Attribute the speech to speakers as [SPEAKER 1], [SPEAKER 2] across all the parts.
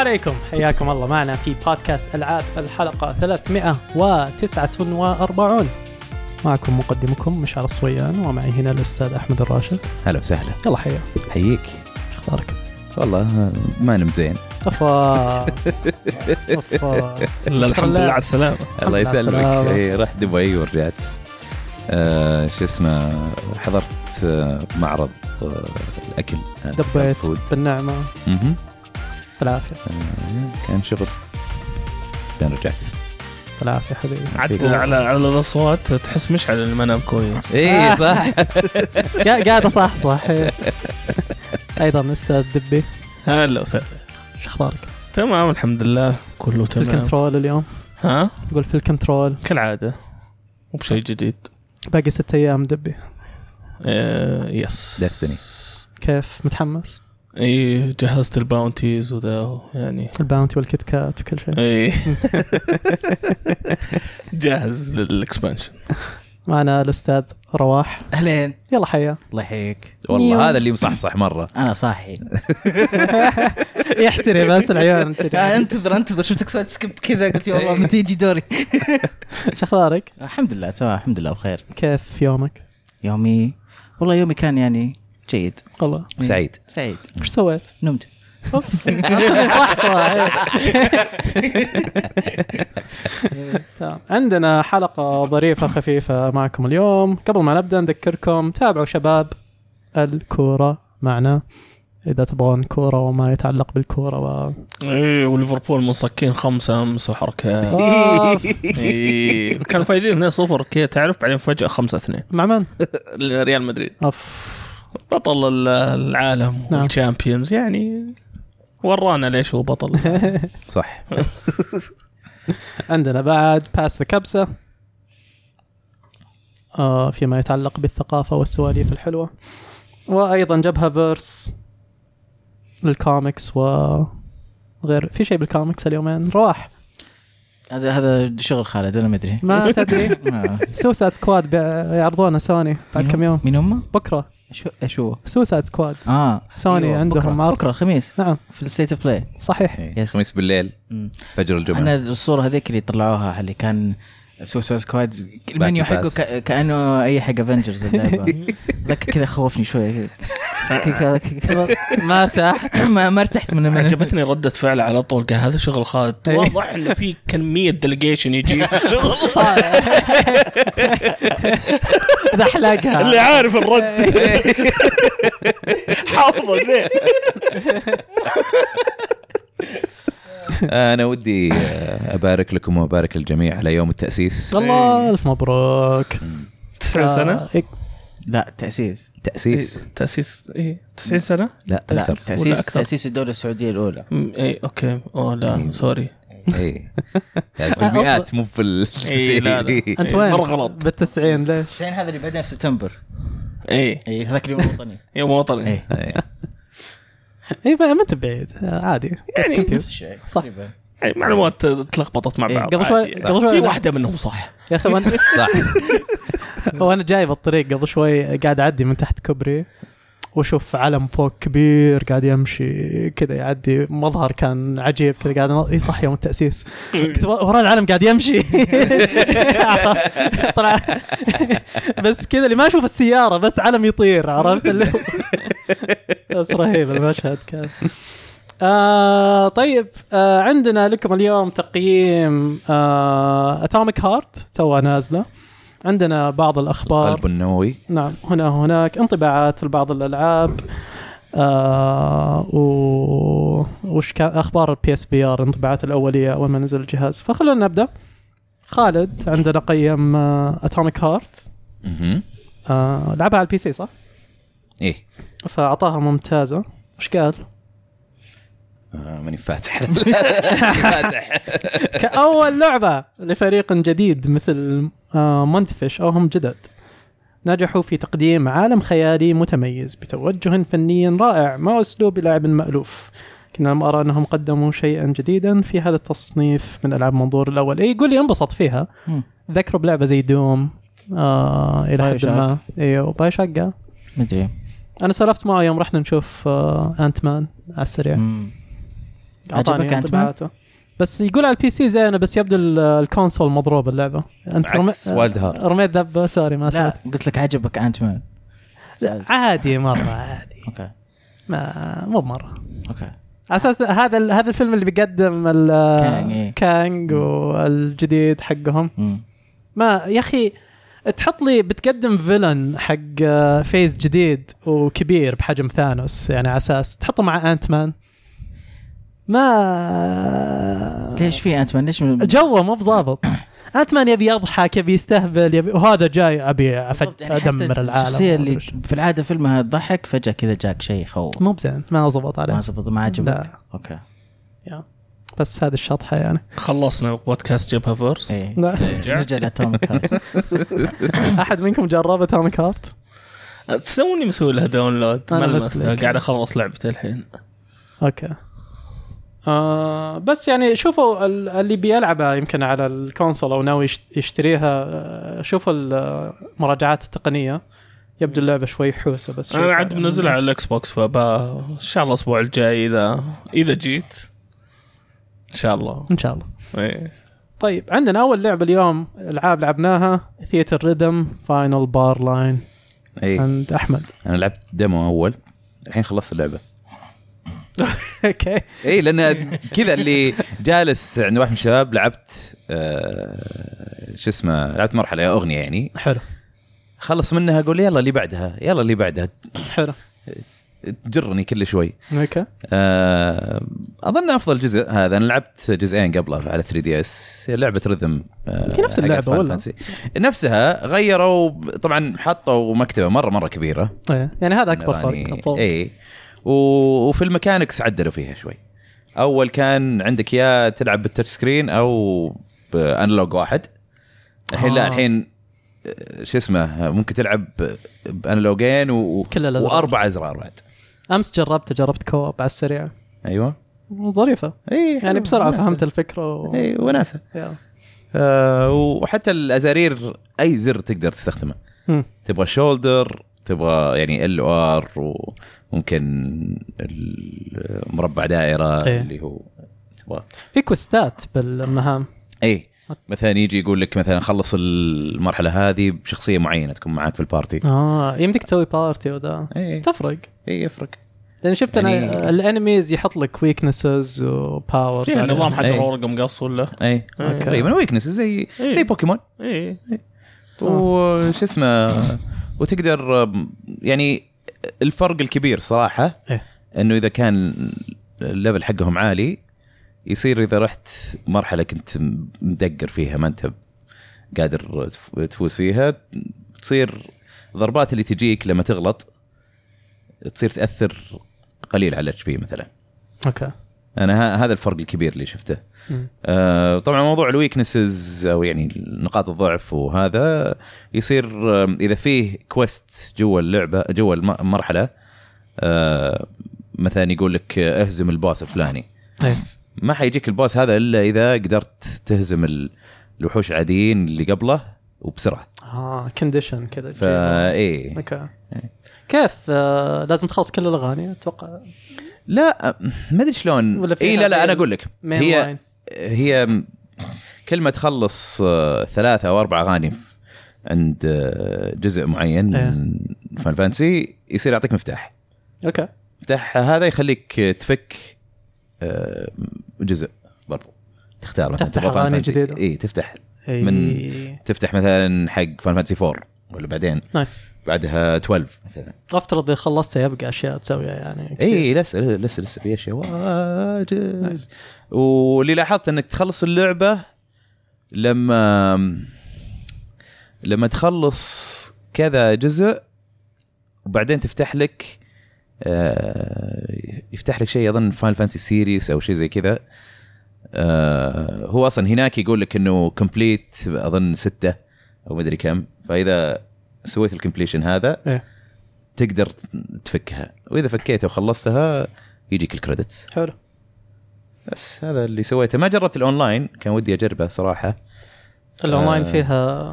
[SPEAKER 1] السلام عليكم. حياكم الله. معنا في بودكاست ألعاب الحلقة 349 معكم مقدمكم مشعل الصويان ومعي هنا الأستاذ أحمد الراشد.
[SPEAKER 2] هلا وسهلا.
[SPEAKER 1] يلا حيا
[SPEAKER 2] حييك.
[SPEAKER 1] شو أخبارك؟
[SPEAKER 2] والله ما نمت زين.
[SPEAKER 1] أفا. أفا.
[SPEAKER 3] لا الحمد لله على السلامة.
[SPEAKER 2] الله
[SPEAKER 1] لله
[SPEAKER 2] يسلمك. إيه، رحت دبي ورجعت. آه شو اسمه حضرت آه معرض آه الأكل
[SPEAKER 1] دبيت.
[SPEAKER 2] بالنعمة.
[SPEAKER 1] بالعافية.
[SPEAKER 2] آه كان شغل. بعدين رجعت.
[SPEAKER 1] بالعافية حبيبي.
[SPEAKER 3] عاد على على الأصوات تحس مشعل اللي ما نام كويس
[SPEAKER 2] اي صح.
[SPEAKER 1] قا- قاعد صح صح. أيضا أستاذ دبي.
[SPEAKER 3] هلا وسهلا.
[SPEAKER 1] شو أخبارك؟
[SPEAKER 3] تمام الحمد لله. كله
[SPEAKER 1] في
[SPEAKER 3] تمام.
[SPEAKER 1] الكنترول اليوم؟
[SPEAKER 3] ها؟
[SPEAKER 1] يقول في الكنترول.
[SPEAKER 3] كالعادة. مو بشيء جديد.
[SPEAKER 1] باقي ست أيام دبي.
[SPEAKER 3] آه yes
[SPEAKER 2] Destiny.
[SPEAKER 1] كيف؟ متحمس؟
[SPEAKER 3] إي جهزت ال bounties وذا يعني.
[SPEAKER 1] ال Bounty وال Kit Kat وكل شيء.
[SPEAKER 3] إي. جاهز لل expansion.
[SPEAKER 1] معنا الأستاذ رواح.
[SPEAKER 4] أهلين.
[SPEAKER 1] يلا حيا.
[SPEAKER 4] الله يحييك.
[SPEAKER 1] new.
[SPEAKER 2] والله هذا اللي مصحصح مرة.
[SPEAKER 4] أنا صاحي.
[SPEAKER 1] يحترم بس العيون
[SPEAKER 4] آه، انتظر انتظر. شفتك سويت skip كذا قلت يا والله متى يجي دوري.
[SPEAKER 1] شو أخبارك؟
[SPEAKER 4] الحمد لله تمام الحمد لله بخير.
[SPEAKER 1] كيف يومك؟
[SPEAKER 4] يومي والله يومي كان يعني جيد.
[SPEAKER 1] والله.
[SPEAKER 2] سعيد.
[SPEAKER 4] سعيد.
[SPEAKER 1] إيش سويت؟
[SPEAKER 4] نمت.
[SPEAKER 1] عندنا حلقة ظريفة خفيفة معكم اليوم. قبل ما نبدأ نذكركم تابعوا شباب الكورة معنا. إذا تبغون كورة وما يتعلق بالكورة و...
[SPEAKER 3] اي وليفربول منصكين خمسة أمس وحركات. اي كانوا فايزين 2-0 كذا تعرف بعدين فجأة 5-2
[SPEAKER 1] مع من؟
[SPEAKER 3] ريال مدريد.
[SPEAKER 1] أوف.
[SPEAKER 3] بطل ال- العالم
[SPEAKER 1] نعم.
[SPEAKER 3] وال Champions يعني ورانا ليش هو بطل.
[SPEAKER 2] صح.
[SPEAKER 1] عندنا بعد pass the كبسة آه فيما يتعلق بالثقافة والسواليف الحلوة. وأيضا جبهة فيرس للكوميكس و غير. في شيء بالكوميكس اليومين؟ رواح.
[SPEAKER 4] هذا هذا شغل خالد أنا ما أدري.
[SPEAKER 1] ما تدري. Suicide Squad بيعرضونه سوني بعد كم يوم.
[SPEAKER 4] مين هم؟
[SPEAKER 1] بكرة.
[SPEAKER 4] إيش إيش هو؟
[SPEAKER 1] Suicide Squad
[SPEAKER 4] آه.
[SPEAKER 1] سوني
[SPEAKER 4] أيوة،
[SPEAKER 1] عندهم
[SPEAKER 4] بكرة.
[SPEAKER 1] عرض.
[SPEAKER 4] بكرة الخميس
[SPEAKER 1] نعم.
[SPEAKER 4] في ال State of Play
[SPEAKER 1] صحيح.
[SPEAKER 2] إيه،
[SPEAKER 4] yes.
[SPEAKER 2] خميس بالليل فجر الجمعة.
[SPEAKER 4] أنا الصورة هذيك اللي طلعوها اللي كان Suicide Squad. المنيو حقه كأنه أي حق Avengers ذاك كذا خوفني شوي.
[SPEAKER 1] ما ارتاح.
[SPEAKER 4] ما ما ارتحت من المنيو
[SPEAKER 3] عجبتني ردة فعله على طول. قال هذا شغل خالد
[SPEAKER 1] إيه.
[SPEAKER 3] واضح انه في كمية delegation يجي في الشغل.
[SPEAKER 1] زحلقها.
[SPEAKER 3] اللي عارف الرد. حافظه زين.
[SPEAKER 2] أنا ودي آه، أبارك لكم وأبارك الجميع على يوم التأسيس.
[SPEAKER 1] الله ألف مبروك.
[SPEAKER 3] 90 سنة؟
[SPEAKER 1] آه، إيه.
[SPEAKER 4] لا تأسيس.
[SPEAKER 2] تأسيس.
[SPEAKER 3] تأسيس إيه 90 سنة؟
[SPEAKER 2] لا
[SPEAKER 4] لا تأسيس؟ تأسيس الدولة السعودية
[SPEAKER 3] الأولى. إيه okay. أوه لا sorry.
[SPEAKER 2] اي يعني في المئات مو في ال
[SPEAKER 3] إيه، لا، لا.
[SPEAKER 1] أنت
[SPEAKER 3] إيه،
[SPEAKER 1] وين؟
[SPEAKER 3] مرة غلط.
[SPEAKER 1] بالتسعين ليش؟
[SPEAKER 4] 90 هذا اللي بعدين في سبتمبر.
[SPEAKER 3] إيه.
[SPEAKER 4] اي هذاك اليوم الوطني
[SPEAKER 3] يوم وطني.
[SPEAKER 4] اي
[SPEAKER 2] إيه.
[SPEAKER 1] اي ما أنت بعيد عادي.
[SPEAKER 3] يعني
[SPEAKER 4] نفس الشيء
[SPEAKER 1] صح.
[SPEAKER 3] يعني معلومات تلخبطت مع
[SPEAKER 4] إيه،
[SPEAKER 3] بعض.
[SPEAKER 1] قبل شوي-. قبل شوي
[SPEAKER 3] في واحدة منهم صح.
[SPEAKER 1] يا أخي وأنا
[SPEAKER 2] صح.
[SPEAKER 1] وأنا جاي بالطريق قبل شوي قاعد أعدي من تحت كوبري. واشوف علم فوق كبير قاعد يمشي كذا يعدي مظهر كان عجيب كذا قاعد إي صح يوم التأسيس. كنت ورا العلم قاعد يمشي. طلع. بس كذا اللي ما أشوف السيارة بس علم يطير عرفت اللي بس رهيب المشهد كان. آه طيب آه عندنا لكم اليوم تقييم آه Atomic Heart توها نازلة. عندنا بعض الأخبار.
[SPEAKER 2] قلب النووي.
[SPEAKER 1] نعم هنا وهناك انطباعات لبعض الألعاب. آه و وش كان أخبار ال PSVR انطباعات الأولية اول ما نزل الجهاز. فخلونا نبدأ. خالد عندنا قيم Atomic
[SPEAKER 2] Heart.
[SPEAKER 1] آه لعبها على ال PC صح؟
[SPEAKER 2] إيه.
[SPEAKER 1] فأعطاها ممتازة. وش قال؟
[SPEAKER 2] آه، ماني فاتح. ماني فاتح.
[SPEAKER 1] كأول لعبة لفريق جديد مثل آه Mundfish أو هم جدد. نجحوا في تقديم عالم خيالي متميز بتوجه فني رائع مع أسلوب لعب مألوف. لكن أرى أنهم قدموا شيئا جديدا في هذا التصنيف من ألعاب منظور الأول. إيه يقول لي انبسط فيها. ذكروا بلعبة زي Doom آه إلى حد. ما. أيوه باي قال.
[SPEAKER 4] مدري.
[SPEAKER 1] أنا سولفت معه يوم رحنا نشوف آه Ant-Man على السريع.
[SPEAKER 4] مم. عجبك
[SPEAKER 1] Ant-Man؟ بس يقول على ال PC زينة بس يبدو ال- ال console مضروب اللعبة. أنت
[SPEAKER 2] عكس Wild Heart.
[SPEAKER 1] رميت ذبه sorry ما
[SPEAKER 4] لا
[SPEAKER 1] سمعت
[SPEAKER 4] قلت لك عجبك
[SPEAKER 1] Ant-Man عادي مرة عادي.
[SPEAKER 4] okay.
[SPEAKER 1] ما مو مره
[SPEAKER 4] okay.
[SPEAKER 1] على أساس هذا هذا الفيلم اللي بيقدم ال-
[SPEAKER 4] Kang، إيه.
[SPEAKER 1] Kang والجديد حقهم. ما يا أخي تحط لي بتقدم فيلن حق آه، فيز جديد وكبير بحجم ثانوس يعني على أساس تحطه مع انت مان ما
[SPEAKER 4] ليش في انت مان ليش من...
[SPEAKER 1] جوه مو بظابط انت مان يبي يضحك يبي يستهبل يبي وهذا جاي أبي أفج...
[SPEAKER 4] يعني
[SPEAKER 1] أدمر العالم
[SPEAKER 4] الشخصية اللي. في العادة فيلمها تضحك فجأة كذا جاك شيء يخوف
[SPEAKER 1] مو بزين ما زبط عليه
[SPEAKER 4] ما زبط ما عجبك
[SPEAKER 1] لا.
[SPEAKER 4] أوكي
[SPEAKER 1] يا. بس هذه الشطحة يعني
[SPEAKER 3] خلصنا بودكاست جبهه فيرس
[SPEAKER 4] إيه
[SPEAKER 1] لا.
[SPEAKER 4] نرجع ل Atomic
[SPEAKER 1] Heart. أحد منكم جرب Atomic Heart؟
[SPEAKER 3] تسووني مسوي لها download
[SPEAKER 1] أنا
[SPEAKER 3] ما. لمستها قاعد أخلص لعبته الحين
[SPEAKER 1] okay آه بس يعني شوفوا ال- اللي بيلعبها يمكن على ال console أو ناوي يشت- يشتريها آه، شوفوا المراجعات التقنية. يبدو اللعبة شوي حوسة بس
[SPEAKER 3] أنا عاد. منزلها على ال Xbox فبا إن شاء الله الأسبوع الجاي اذا إذا جيت إن شاء الله.
[SPEAKER 1] إن شاء الله.
[SPEAKER 3] إيه.
[SPEAKER 1] طيب عندنا أول لعبة اليوم ألعاب لعبناها Theatrhythm Final Bar Line
[SPEAKER 2] اي
[SPEAKER 1] عند أحمد.
[SPEAKER 2] أنا لعبت demo أول. الحين خلصت اللعبة.
[SPEAKER 1] okay
[SPEAKER 2] اي لأن كذا اللي جالس عند واحد من الشباب لعبت آه شو اسمه لعبت مرحلة أغنية يعني
[SPEAKER 1] حلو
[SPEAKER 2] خلص منها أقول يلا اللي بعدها يلا اللي بعدها
[SPEAKER 1] حلو
[SPEAKER 2] تجرني كل شوي
[SPEAKER 1] okay
[SPEAKER 2] آه أظن أفضل جزء هذا أنا لعبت جزئين قبله على 3DS لعبة rhythm آه
[SPEAKER 1] هي نفس
[SPEAKER 2] Final
[SPEAKER 1] ولا؟
[SPEAKER 2] Fantasy. نفسها غيروا طبعا حطوا مكتبة مرة مرة كبيرة
[SPEAKER 1] إيه. يعني هذا أكبر
[SPEAKER 2] يعني
[SPEAKER 1] فرق أتصور.
[SPEAKER 2] اي. وفي ال mechanics عدلوا فيها شوي. أول كان عندك يا تلعب بال touch screen أو ب analog واحد. الحين لا
[SPEAKER 1] آه.
[SPEAKER 2] الحين آه، شو اسمه ممكن تلعب بانلوجين و... وأربع أزرار بعد.
[SPEAKER 1] أمس جربت جربت co-op على السريع.
[SPEAKER 2] أيوه.
[SPEAKER 1] ظريفة.
[SPEAKER 2] اي
[SPEAKER 1] يعني بسرعة فهمت الفكرة و...
[SPEAKER 2] اي
[SPEAKER 1] وناسة.
[SPEAKER 2] آه وحتى الازارير أي زر تقدر تستخدمه.
[SPEAKER 1] مم.
[SPEAKER 2] تبغى shoulder تبغى يعني ال R وممكن المربع دائرة
[SPEAKER 1] إيه.
[SPEAKER 2] اللي هو تبغى.
[SPEAKER 1] في كويستات بالمهام.
[SPEAKER 2] اي مثلا يجي يقول لك مثلا خلص المرحلة هذه بشخصية معينة تكون معاك في ال
[SPEAKER 1] party. آه يمديك تسوي party وذا.
[SPEAKER 2] اي
[SPEAKER 1] تفرق.
[SPEAKER 2] اي يفرق.
[SPEAKER 1] لأن شفت أنا
[SPEAKER 2] يعني-
[SPEAKER 1] ال enemies يحط لك weaknesses و powers
[SPEAKER 3] فيها نظام حجر
[SPEAKER 2] أي.
[SPEAKER 3] ورقه مقص ولا؟
[SPEAKER 2] اي. تقريبا weakness زي
[SPEAKER 3] إيه.
[SPEAKER 2] زي بوكيمون
[SPEAKER 3] اي
[SPEAKER 2] وش اسمه؟ وتقدر يعني الفرق الكبير صراحة
[SPEAKER 1] إيه.
[SPEAKER 2] إنه إذا كان ال level حقهم عالي يصير إذا رحت مرحلة كنت مدقر فيها ما أنت قادر تف- تفوز فيها تصير الضربات اللي تجيك لما تغلط تصير تأثر قليل على ال HP مثلا okay أنا هذا الفرق الكبير اللي شفته. آه، طبعا موضوع ال weaknesses أو يعني نقاط الضعف وهذا يصير آه، إذا فيه quest جوا اللعبة جوا الم- المرحله آه، مثلا يقول لك اهزم ال boss الفلاني.
[SPEAKER 1] إيه.
[SPEAKER 2] ما حيجيك ال boss هذا إلا إذا قدرت تهزم ال- الوحوش العاديين اللي قبله وبسرعة.
[SPEAKER 1] آه condition كذا
[SPEAKER 2] فا إيه.
[SPEAKER 1] okay. كيف؟ آه لازم تخلص كل الأغاني أتوقع؟
[SPEAKER 2] لا ما أدري شلون. اي لا لا أنا أقول لك. هي هي كل ما تخلص آه، ثلاثة أو أربع أغاني ف- عند آه، جزء معين
[SPEAKER 1] إيه.
[SPEAKER 2] من Final Fantasy يصير يعطيك مفتاح
[SPEAKER 1] okay
[SPEAKER 2] مفتاح هذا يخليك تفك آه، جزء برضو تختار مثلا
[SPEAKER 1] تفتح
[SPEAKER 2] Fantasy.
[SPEAKER 1] جديدة.
[SPEAKER 2] اي تفتح
[SPEAKER 1] إيه.
[SPEAKER 2] من- تفتح مثلا حق Final Fantasy 4 ولا بعدين
[SPEAKER 1] nice
[SPEAKER 2] بعدها 12 مثلا
[SPEAKER 1] أفترض إذا خلصتها يبقى أشياء تسويها يعني.
[SPEAKER 2] اي لسه لسه لسه في أشياء واجد
[SPEAKER 1] nice.
[SPEAKER 2] واللي لاحظت إنك تخلص اللعبة لما لما تخلص كذا جزء وبعدين تفتح لك آه، يفتح لك شيء أظن Final Fantasy series أو شيء زي كذا. آه، هو أصلا هناك يقول لك إنه complete أظن ستة أو مدري كم. فإذا سويت ال completion هذا
[SPEAKER 1] إيه.
[SPEAKER 2] تقدر تفكها. وإذا فكيتها وخلصتها يجيك ال credit
[SPEAKER 1] حلو.
[SPEAKER 2] بس هذا اللي سويته. ما جربت الأونلاين كان ودي أجربه صراحة.
[SPEAKER 1] الأونلاين
[SPEAKER 2] آه.
[SPEAKER 1] فيها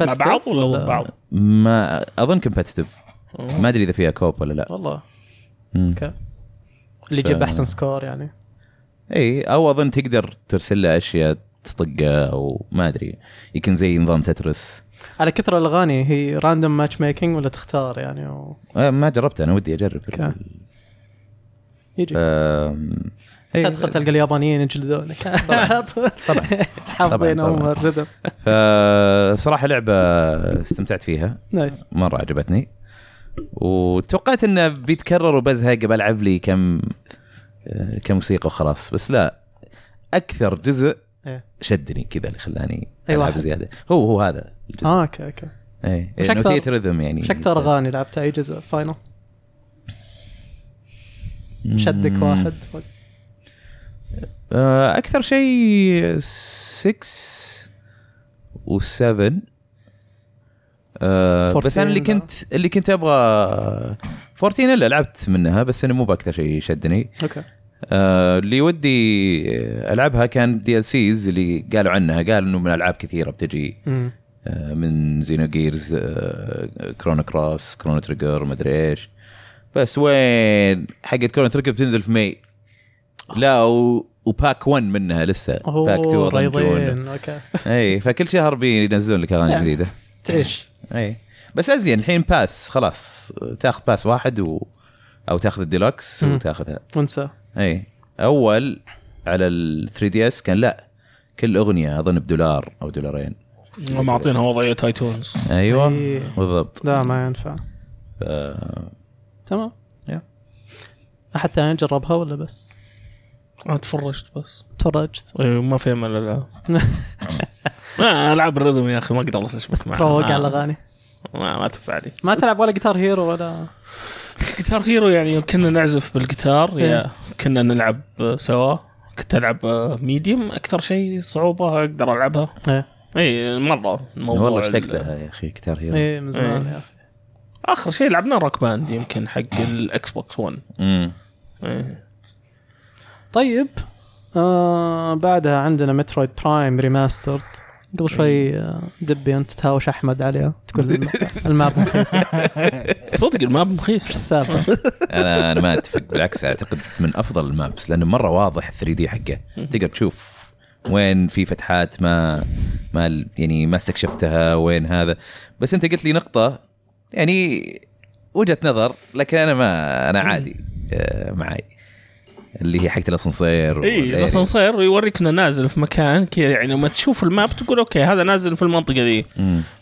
[SPEAKER 3] مع بعض ولا ضد بعض؟
[SPEAKER 2] ما أظن competitive ما أدري إذا فيها co-op ولا لا.
[SPEAKER 1] والله. okay. اللي
[SPEAKER 2] ف-
[SPEAKER 1] يجيب أحسن score يعني.
[SPEAKER 2] إي أو أظن تقدر ترسل له أشياء تطقه أو ما أدري. يمكن زي نظام Tetris.
[SPEAKER 1] على كثر الأغاني هي random matchmaking ولا تختار يعني و...
[SPEAKER 2] آه، ما جربت أنا ودي
[SPEAKER 1] أجرب. يجي.
[SPEAKER 2] إيه،
[SPEAKER 1] تدخل تلقى اليابانيين يجلدونك
[SPEAKER 2] طبعاً. طبعا.
[SPEAKER 1] حافظين. هم ال
[SPEAKER 2] rhythm. فصراحة لعبة استمتعت فيها.
[SPEAKER 1] nice.
[SPEAKER 2] مرة عجبتني. وتوقعت إنه بيتكرر وبزهق بلعب لي كم آه، كم موسيقى وخلاص. بس لا أكثر جزء
[SPEAKER 1] إيه.
[SPEAKER 2] شدني كذا اللي خلاني
[SPEAKER 1] أي
[SPEAKER 2] ألعب
[SPEAKER 1] واحد؟
[SPEAKER 2] زيادة. هو هو هذا الجزء.
[SPEAKER 1] آه okay okay.
[SPEAKER 2] اي
[SPEAKER 1] أكثر-
[SPEAKER 2] Theatrhythm يعني.
[SPEAKER 1] إيش أكثر أغاني لعبتها؟ أي جزء؟ Final شدك واحد.
[SPEAKER 2] أكثر شيء 6 و7 آه بس
[SPEAKER 1] 14
[SPEAKER 2] أنا اللي. كنت اللي كنت أبغى 14 الا لعبت منها بس أنا مو بأكثر شيء شدني
[SPEAKER 1] okay.
[SPEAKER 2] آه اللي ودي ألعبها كان DLCs اللي قالوا عنها. قالوا إنه من ألعاب كثيرة بتجي. آه من Xenogears آه Chrono Cross Chrono Trigger ما أدري إيش. بس وين حقت Chrono Trigger بتنزل في May لا و... و pack 1 منها لسه. pack 2
[SPEAKER 1] اوه
[SPEAKER 2] أظن June.
[SPEAKER 1] ريضين okay.
[SPEAKER 2] إي فكل شهر بينزلون لك
[SPEAKER 1] أغاني.
[SPEAKER 2] جديدة.
[SPEAKER 1] تعيش.
[SPEAKER 2] إي. بس أزين الحين pass خلاص. تاخذ pass واحد و... أو تاخذ الديلوكس. وتاخذها.
[SPEAKER 1] وانسى.
[SPEAKER 2] إي. أول على ال 3DS كان لا كل أغنية أظن بدولار أو دولارين.
[SPEAKER 3] هم عاطينها وضعية iTunes
[SPEAKER 2] أيوه
[SPEAKER 1] إيه.
[SPEAKER 2] بالضبط.
[SPEAKER 1] لا ما ينفع.
[SPEAKER 2] ف-
[SPEAKER 1] تمام.
[SPEAKER 2] يا.
[SPEAKER 1] أحد ثاني جربها ولا بس؟
[SPEAKER 3] أنا تفرجت بس.
[SPEAKER 1] تفرجت؟
[SPEAKER 3] إيه، ما في أمل الالعاب ما العاب ال rhythm يا أخي ما أقدر
[SPEAKER 1] بس
[SPEAKER 3] اشبك معها
[SPEAKER 1] تروق
[SPEAKER 3] ما-
[SPEAKER 1] على الأغاني.
[SPEAKER 3] ما, ما تنفع لي.
[SPEAKER 1] ما تلعب ولا Guitar Hero ولا
[SPEAKER 3] Guitar Hero يعني كنا نعزف بالجيتار يا كنا نلعب سوا. كنت ألعب medium أكثر شيء صعوبة أقدر
[SPEAKER 1] ألعبها.
[SPEAKER 3] اي مرة الموضوع
[SPEAKER 2] والله اشتقت لها يا أخي Guitar Hero
[SPEAKER 1] إيه من زمان
[SPEAKER 3] إيه.
[SPEAKER 1] يا أخي.
[SPEAKER 3] آخر شيء لعبناه Rock Band يمكن حق ال Xbox 1
[SPEAKER 2] امم
[SPEAKER 3] إيه.
[SPEAKER 1] طيب آه بعدها عندنا Metroid Prime Remastered قبل شوي آه، دبي أنت تهاوش أحمد عليها تقول الم- ال map رخيصه
[SPEAKER 3] صدق ال
[SPEAKER 1] map إيش
[SPEAKER 3] مخيس.
[SPEAKER 1] السالفه؟
[SPEAKER 2] أنا أنا ما أتفق بالعكس أعتقد من أفضل ال maps لأنه مرة واضح 3D حقه. تقدر تشوف وين في فتحات ما ما ال- يعني ما استكشفتها وين هذا. بس أنت قلت لي نقطة يعني وجهة نظر لكن أنا ما أنا عادي آه، معي. اللي هي حقت
[SPEAKER 3] الأسانسير
[SPEAKER 2] إي.
[SPEAKER 3] الأسانسير يوريك انه نازل في مكان كذا يعني لما تشوف ال map تقول okay هذا نازل في المنطقة ذي.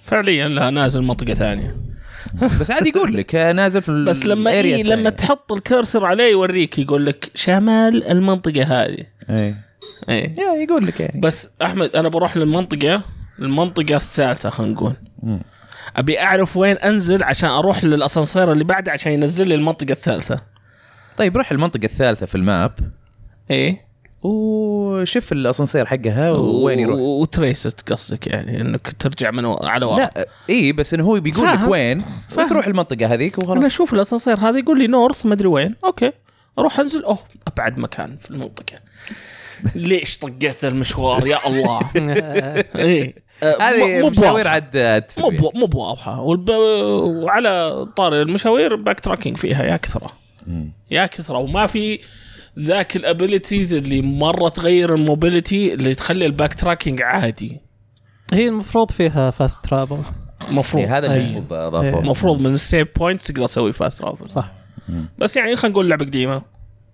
[SPEAKER 3] فعليا لا نازل منطقة ثانية.
[SPEAKER 2] بس عادي يقول لك آه، نازل في
[SPEAKER 3] بس لما إيه لما تحط ال cursor عليه يوريك يقول لك شمال المنطقة هذه. إي.
[SPEAKER 2] إي. يقول لك يعني.
[SPEAKER 3] بس أحمد أنا بروح للمنطقة المنطقة الثالثة خلينا نقول. أبي أعرف وين أنزل عشان أروح للأسانسير اللي بعده عشان ينزل لي المنطقة الثالثة.
[SPEAKER 2] طيب روح المنطقة الثالثة في ال
[SPEAKER 3] map. إيه.
[SPEAKER 2] وشوف الأسانسير حقها وين يروح.
[SPEAKER 3] و trace قصدك يعني إنك ترجع من و... على ورا
[SPEAKER 2] لا إي بس انه هو بيقول لك. وين
[SPEAKER 3] فاهم.
[SPEAKER 2] وتروح المنطقة هذيك
[SPEAKER 3] أنا
[SPEAKER 2] وخلاص
[SPEAKER 3] أشوف الأسانسير هذا يقول لي north ما أدري وين. okay. أروح أنزل. أوه أبعد مكان في المنطقة. ليش طقيت المشوار يا الله؟ إيه آه،
[SPEAKER 2] هذه
[SPEAKER 3] مو
[SPEAKER 2] مشاوير أتفق
[SPEAKER 3] مو مو بواضحه والب... وعلى طاري المشاوير backtracking فيها يا
[SPEAKER 2] كثرة.
[SPEAKER 3] يا كثرة. وما في ذاك ال abilities اللي مرة تغير ال mobility اللي تخلي ال backtracking عادي.
[SPEAKER 1] هي المفروض فيها fast travel
[SPEAKER 3] مفروض.
[SPEAKER 2] إيه، هذا اللي. المفروض إضافة.
[SPEAKER 3] المفروض من ال save points تقدر تسوي fast travel
[SPEAKER 1] صح.
[SPEAKER 3] بس يعني خلينا نقول لعبة قديمة.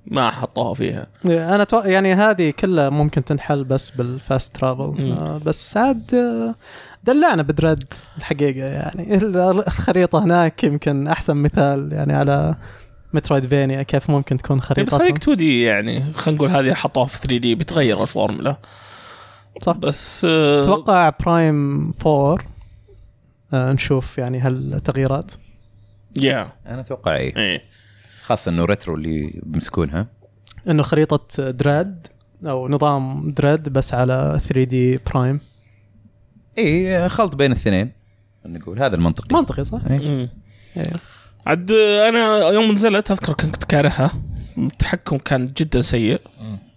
[SPEAKER 3] ما حطوها فيها.
[SPEAKER 1] إيه، أنا تو... يعني هذه كلها ممكن تنحل بس بال fast travel
[SPEAKER 3] مم.
[SPEAKER 1] آه بس عاد آه، دلعنا ب Dread الحقيقة يعني. الخريطة هناك يمكن أحسن مثال يعني على Metroidvania كيف ممكن تكون
[SPEAKER 3] إيه، بس هذيك 2D يعني خلينا نقول هذه حطوها في 3D بتغير الفورمولا.
[SPEAKER 1] صح.
[SPEAKER 3] بس آه،
[SPEAKER 1] أتوقع Prime 4 آه نشوف يعني هالتغييرات.
[SPEAKER 3] يا
[SPEAKER 2] أنا أتوقع اي
[SPEAKER 3] إيه.
[SPEAKER 2] خاصة إنه Retro اللي بيمسكونها
[SPEAKER 1] إنه خريطة Dread أو نظام Dread بس على 3D Prime
[SPEAKER 2] اي خلط بين الاثنين. نقول هذا المنطقي.
[SPEAKER 1] منطقي صح؟
[SPEAKER 2] إيه.
[SPEAKER 3] مم.
[SPEAKER 1] إيه.
[SPEAKER 3] عاد أنا يوم نزلت أذكر كنت كارهها. التحكم كان جدا سيء.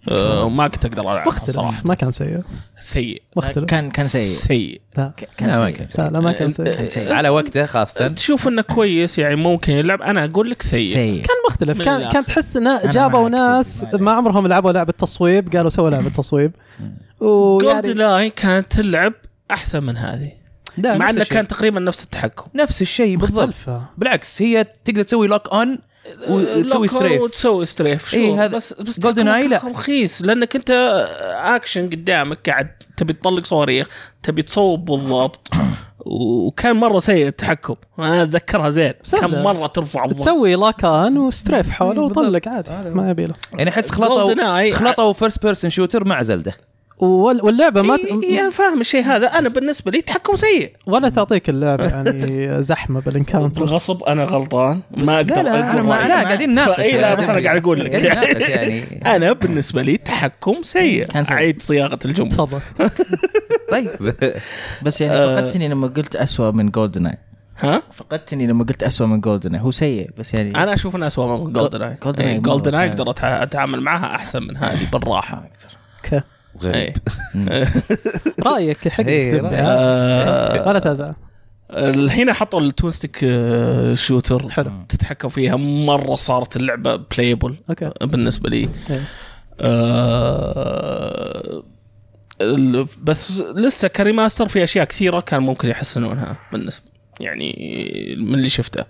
[SPEAKER 3] آه، ما كنت أقدر صراحة.
[SPEAKER 1] مختلف ما كان سيء.
[SPEAKER 3] سيء.
[SPEAKER 1] مختلف
[SPEAKER 4] كان كان سيء.
[SPEAKER 3] سيء.
[SPEAKER 1] لا.
[SPEAKER 4] كان
[SPEAKER 2] لا، ما
[SPEAKER 4] سيء.
[SPEAKER 2] كان
[SPEAKER 1] لا, لا ما كان سيء.
[SPEAKER 4] كان سيء.
[SPEAKER 2] على وقته خاصة.
[SPEAKER 3] تشوف إنه كويس يعني ممكن يلعب. أنا أقول لك سيء.
[SPEAKER 4] سيء.
[SPEAKER 1] كان مختلف كان. كان تحس
[SPEAKER 4] إنه
[SPEAKER 1] جابوا ناس. ما عمرهم لعبوا لعبة تصويب قالوا سووا لعبة تصويب.
[SPEAKER 3] GoldenEye
[SPEAKER 1] يعني
[SPEAKER 3] لاي كانت تلعب أحسن من هذه. مع انه. كان تقريبا نفس التحكم.
[SPEAKER 2] نفس الشيء بالضبط. بالعكس هي تقدر تسوي lock-on وتسوي
[SPEAKER 3] lock
[SPEAKER 2] و strafe
[SPEAKER 3] وتسوي strafe
[SPEAKER 2] إيه،
[SPEAKER 3] شو
[SPEAKER 2] هذا
[SPEAKER 3] بس بس
[SPEAKER 2] GoldenEye لا.
[SPEAKER 3] رخيص لأنك أنت اكشن قدامك قاعد تبي تطلق صواريخ تبي تصوب بالضبط. وكان مرة سيء التحكم. أنا أتذكرها زين. كم مرة ترفع الضغط.
[SPEAKER 1] تسوي lock-on و strafe حوله
[SPEAKER 2] إيه،.
[SPEAKER 1] وطلق عادي ما يبي له.
[SPEAKER 2] يعني أحس خلطوا خلطوا first person shooter مع
[SPEAKER 1] Zelda واللعبة ما ت...
[SPEAKER 3] إيه أنا فاهم الشيء هذا. أنا بالنسبة لي تحكم سيء.
[SPEAKER 1] ولا تعطيك اللعبة يعني زحمة بال encounters.
[SPEAKER 3] بالغصب أنا غلطان. ما أقدر
[SPEAKER 2] لا لا, أنا ما. لا قاعدين نناقش
[SPEAKER 3] فإيه لا بس أنا قاعد أقول لك
[SPEAKER 2] نناقش يعني.
[SPEAKER 3] أنا بالنسبة لي تحكم سيء. أعيد صياغة الجملة.
[SPEAKER 1] تفضل.
[SPEAKER 2] طيب.
[SPEAKER 4] بس يعني
[SPEAKER 3] آه.
[SPEAKER 4] فقدتني لما قلت أسوأ من GoldenEye
[SPEAKER 3] ها؟
[SPEAKER 4] فقدتني لما قلت أسوأ من GoldenEye هو سيء بس يعني
[SPEAKER 3] أنا أشوف انها اسوء من
[SPEAKER 4] GoldenEye
[SPEAKER 3] GoldenEye. أقدر أتعامل معها أحسن من هذه بالراحة.
[SPEAKER 1] okay
[SPEAKER 3] إيه.
[SPEAKER 2] رأيك.
[SPEAKER 1] ها؟
[SPEAKER 3] آه،
[SPEAKER 1] ولا تزعل؟
[SPEAKER 3] الحين حطوا ال twin stick shooter
[SPEAKER 1] حلو.
[SPEAKER 3] تتحكم فيها. مرة صارت اللعبة playable
[SPEAKER 1] okay.
[SPEAKER 3] بالنسبة لي.
[SPEAKER 1] إيه.
[SPEAKER 3] آه، بس لسه ك remaster في أشياء كثيرة كان ممكن يحسنونها بالنسبة يعني من اللي شفته.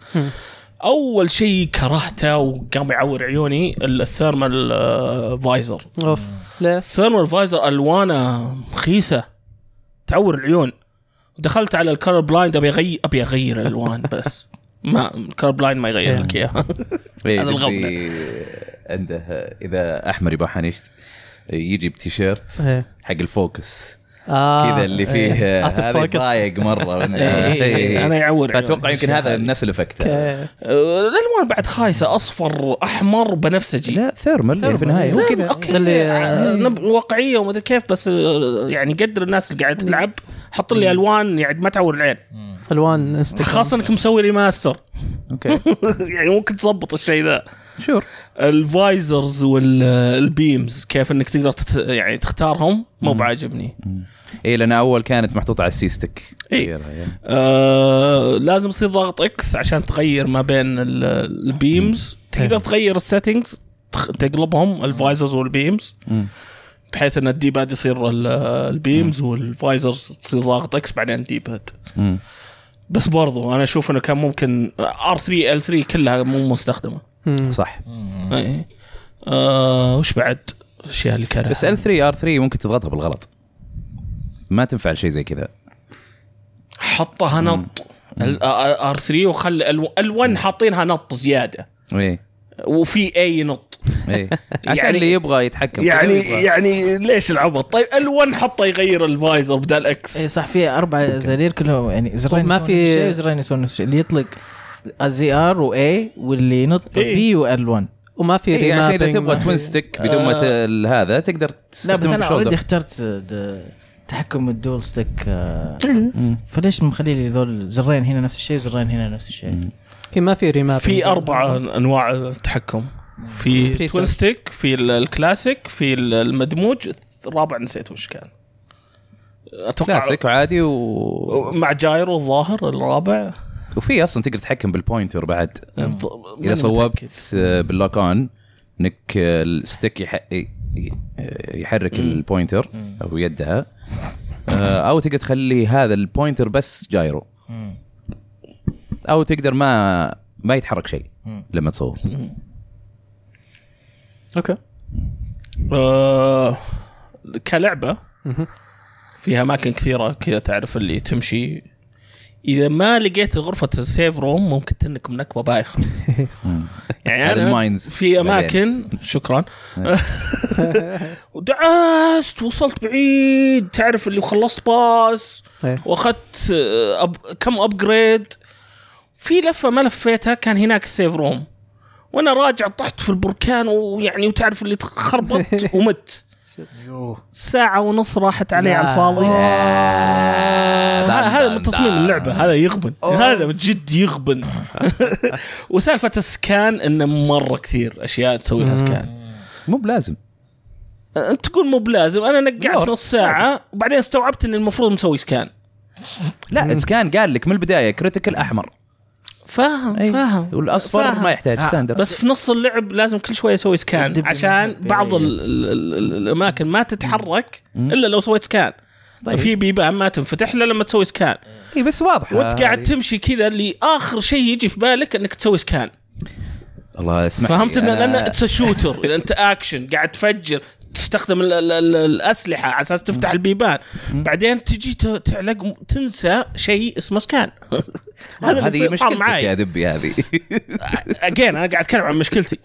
[SPEAKER 3] أول شيء كرهته وقام يعور عيوني ال thermal آه، visor.
[SPEAKER 1] أوف. ليه؟
[SPEAKER 3] ال thermal visor ألوانه رخيصه تعور العيون. دخلت على ال color blind أبي اغير أبي أغير الألوان بس. ما ال color blind ما يغير لك إياها.
[SPEAKER 2] إيه،
[SPEAKER 3] هذا الغبنة.
[SPEAKER 2] تدري عنده إذا أحمر يبغى حنشت يجي بتيشيرت
[SPEAKER 1] إيه.
[SPEAKER 2] حق الفوكس.
[SPEAKER 1] آه.
[SPEAKER 2] كذا اللي فيه
[SPEAKER 1] إيه.
[SPEAKER 2] هذا
[SPEAKER 1] focus.
[SPEAKER 2] يضايق مرة
[SPEAKER 3] إيه، إيه،
[SPEAKER 2] إيه.
[SPEAKER 3] أنا يعور.
[SPEAKER 2] فاتوقع يمكن هذا نفس الإفكت.
[SPEAKER 1] أوكي
[SPEAKER 3] آه، الألوان بعد خايسة أصفر أحمر بنفسجي
[SPEAKER 2] لا ثيرمال يعني في النهاية. هو كذا
[SPEAKER 3] أوكي.
[SPEAKER 1] اللي-
[SPEAKER 3] آه، نب- واقعية ومدري كيف بس آه، يعني قدر الناس اللي قاعدة تلعب حط لي ألوان يعني ما تعور العين.
[SPEAKER 1] ألوان انستغرام
[SPEAKER 3] خاصة إنك مسوي remaster
[SPEAKER 2] okay.
[SPEAKER 3] يعني ممكن تظبط الشيء ذا.
[SPEAKER 2] شوف
[SPEAKER 3] ال visors وال beams كيف إنك تقدر تت... يعني تختارهم؟ مو بعاجبني.
[SPEAKER 2] اي لأن أول كانت محطوطة على ال C-stick.
[SPEAKER 3] إيه. آه لازم يصير ضغط X عشان تغير ما بين ال- beams تقدر. تغير ال settings تقلبهم ال visors وال beams بحيث إن ال D-pad يصير ال- ال beams وال visors تصير ضاغط X بعدين D-pad بس برضو أنا أشوف إنه كان ممكن R3 L 3 كلها مو مستخدمة.
[SPEAKER 1] مم.
[SPEAKER 2] صح.
[SPEAKER 3] اي آه وش بعد؟ الأشياء اللي كانت.
[SPEAKER 2] بس L3 R3 ممكن تضغطها بالغلط. ما تنفع شيء زي كذا.
[SPEAKER 3] حطها نط. R3 وخلي L1 حاطينها نط زيادة.
[SPEAKER 2] إيه.
[SPEAKER 3] وفي اي نط.
[SPEAKER 2] إيه. عشان
[SPEAKER 3] يعني-
[SPEAKER 2] اللي يبغى يتحكم.
[SPEAKER 3] يعني
[SPEAKER 2] يبغى.
[SPEAKER 3] يعني ليش العبط؟ طيب L1 حطه يغير ال visor بدال X
[SPEAKER 4] اي صح في أربع زرير كلهم. يعني زرين
[SPEAKER 1] ما
[SPEAKER 4] يسوون
[SPEAKER 1] في-
[SPEAKER 4] نفس الشيء وزرين يسوون نفس الشيء. اللي يطلق ال ZR و A واللي ينط
[SPEAKER 3] إيه.
[SPEAKER 4] B و L1
[SPEAKER 1] وما في
[SPEAKER 2] إيه عشان
[SPEAKER 1] إذا
[SPEAKER 2] تبغى
[SPEAKER 1] ما
[SPEAKER 2] twin
[SPEAKER 1] في-
[SPEAKER 2] stick بدون ما ال- هذا تقدر
[SPEAKER 4] لا بس
[SPEAKER 2] أنا.
[SPEAKER 4] already اخترت تحكم ال dual stick
[SPEAKER 2] آه،.
[SPEAKER 4] فليش مخلي لي ذول زرين هنا نفس الشيء وزرين هنا نفس الشيء؟
[SPEAKER 1] في ما في remap
[SPEAKER 3] في أربع أنواع تحكم. في. twin stick في ال- الكلاسيك في ال- المدموج. الرابع نسيت وش كان. أتوقع
[SPEAKER 2] كلاسيك وعادي و...
[SPEAKER 3] مع gyro الظاهر الرابع.
[SPEAKER 2] وفي أصلا تقدر تتحكم بال pointer
[SPEAKER 3] بعد.
[SPEAKER 2] إذا صوبت. آه، بال lock-on إنك آه، ال stick يحرك ال pointer أو يدها. آه، أو تقدر تخلي هذا ال pointer بس gyro. أو تقدر ما ما يتحرك شيء لما تصوب
[SPEAKER 1] okay.
[SPEAKER 3] آه
[SPEAKER 1] كلعبة.
[SPEAKER 3] فيها أماكن كثيرة كذا تعرف اللي تمشي إذا ما لقيت غرفة ال save room ممكن تنكب نكبة بايخة. يعني
[SPEAKER 2] أنا
[SPEAKER 3] في. أماكن شكرا. ودعست وصلت بعيد. تعرف اللي خلصت boss
[SPEAKER 1] إيه.
[SPEAKER 3] وأخذت آه، أب كم upgrade في لفة ما لفيتها كان هناك ال save room. وأنا راجع طحت في البركان ويعني وتعرف اللي تخربطت ومت. ساعة ونص راحت علي على الفاضي. ه- هذا من تصميم اللعبة هذا يغبن. هذا من جد يغبن. وسالفة ال scan إنه مرة كثير أشياء تسوي لها scan.
[SPEAKER 2] مو بلازم.
[SPEAKER 3] أنت تقول مو بلازم. أنا نقعت. نص ساعة وبعدين استوعبت اني المفروض مسوي scan.
[SPEAKER 2] لا ال scan قال لك من البداية critical أحمر.
[SPEAKER 3] فاهم
[SPEAKER 2] أي.
[SPEAKER 3] فاهم
[SPEAKER 2] والأصفر
[SPEAKER 3] فاهم.
[SPEAKER 2] ما يحتاج
[SPEAKER 4] آه،
[SPEAKER 2] standard
[SPEAKER 3] بس في نص اللعب لازم كل شوية أسوي
[SPEAKER 4] scan
[SPEAKER 3] عشان بعض
[SPEAKER 4] إيه.
[SPEAKER 3] ال ال ال الأماكن ما تتحرك
[SPEAKER 2] مم.
[SPEAKER 3] إلا لو سويت scan
[SPEAKER 2] طيب.
[SPEAKER 3] في بيبان ما تنفتح إلا لما تسوي scan
[SPEAKER 2] اي بس واضح
[SPEAKER 3] وانت قاعد تمشي كذا اللي اخر شيء يجي في بالك إنك تسوي scan
[SPEAKER 2] الله اسمح
[SPEAKER 3] فهمت ان
[SPEAKER 2] أنا-
[SPEAKER 3] it's shooter أنت اكشن قاعد تفجر تستخدم ال ال ال الأسلحة على أساس تفتح البيبان. بعدين تجي تعلق تنسى شيء اسمه scan هذا
[SPEAKER 2] هذه
[SPEAKER 3] اللي صار
[SPEAKER 2] مشكلتك يا
[SPEAKER 3] معي
[SPEAKER 2] دبي هذه.
[SPEAKER 3] again أنا قاعد أتكلم عن مشكلتي.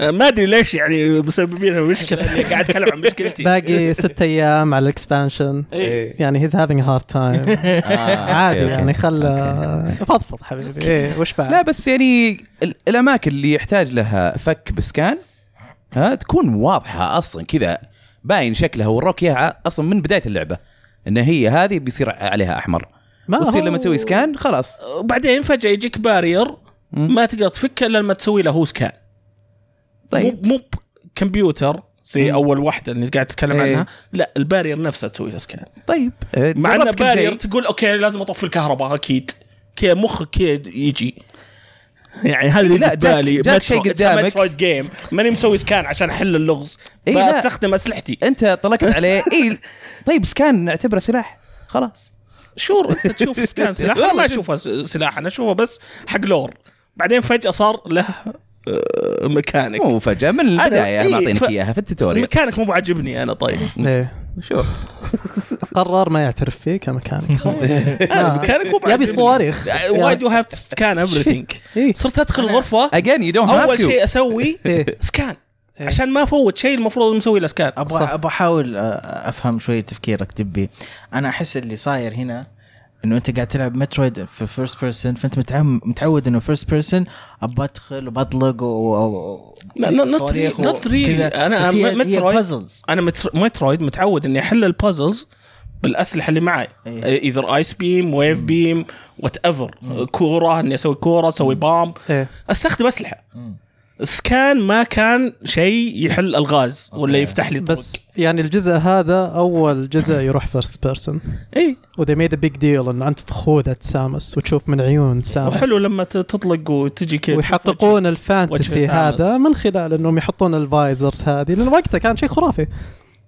[SPEAKER 3] ما أدري ليش يعني مسببين المشكلة قاعد أتكلم عن مشكلتي.
[SPEAKER 1] باقي ست أيام على ال expansion
[SPEAKER 3] إيه.
[SPEAKER 1] يعني he's having hard
[SPEAKER 2] time
[SPEAKER 1] عادي
[SPEAKER 2] okay،
[SPEAKER 1] يعني. خل فضفض حبيبي. إيه وش بعد؟
[SPEAKER 2] لا بس يعني ال- الأماكن اللي يحتاج لها فك ب scan ها تكون واضحة أصلا كذا باين شكلها وروك اياها أصلا من بداية اللعبة إن هي هذه بيصير عليها أحمر.
[SPEAKER 1] ما
[SPEAKER 2] وتصير لما تسوي scan خلاص.
[SPEAKER 3] وبعدين فجأة يجيك
[SPEAKER 2] barrier.
[SPEAKER 3] ما تقدر تفكه إلا لما تسوي له هو scan
[SPEAKER 2] طيب.
[SPEAKER 3] مو مو كمبيوتر زي. أول واحدة اللي قاعد تتكلم
[SPEAKER 2] إيه.
[SPEAKER 3] عنها لا ال barrier نفسها تسوي له scan
[SPEAKER 2] طيب. آه،
[SPEAKER 3] مع
[SPEAKER 2] كل barrier.
[SPEAKER 3] تقول okay لازم أطفي الكهرباء أكيد. كذا مخك كذا يجي. يعني هذا اللي
[SPEAKER 2] جاك-
[SPEAKER 3] بالي
[SPEAKER 2] جاك شيء قدامك.
[SPEAKER 3] game ماني مسوي scan عشان أحل اللغز.
[SPEAKER 2] إيه،.
[SPEAKER 3] بستخدم أسلحتي.
[SPEAKER 2] أنت طلقت عليه. اي طيب scan نعتبره سلاح. خلاص.
[SPEAKER 3] sure أنت تشوف scan سلاح. أنا ما أشوفه سلاح أنا أشوفه بس حق lore. بعدين فجأة صار له آه، ميكانيك.
[SPEAKER 2] مو فجأة من
[SPEAKER 3] أنا-
[SPEAKER 2] البداية
[SPEAKER 3] إيه،
[SPEAKER 2] معطينك
[SPEAKER 3] ف-
[SPEAKER 2] إياها في ال tutorial.
[SPEAKER 3] الميكانيك مو بعجبني أنا طيب.
[SPEAKER 1] إيه.
[SPEAKER 2] شوف.
[SPEAKER 1] قرر ما يعترف فيه كمكانك خلاص.
[SPEAKER 3] أنا الميكانيك مو بعجبني.
[SPEAKER 1] يبي صواريخ
[SPEAKER 3] why do have to scan everything?
[SPEAKER 1] إيه.
[SPEAKER 3] صرت أدخل الغرفه
[SPEAKER 2] again you don't
[SPEAKER 3] أول شيء أسوي
[SPEAKER 1] إيه.
[SPEAKER 3] scan
[SPEAKER 1] إيه.
[SPEAKER 3] عشان ما أفوت شيء المفروض مسوي له
[SPEAKER 4] scan
[SPEAKER 1] أبغى.
[SPEAKER 4] أبغى أحاول آه، أفهم شوية تفكيرك دبي أنا أحس اللي صاير هنا إنه أنت قاعد تلعب Metroid في first person فأنت متعم- متعود إنه first person ابى ادخل وبطلق و... و...
[SPEAKER 3] لا، أنا
[SPEAKER 4] هي Metroid-.
[SPEAKER 3] أنا متر... Metroid متعود إني أحل ال puzzles بالأسلحة اللي معي.
[SPEAKER 4] إيه.
[SPEAKER 3] either ice beam wave beam whatever كورة إني أسوي كورة أسوي bomb
[SPEAKER 1] إيه.
[SPEAKER 3] أستخدم أسلحة.
[SPEAKER 4] مم.
[SPEAKER 3] scan ما كان شيء يحل الغاز ولا
[SPEAKER 4] okay.
[SPEAKER 3] يفتح لي طرق.
[SPEAKER 1] بس يعني الجزء هذا أول جزء يروح first person
[SPEAKER 3] إي.
[SPEAKER 1] و they made a big deal إنه أنت في خوذه Samus وتشوف من عيون Samus
[SPEAKER 3] وحلو لما تطلق وتجي كذا.
[SPEAKER 1] ويحققون
[SPEAKER 3] ال fantasy.
[SPEAKER 1] هذا من خلال إنهم يحطون ال visors هذه. لأن وقتها كان شيء خرافي.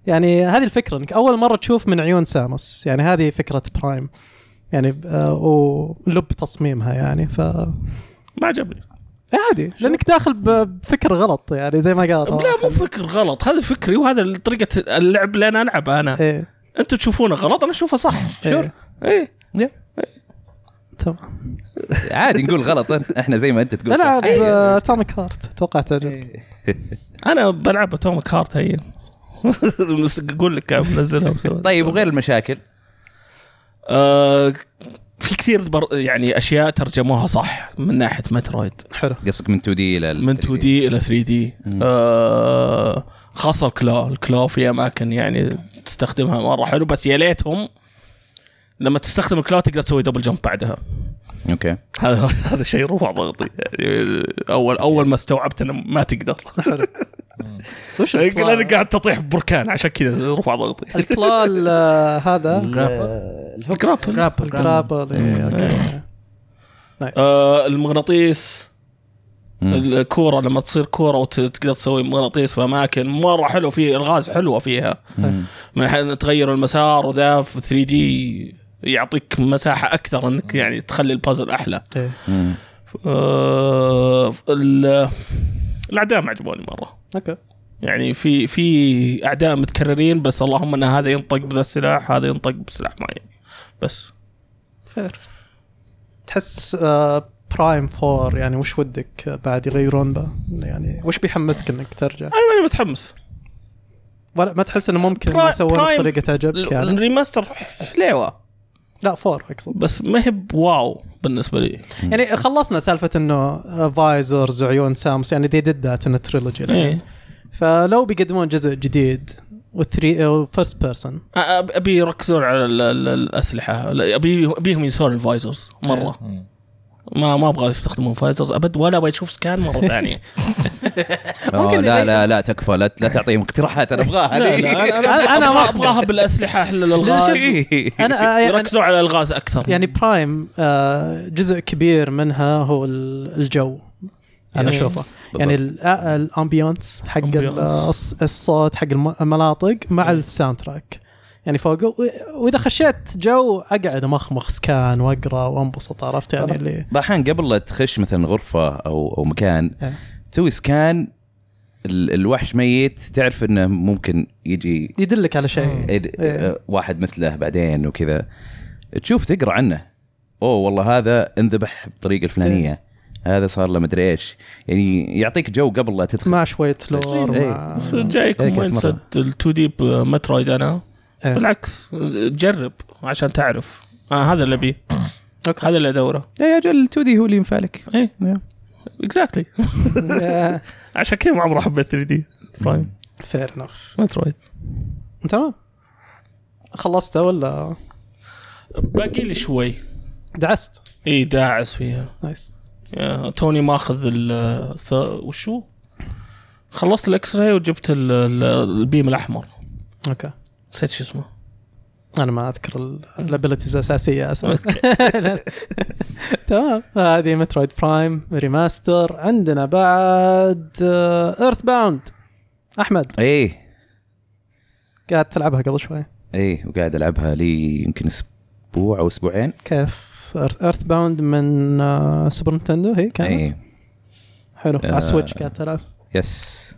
[SPEAKER 1] يعني هذه الفكرة إنك أول مرة تشوف من عيون Samus يعني هذه فكرة Prime يعني آه ولب تصميمها يعني ف
[SPEAKER 3] ما عجبني.
[SPEAKER 1] عادي لأنك داخل بفكر غلط يعني زي ما قال
[SPEAKER 3] لا مو فكر غلط هذا فكري وهذا طريقة اللعب اللي أنا العبها أنا.
[SPEAKER 1] إيه.
[SPEAKER 3] أنتم تشوفونه غلط أنا أشوفه صح
[SPEAKER 1] sure
[SPEAKER 3] إيه.
[SPEAKER 1] تمام.
[SPEAKER 2] عادي نقول غلط. إحنا زي ما أنت تقول صح. ألعب.
[SPEAKER 1] Atomic Heart أتوقع تعجبك.
[SPEAKER 3] أنا بلعب Atomic Heart هي. بس أقول لك وسوي.
[SPEAKER 2] طيب وغير المشاكل؟
[SPEAKER 3] آه في كثير بر يعني أشياء ترجموها صح من ناحية Metroid.
[SPEAKER 1] حلو.
[SPEAKER 2] قصدك من 2 D إلى ال
[SPEAKER 3] من 2 دي إلى 3 دي. آه خاصة ال claw ال claw في أماكن يعني تستخدمها مرة حلو بس يا ليتهم لما تستخدم ال claw تقدر تسوي double jump بعدها.
[SPEAKER 2] okay.
[SPEAKER 3] هذا هذا شيء رفع ضغطي. يعني اول أول ما استوعبت إنه ما تقدر.
[SPEAKER 1] وش
[SPEAKER 3] لاني قاعد تطيح ببركان عشان كذا رفع ضغطي.
[SPEAKER 1] ال claw آه، هذا؟
[SPEAKER 3] ال
[SPEAKER 4] grapple
[SPEAKER 1] grapple ال grapple إيه، okay. nice
[SPEAKER 3] آه المغناطيس. الكورة لما تصير كورة وتقدر تسوي مغناطيس في أماكن مرة حلو في الغاز حلوة فيها.
[SPEAKER 1] nice.
[SPEAKER 3] من حين تغير المسار وذا في 3 D يعطيك مساحة أكثر إنك يعني تخلي البازل أحلى.
[SPEAKER 1] إيه.
[SPEAKER 3] آه الأعداء ما عجبوني مرة.
[SPEAKER 1] okay.
[SPEAKER 3] يعني في في أعداء متكررين بس اللهم إن هذا ينطق بذا السلاح هذا ينطق بسلاح معين بس.
[SPEAKER 1] fair تحس آه Prime 4 يعني وش ودك بعد يغيرون به يعني وش بيحمسك إنك ترجع؟
[SPEAKER 3] أنا ماني متحمس.
[SPEAKER 1] ولا ما تحس إنه ممكن يسوون
[SPEAKER 3] Prime-
[SPEAKER 1] بطريقة تعجبك يعني؟
[SPEAKER 3] ال remaster حليوه
[SPEAKER 1] لا 4 أقصد.
[SPEAKER 3] بس ما هي ب wow بالنسبة لي.
[SPEAKER 1] يعني خلصنا سالفة إنه visors وعيون سامس يعني they did that in trilogy
[SPEAKER 3] إيه.
[SPEAKER 1] فلو بيقدمون جزء جديد وال three
[SPEAKER 3] first person أبي يركزون على ال- ال- الأسلحة. لا، ابي أبيهم ينسون ال visors مرة. ما ما أبغى يستخدمون visors أبد ولا أبغى أشوف scan مرة
[SPEAKER 2] ثانية.
[SPEAKER 1] ممكن
[SPEAKER 2] لا لا لا تكفى. لا, لا تعطيهم اقتراحات أنا
[SPEAKER 3] أبغاها. أنا
[SPEAKER 1] أنا-
[SPEAKER 3] أنا
[SPEAKER 1] أنا
[SPEAKER 3] ما أبغاها بالأسلحة احل
[SPEAKER 1] لا،
[SPEAKER 3] الالغاز
[SPEAKER 2] إيه.
[SPEAKER 1] أنا آه، يعني
[SPEAKER 3] يركزوا على الالغاز أكثر.
[SPEAKER 1] يعني Prime آه، جزء كبير منها هو ال- الجو. أنا
[SPEAKER 3] إيه.
[SPEAKER 1] أشوفه. يعني ال- آه، ال
[SPEAKER 3] ambience
[SPEAKER 1] حق الصوت حق الم- المناطق مع ال soundtrack يعني فوق وإذا خشيت جو أقعد امخمخ scan وأقرأ وأنبسط عرفت؟ يعني اللي
[SPEAKER 2] أحيانا قبل لا تخش مثلا غرفة أو أو مكان
[SPEAKER 1] إيه.
[SPEAKER 2] تسوي scan ال- الوحش ميت تعرف إنه ممكن يجي
[SPEAKER 1] يدلك على شيء.
[SPEAKER 2] إد-
[SPEAKER 1] إيه.
[SPEAKER 2] واحد مثله بعدين وكذا. تشوف تقرأ عنه. أوه والله هذا انذبح بالطريقة الفلانية. هذا صار له مدري إيش. يعني يعطيك جو قبل لا تدخل.
[SPEAKER 1] مع شوية lore
[SPEAKER 2] إيه.
[SPEAKER 1] مع
[SPEAKER 3] بس
[SPEAKER 2] إيه،
[SPEAKER 3] جايكم mind
[SPEAKER 2] مرة.
[SPEAKER 3] سيت ال 2D Metroid أنا؟
[SPEAKER 1] إيه.
[SPEAKER 3] بالعكس جرب عشان تعرف. آه هذا اللي أبيه.
[SPEAKER 1] أوكي.
[SPEAKER 3] هذا اللي أدوره.
[SPEAKER 2] يا أجل 2D هو اللي ينفعلك
[SPEAKER 3] إيه.
[SPEAKER 1] exactly
[SPEAKER 3] عشان كذا ما عمري حبيت 3D Prime
[SPEAKER 1] fair enough
[SPEAKER 3] Metroid
[SPEAKER 1] تمام. خلصته ولا؟
[SPEAKER 3] باقي لي شوي.
[SPEAKER 1] دعست.
[SPEAKER 3] إي داعس فيها. nice توني ماخذ ال وشو؟ خلصت ال X-ray وجبت ال- ال- ال beam
[SPEAKER 1] الأحمر. أوكي.
[SPEAKER 3] نسيت شو اسمه.
[SPEAKER 1] أنا ما أذكر ال abilities الأساسية أساسا تمام. هذه Metroid Prime Remaster عندنا بعد EarthBound أحمد.
[SPEAKER 2] إيه.
[SPEAKER 1] قاعد تلعبها قبل شوي.
[SPEAKER 2] إيه وقاعد ألعبها لي يمكن أسبوع أو أسبوعين.
[SPEAKER 1] كيف؟ EarthBound من آه، Super Nintendo هي كانت؟
[SPEAKER 2] إيه.
[SPEAKER 1] حلو. على
[SPEAKER 2] آه.
[SPEAKER 1] ال Switch قاعد تلعب.
[SPEAKER 2] yes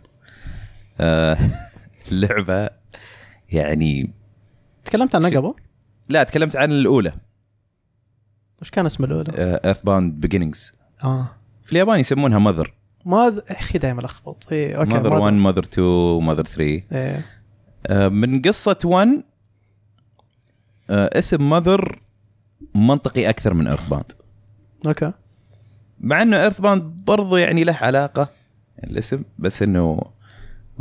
[SPEAKER 2] آه اللعبة يعني
[SPEAKER 1] تكلمت عنها قبل؟
[SPEAKER 2] لا تكلمت عن الأولى.
[SPEAKER 1] وش كان اسم
[SPEAKER 2] الأولى؟ EarthBound Beginnings
[SPEAKER 1] آه.
[SPEAKER 2] في اليابان يسمونها
[SPEAKER 1] Mother Mo- أخي دائما ألخبط. اي أوكي
[SPEAKER 2] ماذر
[SPEAKER 1] ما
[SPEAKER 2] 1
[SPEAKER 1] ذ-
[SPEAKER 2] Mother 2 Mother 3
[SPEAKER 1] إيه.
[SPEAKER 2] آه، من قصة 1 آه، اسم Mother منطقي أكثر من EarthBound
[SPEAKER 1] أوكي.
[SPEAKER 2] مع إنه EarthBound برضو يعني له علاقة الاسم بس إنه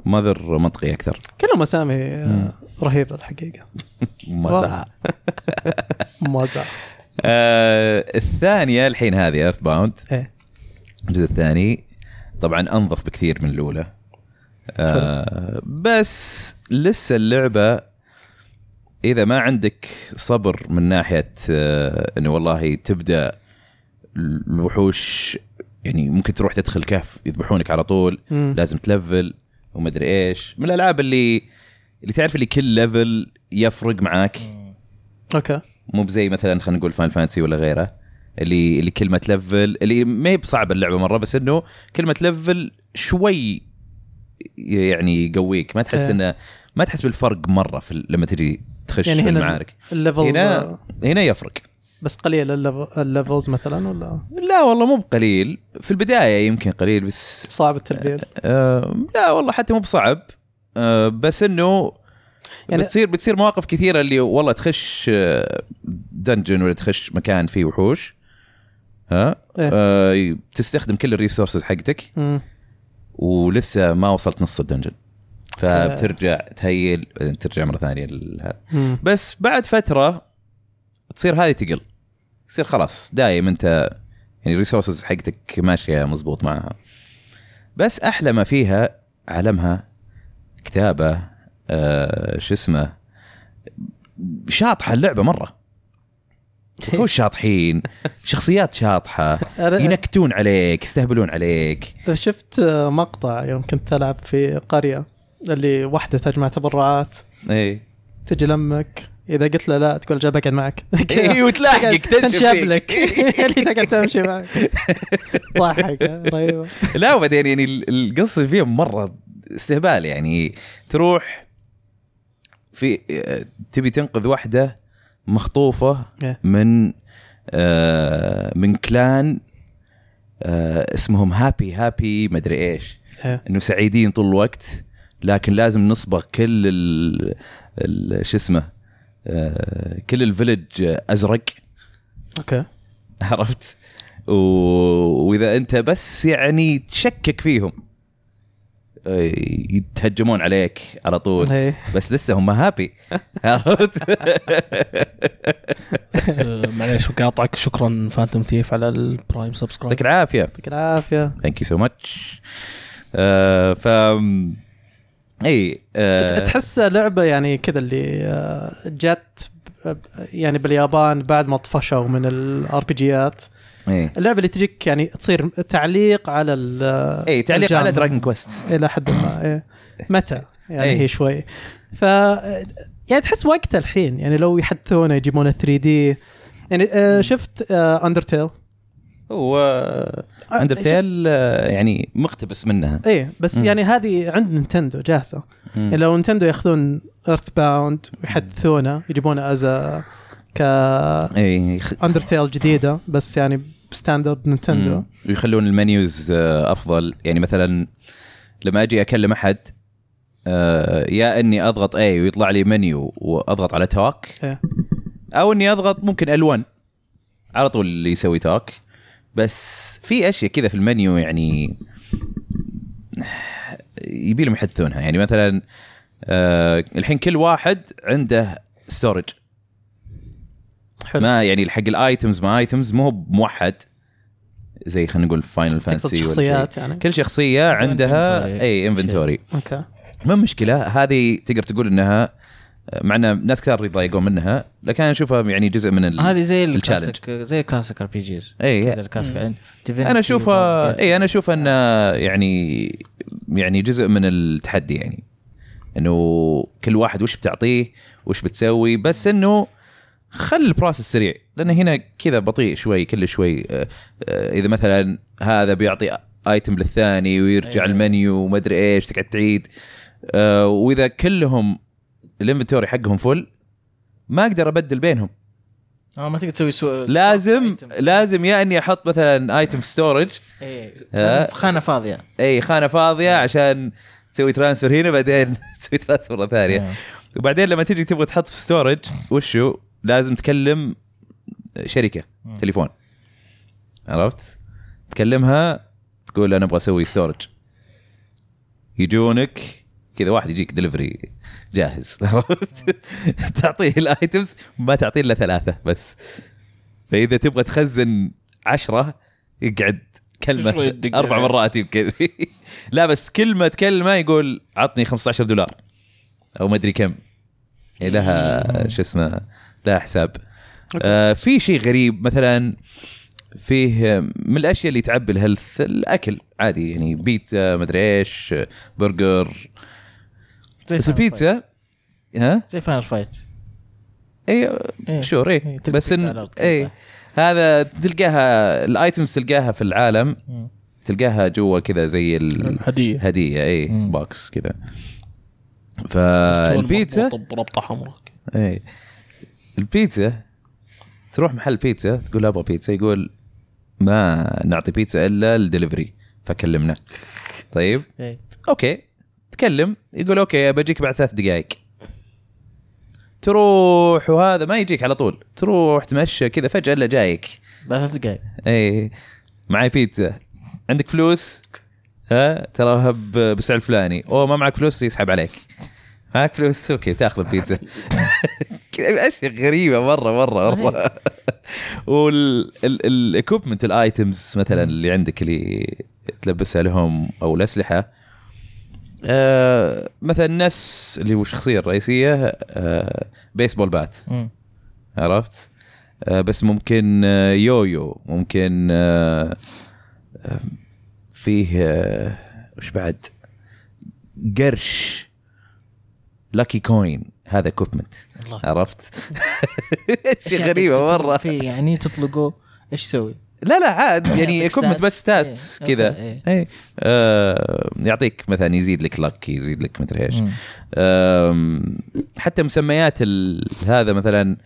[SPEAKER 2] Mother منطقي أكثر.
[SPEAKER 1] كلهم أسامي آه،. رهيبه الحقيقة.
[SPEAKER 2] مزح
[SPEAKER 1] مزح
[SPEAKER 2] آه الثانية الحين هذه EarthBound
[SPEAKER 1] إيه.
[SPEAKER 2] الجزء الثاني طبعا أنظف بكثير من الأولى. آه بس لسه اللعبة إذا ما عندك صبر من ناحية آه إنه والله تبدأ الوحوش يعني ممكن تروح تدخل كهف يذبحونك على طول
[SPEAKER 1] مم.
[SPEAKER 2] لازم ت level ومدري إيش. من الألعاب اللي اللي تعرف اللي كل level يفرق معاك.
[SPEAKER 1] أوكي.
[SPEAKER 2] مو بزي مثلا خلينا نقول Fan Fantasy ولا غيره اللي اللي كلمة ت level اللي ما هي بصعبة اللعبة مرة بس إنه كلمة ت level شوي يعني يقويك. ما تحس
[SPEAKER 1] إيه.
[SPEAKER 2] انه ما تحس بالفرق مرة في لما تجي تخش
[SPEAKER 1] يعني
[SPEAKER 2] في
[SPEAKER 1] هنا
[SPEAKER 2] المعارك.
[SPEAKER 1] ال level
[SPEAKER 2] هنا
[SPEAKER 1] آه،
[SPEAKER 2] هنا يفرق.
[SPEAKER 1] بس قليل ال lev- ال levels مثلا ولا؟
[SPEAKER 2] لا والله مو بقليل. في البداية يمكن قليل بس
[SPEAKER 1] صعب ال تلفيل
[SPEAKER 2] آه لا والله حتى مو بصعب. آه بس إنه
[SPEAKER 1] يعني-
[SPEAKER 2] بتصير بتصير مواقف كثيرة اللي والله تخش آه، dungeon ولا تخش مكان فيه وحوش. ها؟
[SPEAKER 1] إيه.
[SPEAKER 2] آه تستخدم كل ال resources
[SPEAKER 1] حقتك.
[SPEAKER 2] ولسه ما وصلت نص ال dungeon. فبترجع ت heal بعدين ترجع مرة ثانية لهذا. بس بعد فترة تصير هذه تقل. تصير خلاص دايم أنت يعني ال resources حقتك ماشية مزبوط معها. بس أحلى ما فيها عالمها كتابة آه شو اسمه؟ شاطحة اللعبة مرة. وحوش شاطحين شخصيات شاطحة ينكتون عليك يستهبلون عليك.
[SPEAKER 1] شفت آه، مقطع يوم كنت تلعب في قرية اللي واحدة تجمع تبرعات.
[SPEAKER 2] اي
[SPEAKER 1] تجي لمك إذا قلت له لا تقول جاي بقعد معك.
[SPEAKER 2] اي وتلاحقك
[SPEAKER 1] تنشب. لك اللي تقعد تمشي معك. ضحك رهيبة.
[SPEAKER 2] لا وبعدين يعني ال- القصة فيهم مرة استهبال يعني تروح في تبي تنقذ واحدة مخطوفة
[SPEAKER 1] إيه.
[SPEAKER 2] من آه من clan آه اسمهم Happy Happy مدري إيش.
[SPEAKER 1] إيه.
[SPEAKER 2] إنه سعيدين طول الوقت لكن لازم نصبغ كل ال شو اسمه آه كل ال village
[SPEAKER 1] أزرق. أوكي.
[SPEAKER 2] عرفت؟ و... وإذا أنت بس يعني تشكك فيهم. يتهجمون عليك على طول.
[SPEAKER 1] إيه.
[SPEAKER 2] بس لسه هم happy عرفت؟
[SPEAKER 3] آه، معليش بقاطعك شكرا Phantom Thief على ال Prime subscribe.
[SPEAKER 2] يعطيك العافية.
[SPEAKER 1] يعطيك العافية.
[SPEAKER 2] thank you so much ف اي آه،
[SPEAKER 1] تحس لعبة يعني كذا اللي آه، جت ب- يعني باليابان بعد ما طفشوا من ال RPG ات.
[SPEAKER 2] اي
[SPEAKER 1] اللعبة اللي تجيك يعني تصير تعليق على ال
[SPEAKER 2] اي إيه، تعليق
[SPEAKER 1] الجانب.
[SPEAKER 2] على Dragon Quest
[SPEAKER 1] إلى حد ما إيه. متى؟ يعني
[SPEAKER 2] إيه.
[SPEAKER 1] هي شوي. ف يعني تحس وقتها الحين يعني لو يحدثونه يجيبونه 3 D يعني آه شفت Undertale
[SPEAKER 2] هو Undertale يعني مقتبس منها.
[SPEAKER 1] إيه بس
[SPEAKER 2] مم.
[SPEAKER 1] يعني هذه عند نينتندو جاهزة. يعني لو نينتندو ياخذون EarthBound ويحدثونه يجيبونه از ك Undertale جديدة بس يعني ب standard
[SPEAKER 2] نينتندو. ويخلون ال menus آه، أفضل. يعني مثلا لما أجي أكلم أحد آه، يا إني أضغط A ويطلع لي منيو وأضغط على talk
[SPEAKER 1] إيه.
[SPEAKER 2] أو إني أضغط ممكن ال1 على طول اللي يسوي talk بس في أشياء كذا في المنيو يعني يبي لهم يحدثونها. يعني مثلا آه، الحين كل واحد عنده storage
[SPEAKER 1] حلو.
[SPEAKER 2] ما يعني حق ال items ما items مو هو موحد زي خلينا نقول Final
[SPEAKER 1] تقصد
[SPEAKER 2] Fantasy
[SPEAKER 1] شخصيات يعني؟
[SPEAKER 2] كل شخصية عندها
[SPEAKER 4] inventory.
[SPEAKER 2] إي inventory
[SPEAKER 1] okay.
[SPEAKER 2] ما مشكلة هذه تقدر تقول إنها مع إن ناس كثار يضايقون منها لكن أنا أشوفها يعني جزء من ال...
[SPEAKER 4] هذه زي
[SPEAKER 2] ال challenge.
[SPEAKER 4] الكلاسيك زي ال classic RPGs
[SPEAKER 2] اي
[SPEAKER 4] الكلاسيك
[SPEAKER 2] أنا اشوفها إي أنا أشوف انه يعني يعني جزء من التحدي يعني. إنه كل واحد وش بتعطيه وش بتسوي بس إنه خل ال process سريع لأن هنا كذا بطيء شوي كل شوي آه، آه، إذا مثلا هذا بيعطي item للثاني ويرجع
[SPEAKER 4] أيوة.
[SPEAKER 2] المنيو وما أدري إيش تقعد تعيد آه، وإذا كلهم ال inventory حقهم full ما أقدر أبدل بينهم
[SPEAKER 4] آه ما تقدر تسوي سو...
[SPEAKER 2] لازم. لازم يا إني أحط مثلا item في storage
[SPEAKER 4] إيه.
[SPEAKER 2] ها؟
[SPEAKER 4] لازم في خانة فاضية
[SPEAKER 2] اي خانة فاضية عشان تسوي transfer هنا بعدين تسوي transfer مرة ثانية
[SPEAKER 4] إيه.
[SPEAKER 2] وبعدين لما تيجي تبغى تحط في storage وشو لازم تكلم شركة
[SPEAKER 4] مم.
[SPEAKER 2] تليفون. عرفت؟ تكلمها تقول أنا أبغى أسوي storage يجونك كذا واحد يجيك دليفري جاهز. عرفت؟ تعطيه ال items ما تعطيه إلا ثلاثة بس. فإذا تبغى تخزن عشرة يقعد كلمة
[SPEAKER 3] أربع.
[SPEAKER 2] مرات يمكن لا بس كلمة تكلمه يقول عطني 15 دولار أو ما أدري كم. لها شو اسمه لها حساب. آه في شيء غريب مثلا فيه من الأشياء اللي تعبي ال health الأكل عادي يعني بيتزا مدري إيش برجر.
[SPEAKER 4] زي
[SPEAKER 2] بس البيتزا ها.
[SPEAKER 4] زي Final Fight
[SPEAKER 2] اي
[SPEAKER 4] إيه.
[SPEAKER 2] sure اي
[SPEAKER 4] إيه،
[SPEAKER 2] بس
[SPEAKER 4] إن
[SPEAKER 2] اي. هذا تلقاها ال items تلقاها في العالم.
[SPEAKER 4] مم.
[SPEAKER 2] تلقاها جوا كذا زي
[SPEAKER 3] هدية.
[SPEAKER 2] الهديه اي
[SPEAKER 4] مم.
[SPEAKER 2] box كذا. فالبيتزا
[SPEAKER 3] بربطه حمراء
[SPEAKER 2] اي البيتزا تروح محل بيتزا تقول أبغى بيتزا يقول ما نعطي بيتزا إلا الدليفري فكلمنا. طيب؟
[SPEAKER 4] إيه.
[SPEAKER 2] okay. تكلم يقول okay بجيك بعد ثلاث دقائق تروح وهذا ما يجيك على طول. تروح تمشى كذا فجأة إلا جايك.
[SPEAKER 4] بعد ثلاث دقائق
[SPEAKER 2] اي معي بيتزا. عندك فلوس؟ ها؟ تراها ب- بالسعر الفلاني. أوه ما معك فلوس يسحب عليك. معك فلوس؟ okay تأخذ البيتزا. أشياء غريبة مرة مرة مرة. وال equipment ال items مثلا اللي عندك اللي تلبسها لهم أو الأسلحة آه مثلا الناس اللي هو الشخصيه الرئيسيه آه baseball bat
[SPEAKER 4] مم.
[SPEAKER 2] عرفت؟ آه بس ممكن آه yo-yo ممكن آه، فيه آه وش بعد؟ قرش. lucky coin هذا equipment
[SPEAKER 4] الله
[SPEAKER 2] عرفت شيء
[SPEAKER 4] غريبة
[SPEAKER 2] مرة
[SPEAKER 4] في يعني تطلقوا إيش يسوي؟
[SPEAKER 2] لا لا عاد يعني
[SPEAKER 4] يعطيك
[SPEAKER 2] equipment بس
[SPEAKER 4] stats. إيه،
[SPEAKER 2] كذا
[SPEAKER 4] okay، إيه.
[SPEAKER 2] اي آه يعطيك مثلا يزيد لك لك يزيد لك مدري إيش حتى مسميات هذا مثلا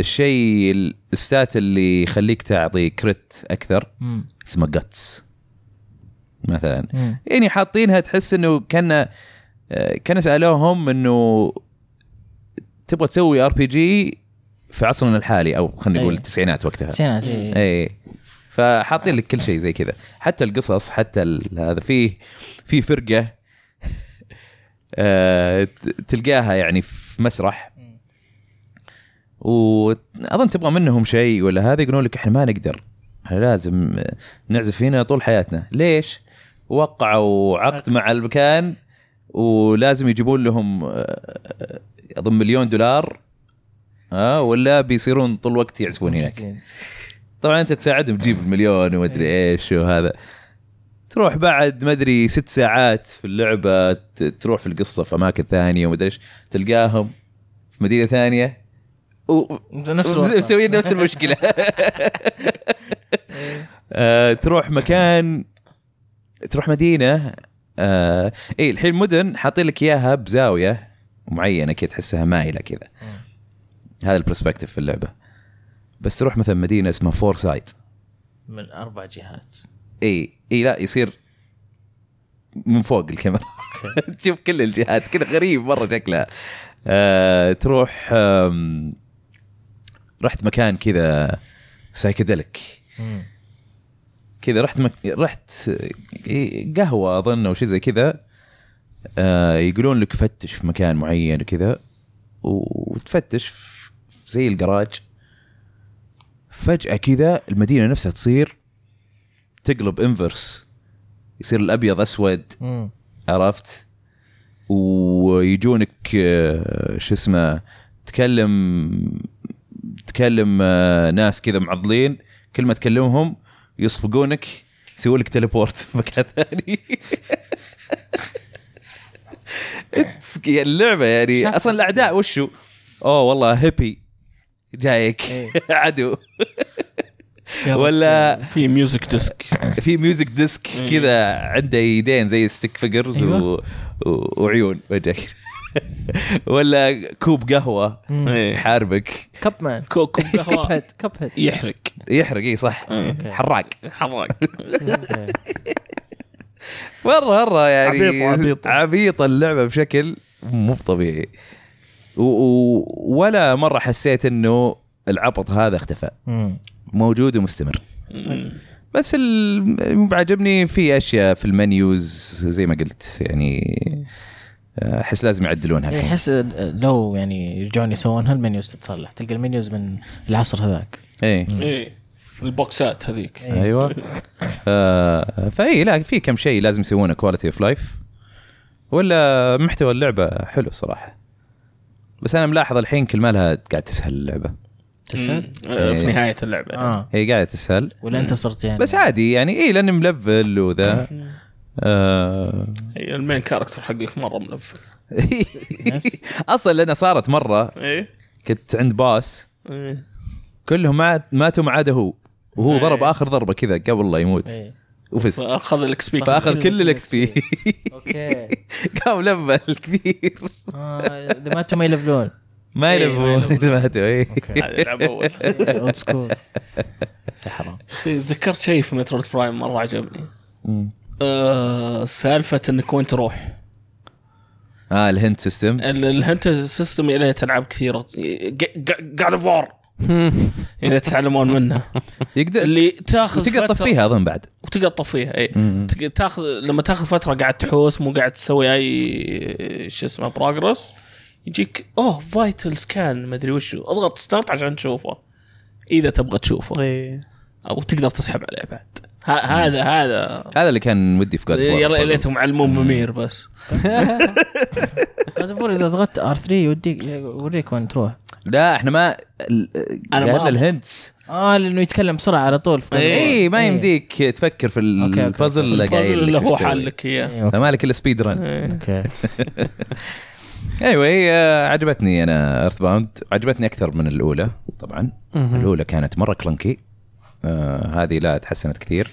[SPEAKER 2] الشيء ال- ال stat اللي يخليك تعطي crit أكثر
[SPEAKER 4] مم.
[SPEAKER 2] اسمه guts مثلا
[SPEAKER 4] مم.
[SPEAKER 2] يعني حاطينها تحس إنه كان كان سألوهم إنه تبغى تسوي RPG في عصرنا الحالي أو خلينا نقول
[SPEAKER 4] أي.
[SPEAKER 2] التسعينات وقتها.
[SPEAKER 4] تسعينات إيه.
[SPEAKER 2] اي فحاطين لك كل شيء زي كذا. حتى القصص حتى هذا فيه في فرقة آه، تلقاها يعني في مسرح. وأظن تبغى منهم شيء ولا هذا يقولون لك إحنا ما نقدر. إحنا لازم نعزف هنا طول حياتنا. ليش؟ وقعوا عقد. مع المكان. ولازم يجيبون لهم آه، أظن مليون دولار. ها ولا بيصيرون طول الوقت يعزفون هناك. طبعا أنت تساعدهم تجيب المليون ومدري إيش وهذا. تروح بعد ما أدري ست ساعات في اللعبة تروح في القصة في أماكن ثانية ومدري إيش تلقاهم في مدينة ثانية. و...
[SPEAKER 4] نفس الوقت
[SPEAKER 2] مسويين نفس المشكلة. آه، تروح مكان تروح مدينة آه، اي الحين مدن حاطين لك إياها بزاوية معينة كذا تحسها مايله كذا. هذا ال perspective في اللعبة. بس تروح مثلا مدينة اسمها Fourside
[SPEAKER 4] من أربع جهات.
[SPEAKER 2] اي اي لا يصير من فوق الكاميرا. تشوف كل الجهات كذا غريب مرة شكلها. آه تروح آم، رحت مكان كذا psychedelic كذا رحت مك... رحت إيه، قهوة أظن أو شيء زي كذا آه يقولون لك فتش في مكان معين وكذا وتفتش في زي الجراج فجأة كذا المدينة نفسها تصير تقلب انفرس يصير الأبيض أسود عرفت؟ ويجونك آه، شو اسمه تكلم تكلم آه، ناس كذا معضلين كل ما تكلمهم يصفقونك يسوي لك تليبورت في مكان ثاني اللعبة يعني أصلا الأعداء وشو؟ أوه والله هيبي جايك
[SPEAKER 4] إيه.
[SPEAKER 2] عدو ولا
[SPEAKER 3] في ميوزك ديسك
[SPEAKER 2] في ميوزك ديسك
[SPEAKER 3] إيه.
[SPEAKER 2] كذا عنده يدين زي ستيك فيجرز.
[SPEAKER 4] أيوة.
[SPEAKER 2] و... وعيون وجهك ولا كوب
[SPEAKER 3] قهوة.
[SPEAKER 2] يحاربك
[SPEAKER 4] كب مان
[SPEAKER 3] كوب قهوة.
[SPEAKER 4] هيد كب هيد
[SPEAKER 3] يحرق.
[SPEAKER 2] يحرق اي صح.
[SPEAKER 3] إيه.
[SPEAKER 2] حراق.
[SPEAKER 3] حراق.
[SPEAKER 2] مرة مرة يعني
[SPEAKER 3] عبيط- عبيط.
[SPEAKER 2] عبيطه اللعبة بشكل مو طبيعي. ولا مرة حسيت إنه العبط هذا اختفى. موجود ومستمر. بس اللي عجبني في أشياء في المنيوز زي ما قلت يعني أحس لازم يعدلونها الحين.
[SPEAKER 4] أحس لو يعني يرجعون يسوونها المنيوز تتصلح تلقى المنيوز من العصر هذاك.
[SPEAKER 2] إيه.
[SPEAKER 3] إيه البوكسات هذيك.
[SPEAKER 2] أيوه. آه فإي لا في كم شيء لازم يسوونه quality of life ولا محتوى اللعبة حلو صراحة. بس أنا ملاحظ الحين كل ما لها قاعد تسهل اللعبة.
[SPEAKER 4] تسهل؟
[SPEAKER 3] آه، في
[SPEAKER 2] إيه.
[SPEAKER 3] نهاية اللعبة.
[SPEAKER 4] آه.
[SPEAKER 2] هي قاعدة تسهل.
[SPEAKER 4] ولا أنت صرت يعني؟
[SPEAKER 2] بس عادي يعني اي لاني ملفل وذا. آه.
[SPEAKER 3] إيه، ال main character حقك مرة ملفل
[SPEAKER 2] أصلا لأنها صارت مرة.
[SPEAKER 3] إيه.
[SPEAKER 2] كنت عند boss.
[SPEAKER 3] إيه.
[SPEAKER 2] كلهم مات ماتوا ما عدا هو. وهو
[SPEAKER 3] إيه.
[SPEAKER 2] ضرب آخر ضربة كذا قبل لا يموت.
[SPEAKER 4] إيه.
[SPEAKER 2] وفزت.
[SPEAKER 3] فأخذ ال XP
[SPEAKER 2] فأخذ كل ال XP
[SPEAKER 4] okay.
[SPEAKER 2] قام لفل كثير
[SPEAKER 4] آه إذا ماتوا ما يلفلون.
[SPEAKER 2] ما
[SPEAKER 3] إيه، يلفلون.
[SPEAKER 2] إذا ماتوا اي
[SPEAKER 4] okay.
[SPEAKER 3] هذا يلعب أول.
[SPEAKER 4] old school يا حرام.
[SPEAKER 3] ذكرت شيء في Metroid Prime مرة عجبني. آه سالفة إنك وين تروح.
[SPEAKER 2] آه الهنت سيستم
[SPEAKER 3] ال- الهنت سيستم إلى العاب كثيرة. قاعد اوف وور إلى تتعلمون منه.
[SPEAKER 2] يقدر
[SPEAKER 3] اللي تاخذ
[SPEAKER 2] تقدر تطفيها أظن بعد.
[SPEAKER 3] وتقدر تطفيها اي تاخذ لما تاخذ فترة قاعد تحوس مو قاعد تسوي أي شو اسمه بروجرس يجيك أوه فايتل سكان ما أدري وشو. اضغط ستارت عشان تشوفه. إذا تبغى تشوفه.
[SPEAKER 1] إيه.
[SPEAKER 3] أو تقدر تسحب عليه بعد. هذا هذا
[SPEAKER 2] هذا اللي كان ودي في جاد
[SPEAKER 3] يا ليتهم علمون ممير بس
[SPEAKER 4] هذا فور إذا ضغطت R 3 يوديك يوريك وين تروح
[SPEAKER 2] لا إحنا ما
[SPEAKER 3] أبغى.
[SPEAKER 2] ال
[SPEAKER 4] hints آه لأنه يتكلم بسرعة على طول في
[SPEAKER 3] إيه.
[SPEAKER 2] اي ما
[SPEAKER 4] إيه.
[SPEAKER 2] يمديك تفكر في. البازل اللي قايل
[SPEAKER 3] اللي هو. حال لك إياه
[SPEAKER 4] إيه، okay.
[SPEAKER 2] فما لك الا speed
[SPEAKER 3] run.
[SPEAKER 4] okay
[SPEAKER 2] أيوه هي عجبتني أنا EarthBound عجبتني أكثر من الأولى طبعا. الأولى كانت مرة clunky هذه لا تحسنت كثير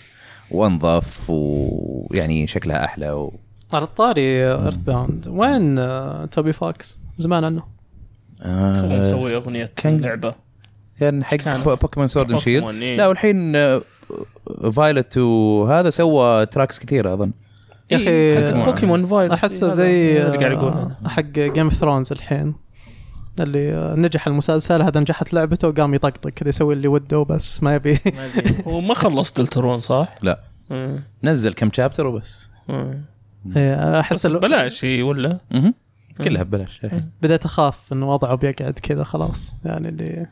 [SPEAKER 2] وأنظف ويعني شكلها أحلى و...
[SPEAKER 1] على الطاري EarthBound وين آه، Toby Fox زمان عنه.
[SPEAKER 2] آه
[SPEAKER 3] مسوي أغنية
[SPEAKER 2] كان-
[SPEAKER 3] لعبة.
[SPEAKER 2] كان حق
[SPEAKER 3] كان؟
[SPEAKER 2] بو- Pokémon Sword and
[SPEAKER 3] Shield إيه.
[SPEAKER 2] لا والحين آه، Violet وهذا سوى tracks كثيره أظن.
[SPEAKER 1] يا
[SPEAKER 3] إيه، حق Pokémon Violet
[SPEAKER 1] أحسه زي
[SPEAKER 3] اللي قاعد
[SPEAKER 1] آه،
[SPEAKER 3] يقول
[SPEAKER 1] حق Game of Thrones الحين. اللي نجح المسلسل هذا نجحت لعبته وقام يطقطق كذا يسوي اللي وده وبس ما يبي
[SPEAKER 3] هو ما خلص Deltarune صح؟
[SPEAKER 2] لا
[SPEAKER 3] إيه.
[SPEAKER 2] نزل كم chapter وبس
[SPEAKER 3] إيه.
[SPEAKER 1] إيه، أحس
[SPEAKER 3] بلاش هي ولا.
[SPEAKER 2] كلها ببلاش الحين.
[SPEAKER 1] بديت أخاف انه وضعه بيقعد كذا خلاص يعني اللي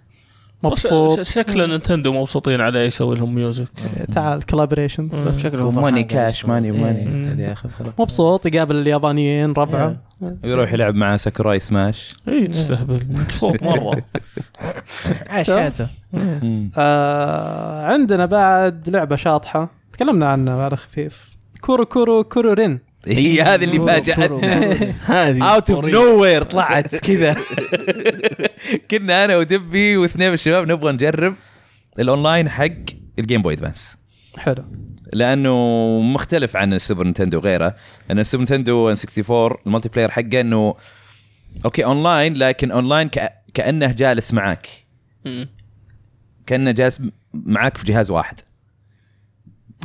[SPEAKER 1] مبسوط.
[SPEAKER 3] ش- شكل Nintendo مبسوطين عليه يسوي لهم music
[SPEAKER 1] إيه، تعال collaborations
[SPEAKER 4] شكله money
[SPEAKER 2] cash
[SPEAKER 4] money.
[SPEAKER 2] money.
[SPEAKER 3] إيه.
[SPEAKER 2] خلاص.
[SPEAKER 1] مبسوط يقابل اليابانيين ربعه.
[SPEAKER 2] يروح يلعب مع ساكوراي سماش.
[SPEAKER 3] اي تستهبل مبسوط مرة.
[SPEAKER 4] عايش حياته.
[SPEAKER 1] آه عندنا بعد لعبة شاطحة. تكلمنا عنها على خفيف Kuru Kuru Kururin.
[SPEAKER 2] هي هذه اللي فاجأتنا.
[SPEAKER 3] هذه. out
[SPEAKER 2] of. nowhere طلعت كذا. كنا أنا ودبي واثنين من الشباب نبغى نجرب الأونلاين حق ال Game Boy Advance
[SPEAKER 1] حلو.
[SPEAKER 2] لأنه مختلف عن ال Super Nintendo وغيره. لأن ال Super Nintendo N 64 ال multiplayer حقه إنه okay online لكن أونلاين. كأنه جالس معاك. كأنه جالس معاك في جهاز واحد.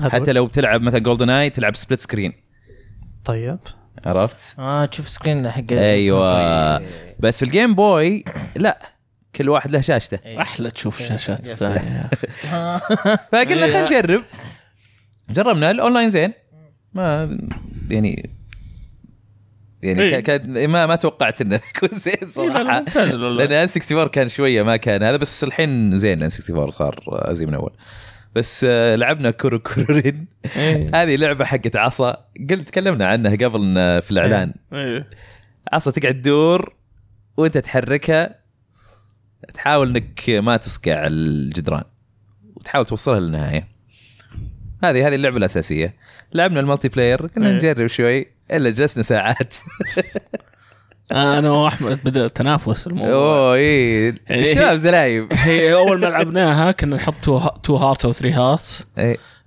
[SPEAKER 2] حتى لو بتلعب مثلا GoldenEye تلعب split screen
[SPEAKER 1] طيب.
[SPEAKER 2] عرفت؟
[SPEAKER 4] آه تشوف screen حق
[SPEAKER 2] أيوه. بس في ال Game Boy لا. كل واحد له شاشته.
[SPEAKER 3] أحلى تشوف شاشات
[SPEAKER 4] يا
[SPEAKER 3] ثانية.
[SPEAKER 2] فقلنا
[SPEAKER 3] إيه.
[SPEAKER 2] خلينا نجرب. جربنا الأونلاين زين. ما يعني يعني
[SPEAKER 3] إيه.
[SPEAKER 2] كان ما ما توقعت إنه يكون زين
[SPEAKER 3] إيه، صراحة.
[SPEAKER 2] لأن ان 64 كان شوية ما كان هذا بس الحين زين ان 64 صار ازي من أول. بس آه، لعبنا كورو كورورين.
[SPEAKER 3] إيه.
[SPEAKER 2] هذه لعبة حقت عصا. قلت تكلمنا عنها قبل إن في الإعلان.
[SPEAKER 3] إيه.
[SPEAKER 2] عصا تقعد تدور وأنت تحركها تحاول إنك ما تصقع الجدران وتحاول توصلها للنهاية. هذه هذه اللعبة الأساسية. لعبنا ال multiplayer كنا
[SPEAKER 3] إيه.
[SPEAKER 2] نجرب شوي إلا جلسنا ساعات.
[SPEAKER 3] أنا وأحمد بدأ تنافس الموضوع
[SPEAKER 2] أوه إي
[SPEAKER 3] إيه.
[SPEAKER 2] الشباب زلايب
[SPEAKER 3] هي أول ما لعبناها كنا نحط two, two heart أو three
[SPEAKER 2] heart.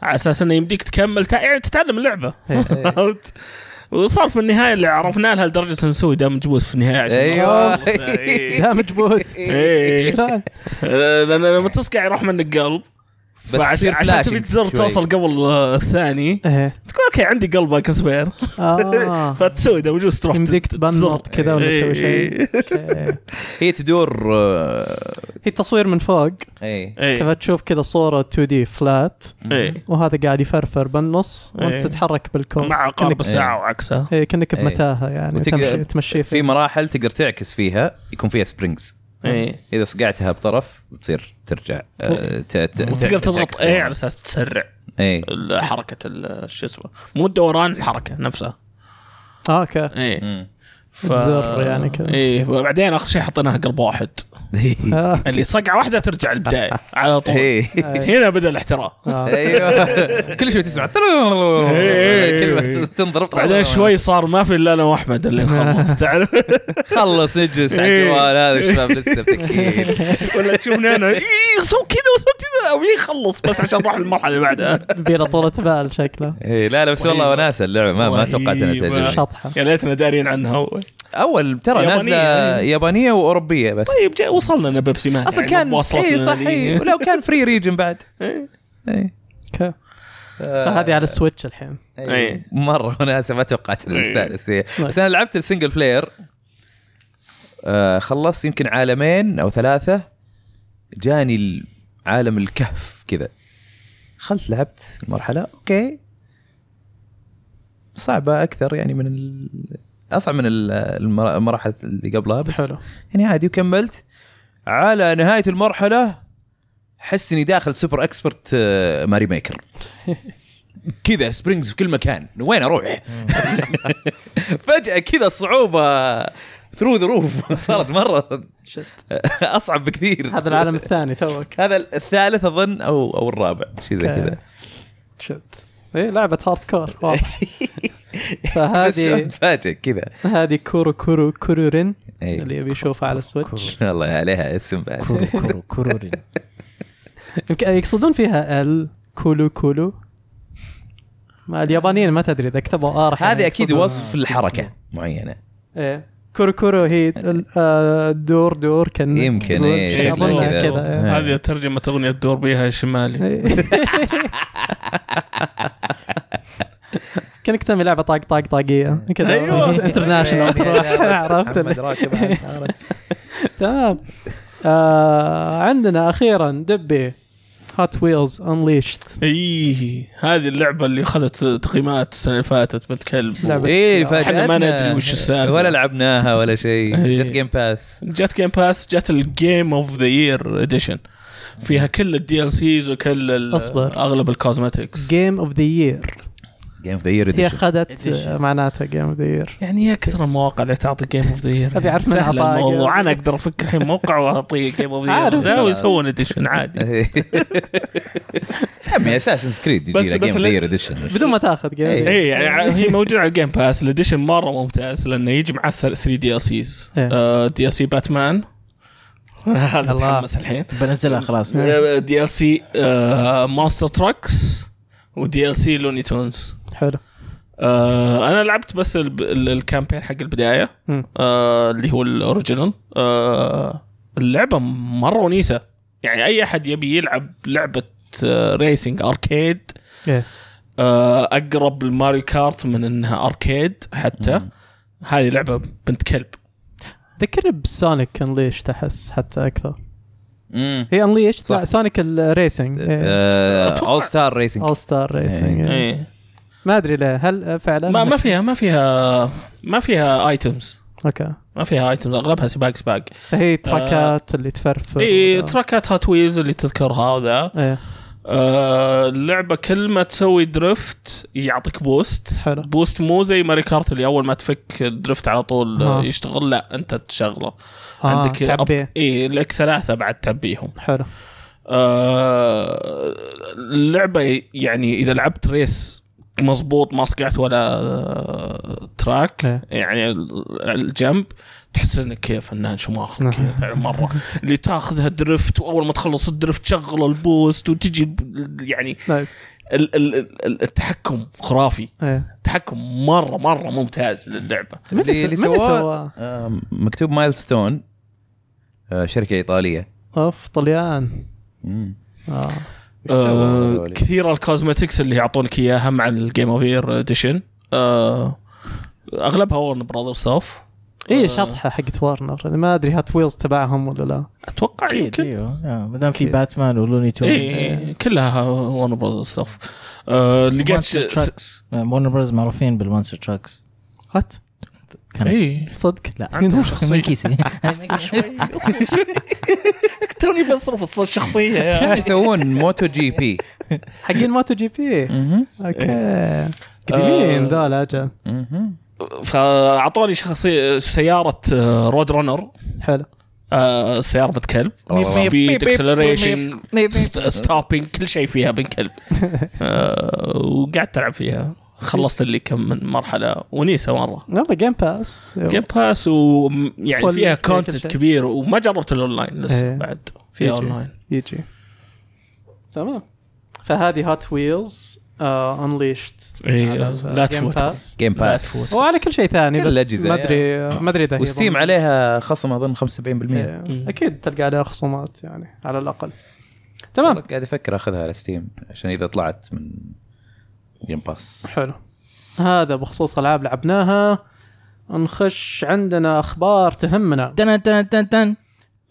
[SPEAKER 3] على أساس إنه يمديك تكمل. يعني تتعلم اللعبة؟ وصار في النهاية اللي عرفنا لها لدرجة نسوي damage boost في النهاية عشان
[SPEAKER 1] أيوه. damage
[SPEAKER 3] boost.
[SPEAKER 1] شلون؟
[SPEAKER 3] لأن لما تصقع يروح منك قلب
[SPEAKER 2] بس
[SPEAKER 3] عشان
[SPEAKER 2] flashing
[SPEAKER 3] تبي تزر
[SPEAKER 2] شوي.
[SPEAKER 3] توصل قبل آه، الثاني
[SPEAKER 1] إيه
[SPEAKER 3] تقول okay عندي قلب spare
[SPEAKER 1] آه
[SPEAKER 3] فتسوي damage boost تروح
[SPEAKER 1] يمديك. تبنط كذا ولا تسوي شيء
[SPEAKER 3] إيه.
[SPEAKER 2] هي تدور آه،
[SPEAKER 1] هي التصوير من فوق
[SPEAKER 2] اي
[SPEAKER 3] إيه.
[SPEAKER 1] كيف تشوف كذا صورة 2 D flat
[SPEAKER 3] إيه.
[SPEAKER 1] وهذا قاعد يفرفر بالنص
[SPEAKER 3] إيه.
[SPEAKER 1] وانت تتحرك بال course
[SPEAKER 3] مع عقارب الساعة وعكسها
[SPEAKER 1] إيه
[SPEAKER 2] إيه.
[SPEAKER 1] بمتاهة يعني تمشي
[SPEAKER 2] في مراحل تقدر تعكس فيها يكون فيها springs
[SPEAKER 3] إيه.
[SPEAKER 2] إذا صقعتها بطرف تصير ترجع آه، ت- ت-
[SPEAKER 3] وتقدر
[SPEAKER 2] ت-
[SPEAKER 3] تضغط إيه على أساس تسرع
[SPEAKER 2] اي
[SPEAKER 3] ال- حركة شو اسمه مو الدوران الحركة نفسها.
[SPEAKER 1] آه
[SPEAKER 3] okay
[SPEAKER 2] مم.
[SPEAKER 3] ف...
[SPEAKER 1] تزر يعني كذا.
[SPEAKER 3] إيه وبعدين آخر شيء حطيناها قلب واحد. اللي صقعة واحدة ترجع البداية على طول
[SPEAKER 2] إيه.
[SPEAKER 3] هنا بدأ الاحتراف
[SPEAKER 1] آه.
[SPEAKER 2] أيوه كل شوي تسمع
[SPEAKER 3] إيه.
[SPEAKER 2] كلمة تنضرب
[SPEAKER 3] بعدين شوي صار ما في إلا أنا وأحمد اللي نخلص تعرف
[SPEAKER 2] خلص نجلس على
[SPEAKER 3] إيه.
[SPEAKER 2] الجوال هذا الشباب لسه بتكين
[SPEAKER 3] ولا تشوفني أنا سوي كذا وسوي كذا وي يخلص بس عشان نروح للمرحلة اللي بعدها
[SPEAKER 1] بينا طولة بال شكله
[SPEAKER 2] إيه لا لا بس والله
[SPEAKER 3] رهيبة.
[SPEAKER 2] وناسة اللعبة ما ما توقعت إنها
[SPEAKER 3] رهيبة.
[SPEAKER 2] تعجبني
[SPEAKER 1] شطحة
[SPEAKER 3] يا ليتنا دارين عنها اول
[SPEAKER 2] أول ترى
[SPEAKER 3] يابانية،
[SPEAKER 2] نازلة
[SPEAKER 3] إيه.
[SPEAKER 2] يابانية وأوروبية بس
[SPEAKER 3] طيب جاء وصلنا لنا بيبسي مان
[SPEAKER 2] أصلا
[SPEAKER 3] يعني
[SPEAKER 2] كان اي صح. إيه. ولو كان free region بعد
[SPEAKER 3] إيه.
[SPEAKER 2] إيه
[SPEAKER 1] okay فهذه على ال Switch الحين
[SPEAKER 2] إيه مرة وناسه ما توقعت
[SPEAKER 3] إيه.
[SPEAKER 2] مستانس فيها بس أنا لعبت ال single player آه خلصت يمكن عالمين أو ثلاثة جاني عالم الكهف كذا خلت لعبت المرحلة okay صعبة أكثر يعني من. أصعب من ال- المر- المراحل اللي قبلها بس
[SPEAKER 1] حلو.
[SPEAKER 2] يعني عادي وكملت. على نهاية المرحلة حس إني داخل super expert Mario Maker كذا springs في كل مكان. وين أروح؟ فجأة كذا الصعوبة through the roof صارت
[SPEAKER 1] مرة.
[SPEAKER 2] أصعب بكثير.
[SPEAKER 1] هذا العالم الثاني توك.
[SPEAKER 2] هذا الثالث أظن أو أو الرابع شيء زي. كذا.
[SPEAKER 1] shit. إيه لعبة hardcore واضح فهذه
[SPEAKER 2] تفاجئ؟ كذا.
[SPEAKER 1] هذه كورو كورو كورورين
[SPEAKER 2] إيه.
[SPEAKER 1] اللي يبي يشوفها على السويتش
[SPEAKER 2] والله عليها اسم بعد.
[SPEAKER 4] كورو كورو كورورين.
[SPEAKER 1] يمكن- يقصدون فيها ال كولو كولو. ما اليابانيين ما تدري إذا كتبوا ار
[SPEAKER 2] هذه أكيد وصف الحركه معينة.
[SPEAKER 1] إيه. كورو كورو هي آه، دور دور كان
[SPEAKER 2] يمكن،
[SPEAKER 1] دور-
[SPEAKER 2] إيه،
[SPEAKER 1] أظنها
[SPEAKER 3] كذا.
[SPEAKER 1] إيه.
[SPEAKER 3] هذه ترجمة أغنية تدور بيها شمالي
[SPEAKER 1] إيه. كانك تسمي لعبة طاق طاق طاقية كذا
[SPEAKER 3] أيوة.
[SPEAKER 1] international تروح عرفت
[SPEAKER 2] محمد راكب على الفارس.
[SPEAKER 1] تمام آه عندنا أخيرا دبي Hot Wheels Unleashed
[SPEAKER 3] إي هذه اللعبة اللي أخذت تقييمات السنة اللي فاتت بنت كلب
[SPEAKER 1] إيه.
[SPEAKER 2] فاجأتنا
[SPEAKER 3] إحنا ما ندري وش السالفة.
[SPEAKER 2] ولا لعبناها ولا شيء
[SPEAKER 3] إيه.
[SPEAKER 2] جت Game Pass
[SPEAKER 3] جت Game Pass جت ال game of the year edition فيها كل ال DLCs وكل.
[SPEAKER 1] أغلب
[SPEAKER 3] ال cosmetics
[SPEAKER 1] game of the year
[SPEAKER 2] game of the year
[SPEAKER 1] هي اخذت. معناتها game of the year
[SPEAKER 3] يعني يا كثر المواقع اللي تعطي game of the year
[SPEAKER 1] أبي أعرف من
[SPEAKER 3] سهل
[SPEAKER 1] أعطاها
[SPEAKER 3] الموضوع. أنا أقدر أفكر الحين موقع وأعطيه game of
[SPEAKER 1] the
[SPEAKER 3] year ويسوون edition عادي.
[SPEAKER 2] عمي Assassin's Creed
[SPEAKER 3] بس-
[SPEAKER 2] يجي
[SPEAKER 3] بس
[SPEAKER 2] game
[SPEAKER 3] of
[SPEAKER 2] the year edition
[SPEAKER 1] بدون ما تاخذ game
[SPEAKER 2] إيه.
[SPEAKER 3] اي يعني هي موجودة على ال Game Pass ال edition مرة ممتاز لأنه يجي مع 3 DLCs. DLC Batman هذا
[SPEAKER 1] الله.
[SPEAKER 3] تحمس الحين.
[SPEAKER 4] بنزلها خلاص.
[SPEAKER 3] دي LC Monster Trucks و DLC Looney Tunes
[SPEAKER 1] حلو.
[SPEAKER 3] آه أنا لعبت بس ال- ال- ال campaign حق
[SPEAKER 1] البداية.
[SPEAKER 3] آه اللي هو ال original. آه اللعبة مرة ونيسة. يعني أي أحد يبي يلعب لعبة آه racing
[SPEAKER 1] arcade
[SPEAKER 3] آه أقرب ل Mario Kart من إنها arcade حتى. هذه لعبة بنت كلب.
[SPEAKER 1] ذكرني ب Sonic Unleashed تحس حتى أكثر.
[SPEAKER 2] مم.
[SPEAKER 1] هي
[SPEAKER 2] Unleashed.
[SPEAKER 1] لا Sonic
[SPEAKER 2] ال racing All-Star
[SPEAKER 1] Racing All-Star Racing
[SPEAKER 3] إيه.
[SPEAKER 1] ما أدري ليه هل فعلا؟
[SPEAKER 3] ما ما فيها ما فيها ما فيها items
[SPEAKER 1] okay.
[SPEAKER 3] ما فيها items أغلبها سباق سباق.
[SPEAKER 1] فهي تراكات اللي تفرفر إي.
[SPEAKER 3] تراكات Hot Wheels اللي تذكرها وذا.
[SPEAKER 1] إيه.
[SPEAKER 3] آه، اللعبة كل ما تسوي drift يعطيك boost
[SPEAKER 1] حلو.
[SPEAKER 3] boost مو زي Mario Kart اللي أول ما تفك ال drift على طول
[SPEAKER 1] آه.
[SPEAKER 3] آه. يشتغل لا أنت تشغله.
[SPEAKER 1] آه
[SPEAKER 3] عندك
[SPEAKER 1] تعبيه
[SPEAKER 3] إي لك ثلاثة بعد تعبيهم
[SPEAKER 1] حلو.
[SPEAKER 3] آه اللعبة يعني إذا لعبت race مظبوط ما صقعت ولا آه، track.
[SPEAKER 1] إيه.
[SPEAKER 3] يعني ال- الجنب تحس انك كيف فنان شماخ
[SPEAKER 1] نعم.
[SPEAKER 3] كذا يعني مرة. اللي تاخذها drift وأول ما تخلص ال drift تشغل ال boost وتجي يعني
[SPEAKER 1] nice.
[SPEAKER 3] ال- ال- ال- التحكم خرافي.
[SPEAKER 1] إيه.
[SPEAKER 3] التحكم مرة مرة ممتاز للعبة.
[SPEAKER 1] من
[SPEAKER 2] اللي-
[SPEAKER 1] اللي
[SPEAKER 2] اللي
[SPEAKER 1] من اللي
[SPEAKER 2] سواه-؟ آه، مكتوب Milestone آه، شركة إيطالية.
[SPEAKER 1] أوف طليان.
[SPEAKER 2] مم. سووا
[SPEAKER 3] آه؟ كثير ال cosmetics اللي يعطونك إياها مع ال game of year edition آه أغلبها Warner Brothers stuff
[SPEAKER 1] إيه
[SPEAKER 3] آه.
[SPEAKER 1] شطحه حقت وارنر أنا ما أدري Hot Wheels تبعهم ولا لا.
[SPEAKER 3] أتوقع
[SPEAKER 4] أكيد
[SPEAKER 3] يمكن.
[SPEAKER 4] إيوه. آه، ما دام في.
[SPEAKER 1] Batman
[SPEAKER 4] و Looney Tunes
[SPEAKER 3] اي كلها Warner Brothers stuff لقيت
[SPEAKER 4] tracks مونر براذرز معروفين بالمونستر تراكس
[SPEAKER 1] هات.
[SPEAKER 3] اي
[SPEAKER 1] صدق.
[SPEAKER 4] لا
[SPEAKER 3] عندهم شخصية.
[SPEAKER 4] من كيسي.
[SPEAKER 3] توني بصرف الشخصية.
[SPEAKER 2] كانوا يسوون موتو جي بي؟
[SPEAKER 1] حقين موتو جي بي. أوكي. قديمين
[SPEAKER 3] آه.
[SPEAKER 1] ذول
[SPEAKER 2] أجل.
[SPEAKER 3] فأعطوني شخصية سيارة آه، رود رانر
[SPEAKER 1] حلو.
[SPEAKER 3] آه، سيارة بنت كلب. سبيد اكسلريشن stopping كل شيء فيها بنت كلب. آه، وقعدت العب فيها. خلصت اللي كم من مرحلة ونيسة مرة.
[SPEAKER 1] والله Game Pass
[SPEAKER 3] Game Pass ويعني فيها
[SPEAKER 1] content.
[SPEAKER 3] كبير وما جربت الاونلاين لسه
[SPEAKER 1] إيه.
[SPEAKER 3] بعد. فيها. اونلاين
[SPEAKER 1] يجي تمام. فهذه Hot Wheels
[SPEAKER 3] Unleashed لا تفوتكم. Game
[SPEAKER 2] Pass
[SPEAKER 3] تفوت.
[SPEAKER 1] وعلى كل شيء ثاني
[SPEAKER 2] كل
[SPEAKER 1] بس ما ادري ما أدري إذا
[SPEAKER 2] و
[SPEAKER 1] Steam
[SPEAKER 2] عليها خصم أظن 75%
[SPEAKER 1] إيه،
[SPEAKER 3] مم.
[SPEAKER 1] أكيد. تلقى عليها خصومات يعني على الأقل. تمام.
[SPEAKER 2] قاعد أفكر أخذها على Steam عشان إذا طلعت من Game Pass
[SPEAKER 1] حلو. هذا بخصوص ألعاب لعبناها. نخش عندنا أخبار تهمنا.
[SPEAKER 4] تن تن تن تن.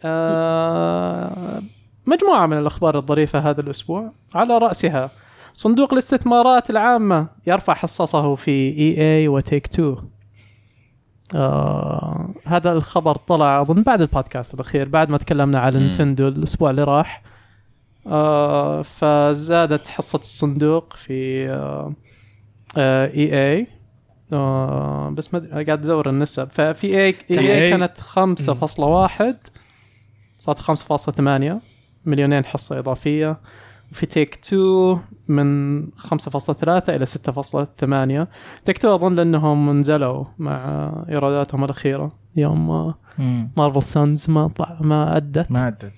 [SPEAKER 1] آه مجموعة من الأخبار الظريفة هذا الأسبوع. على رأسها صندوق الاستثمارات العامة يرفع حصصه في EA و Take-Two. آه هذا الخبر طلع أظن بعد البودكاست الأخير بعد ما تكلمنا على
[SPEAKER 2] مم.
[SPEAKER 1] نينتندو الأسبوع اللي راح. فزادت حصة الصندوق في آه آه EA آه بس ما قاعد أدور النسب. ففي
[SPEAKER 3] EA
[SPEAKER 1] كانت 5.1 صارت 5.8 مليونين حصة إضافية. وفي Take-Two من 5.3 إلى 6.8 تيك تو أظن لأنهم نزلوا مع إيراداتهم الأخيرة. يوم آه،. مارفل سانز ما طلع ما أدت.
[SPEAKER 4] ما عدت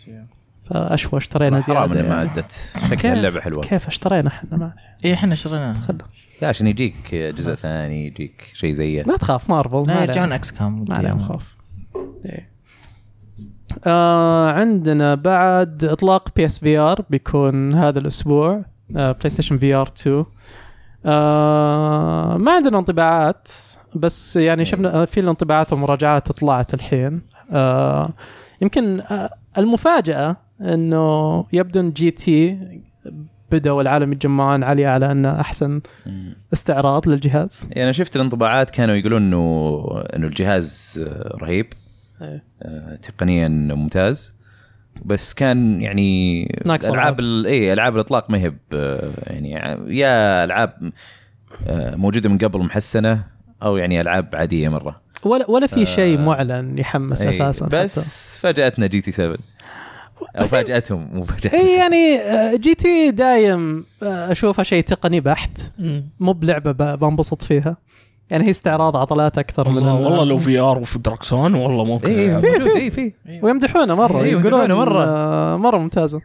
[SPEAKER 1] فأشوى اشترينا
[SPEAKER 2] حرام
[SPEAKER 1] زيادة
[SPEAKER 2] انها ما
[SPEAKER 1] يعني.
[SPEAKER 2] أدت. شكلها
[SPEAKER 1] كيف؟
[SPEAKER 2] اللعبة حلوة.
[SPEAKER 1] كيف اشترينا إحنا؟ ما
[SPEAKER 4] إيه إحنا شريناها
[SPEAKER 2] لا عشان يجيك جزء ثاني يجيك شيء زيه.
[SPEAKER 1] لا تخاف مارفل
[SPEAKER 4] لا
[SPEAKER 1] ما
[SPEAKER 4] يرجعون. إكس كام
[SPEAKER 1] ما عليهم خوف إيه. آه عندنا بعد إطلاق بي اس في ار بيكون هذا الأسبوع آه بلاي ستيشن VR 2 آه ما عندنا انطباعات بس يعني شفنا آه، في الانطباعات ومراجعات طلعت الحين. آه يمكن آه المفاجأة إنه يبدو إن GT بدأوا العالم يتجمعون عليه على إنه
[SPEAKER 2] أحسن.
[SPEAKER 1] استعراض للجهاز.
[SPEAKER 2] يعني أنا شفت الانطباعات كانوا يقولون إنه إنه الجهاز آه، رهيب
[SPEAKER 1] إيه.
[SPEAKER 2] آه، تقنيا ممتاز بس كان يعني
[SPEAKER 1] ناقص ألعاب.
[SPEAKER 2] اي ألعاب الإطلاق ما هي يعني يا ألعاب آه، موجودة من قبل محسنة أو يعني ألعاب عادية مرة.
[SPEAKER 1] ولا ولا في شيء معلن يحمس
[SPEAKER 2] إيه،
[SPEAKER 1] أساسا
[SPEAKER 2] بس فاجأتنا GT 7 أو فاجاتهم مو فاجاتنا
[SPEAKER 1] اي يعني آه، GT دايم آه، اشوفها شيء تقني بحت. مو بلعبة بنبسط فيها. يعني هي استعراض عضلات أكثر من
[SPEAKER 3] والله,
[SPEAKER 1] ال-
[SPEAKER 3] والله لو VR وفي دراكسون والله ممكن
[SPEAKER 2] اي
[SPEAKER 1] في-
[SPEAKER 2] موجود
[SPEAKER 1] في.
[SPEAKER 2] اي في.
[SPEAKER 1] ويمدحونه مرة
[SPEAKER 2] إيه،
[SPEAKER 1] يقولون. آه، مرة.
[SPEAKER 3] ممتازة.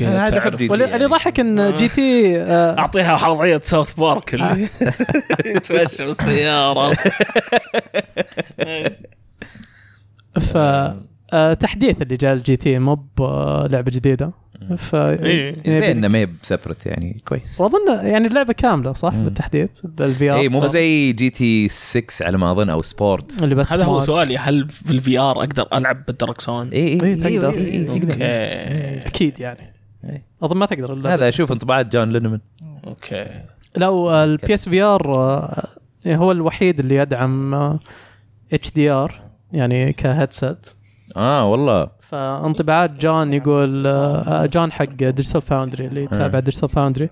[SPEAKER 2] هذا
[SPEAKER 1] اللي يضحك إن GT آه،
[SPEAKER 3] أعطيها وضعيه South Park اللي يتمشى بالسيارة.
[SPEAKER 1] ف آه، تحديث اللي جاء ال GT مو بلعبه جديدة. ف
[SPEAKER 3] إيه.
[SPEAKER 1] يعني
[SPEAKER 2] زين إنه ما هي ب separate يعني كويس.
[SPEAKER 1] وأظن يعني اللعبه كاملة صح؟
[SPEAKER 2] مم.
[SPEAKER 1] بالتحديث بال VR
[SPEAKER 2] اي مو زي GT 6 على ما أظن أو Sport
[SPEAKER 1] اللي بس
[SPEAKER 3] هذا هو. سؤالي هل في ال VR أقدر ألعب بالدراكسون؟
[SPEAKER 2] اي اي
[SPEAKER 1] إيه، تقدر.
[SPEAKER 3] أوكي.
[SPEAKER 1] أكيد يعني.
[SPEAKER 2] إيه.
[SPEAKER 1] أظن ما تقدر إلا
[SPEAKER 2] هذا أشوف انطباعات John Linneman
[SPEAKER 3] أوكي.
[SPEAKER 1] لو ال PSVR هو الوحيد اللي يدعم HDR يعني كهيدسет
[SPEAKER 2] آه والله.
[SPEAKER 1] فانطباعات جون يقول آه، جون حق Digital Foundry اللي يتابع Digital Foundry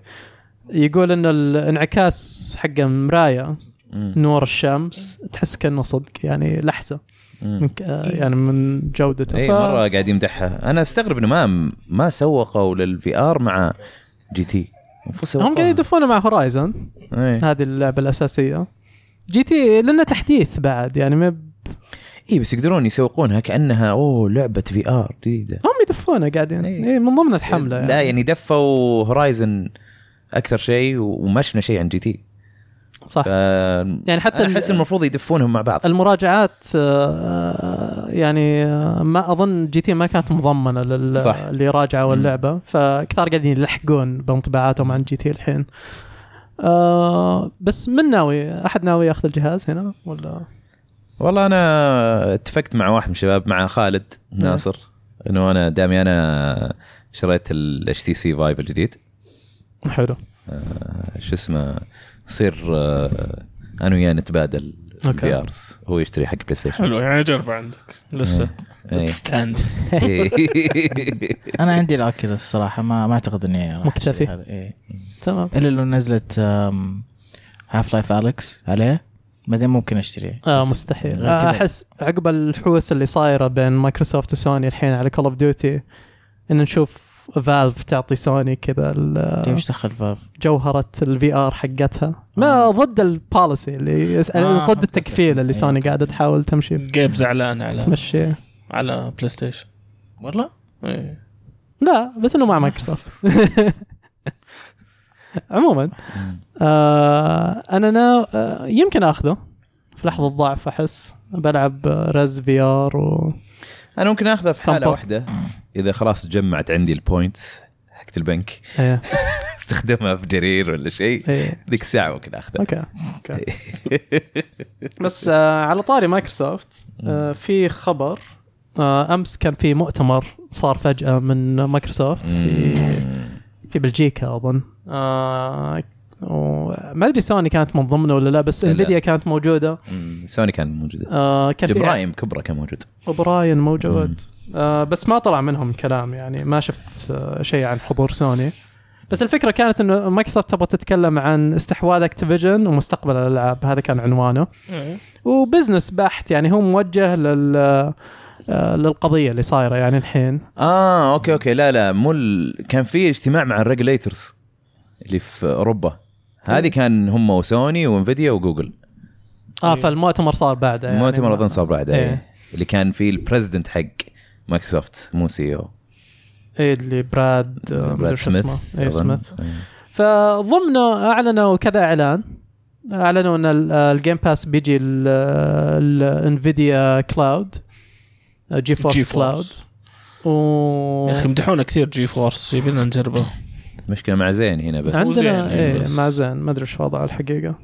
[SPEAKER 1] يقول إن الانعكاس حقه مرايه
[SPEAKER 2] مم.
[SPEAKER 1] نور الشمس تحس كأنه صدق يعني
[SPEAKER 2] لحسة.
[SPEAKER 1] من ك- آه، يعني من جودته.
[SPEAKER 2] اي
[SPEAKER 1] ف-
[SPEAKER 2] مرة قاعد يمدحها. أنا أستغرب إنه ما ما سوقوا لل VR مع GT.
[SPEAKER 1] هم قاعدين يدفونه مع Horizon
[SPEAKER 2] اي
[SPEAKER 1] هذه اللعبة الأساسية. GT لأنه تحديث بعد يعني ما
[SPEAKER 2] إيه بس يقدرون يسوقونها كأنها أوه لعبة VR جديدة.
[SPEAKER 1] هم يدفونه قاعدين.
[SPEAKER 2] إيه.
[SPEAKER 1] إيه من ضمن الحملة يعني.
[SPEAKER 2] لا يعني. دفوا Horizon أكثر شيء وما شفنا شيء عن GT.
[SPEAKER 1] صح.
[SPEAKER 2] ف
[SPEAKER 1] يعني حتى
[SPEAKER 2] أحس
[SPEAKER 1] ال-
[SPEAKER 2] المفروض يدفونهم مع بعض.
[SPEAKER 1] المراجعات آه، يعني آه، ما أظن GT ما كانت مضمنة لل
[SPEAKER 2] صح.
[SPEAKER 1] اللي راجعوا اللعبة. فكثار قاعدين يلحقون بانطباعاتهم عن GT الحين. آه بس من ناوي؟ أحد ناوي ياخذ الجهاز هنا ولا؟
[SPEAKER 2] والله أنا اتفقت مع واحد من الشباب مع خالد ناصر إنه أنا دامي أنا شريت ال HTC Vive الجديد.
[SPEAKER 1] حلو.
[SPEAKER 2] آه، شو اسمه يصير آه، أنا وياه نتبادل. ال VRs هو يشتري حق بلاي ستيشن
[SPEAKER 3] حلو يعني اجربه عندك. لسه.
[SPEAKER 2] إيه.
[SPEAKER 3] stand
[SPEAKER 4] أنا عندي ال Oculus الصراحه ما ما أعتقد إني
[SPEAKER 1] مكتفي.
[SPEAKER 4] إيه.
[SPEAKER 1] تمام.
[SPEAKER 4] إلا لو نزلت Half-Life Alyx عليه. بعدين ممكن اشتريه بس
[SPEAKER 1] مستحيل آه. أحس عقب الحوسه اللي صايرة بين مايكروسوفت وسوني الحين على Call of Duty إن نشوف فالف تعطي سوني كذا ال-
[SPEAKER 4] ليش دخل فالف؟
[SPEAKER 1] جوهرة الفي ار حقتها ما
[SPEAKER 4] آه.
[SPEAKER 1] ضد البوليسي اللي
[SPEAKER 4] آه،
[SPEAKER 1] ضد التكفيل. اللي سوني
[SPEAKER 4] أوكي.
[SPEAKER 1] قاعدة تحاول تمشي
[SPEAKER 3] جيب زعلان على
[SPEAKER 1] تمشي
[SPEAKER 3] على بلاي ستيشن
[SPEAKER 4] والله؟
[SPEAKER 3] إيه.
[SPEAKER 1] لا بس إنه مع مايكروسوفت عموما. آه أنا نا آه يمكن آخذه. في لحظة ضعف أحس. بلعب رز في ار و
[SPEAKER 2] أنا ممكن آخذه في حالة
[SPEAKER 1] طنطا.
[SPEAKER 2] واحدة. إذا خلاص جمعت عندي ال points حقت البنك.
[SPEAKER 1] إيه.
[SPEAKER 2] استخدمها في جرير ولا شيء.
[SPEAKER 1] إيه.
[SPEAKER 2] ذيك الساعة ممكن اخذها
[SPEAKER 1] أوكي. أوكي. بس آه على طاري مايكروسوفت آه في خبر آه أمس كان في مؤتمر صار فجأة من مايكروسوفت في. في بلجيكا أظن. آه وما أدري سوني كانت من ضمنه ولا لا بس. انفيديا كانت موجودة.
[SPEAKER 2] مم. سوني كان موجوده
[SPEAKER 1] آه كان في
[SPEAKER 2] جيم راين كبرى كان موجود.
[SPEAKER 1] اوبراين موجود. آه بس ما طلع منهم كلام يعني ما شفت آه شيء عن حضور سوني. بس الفكرة كانت إنه مايكروسوفت تبغى تتكلم عن استحواذ Activision ومستقبل الألعاب هذا كان عنوانه.
[SPEAKER 3] و
[SPEAKER 1] business بحت يعني هو موجه لل آه، للقضية اللي صايرة يعني الحين.
[SPEAKER 2] آه أوكي أوكي. لا لا مو ال... كان في اجتماع مع ال regulators. اللي في أوروبا. هذه كان هم وسوني وانفيديا وجوجل.
[SPEAKER 1] آه فالمؤتمر صار بعده يعني.
[SPEAKER 2] المؤتمر أظن صار بعدها
[SPEAKER 1] إيه.
[SPEAKER 2] إيه. اللي كان فيه ال president حق مايكروسوفت مو CEO
[SPEAKER 1] إيه اللي براد آه، اسمه. إيه
[SPEAKER 2] أظن.
[SPEAKER 1] سميث
[SPEAKER 2] إيه.
[SPEAKER 1] فضمنه أعلنوا كذا إعلان. أعلنوا إن ال- ال Game Pass بيجي ال Nvidia
[SPEAKER 3] cloud
[SPEAKER 1] GeForce
[SPEAKER 3] cloud.
[SPEAKER 1] و
[SPEAKER 3] يا أخي يمدحونا كثير GeForce يبيلنا نجربه.
[SPEAKER 2] مشكلة مع زين هنا بس
[SPEAKER 1] عندنا إيه
[SPEAKER 3] بس.
[SPEAKER 1] مع زين ما أدري إيش وضعه الحقيقة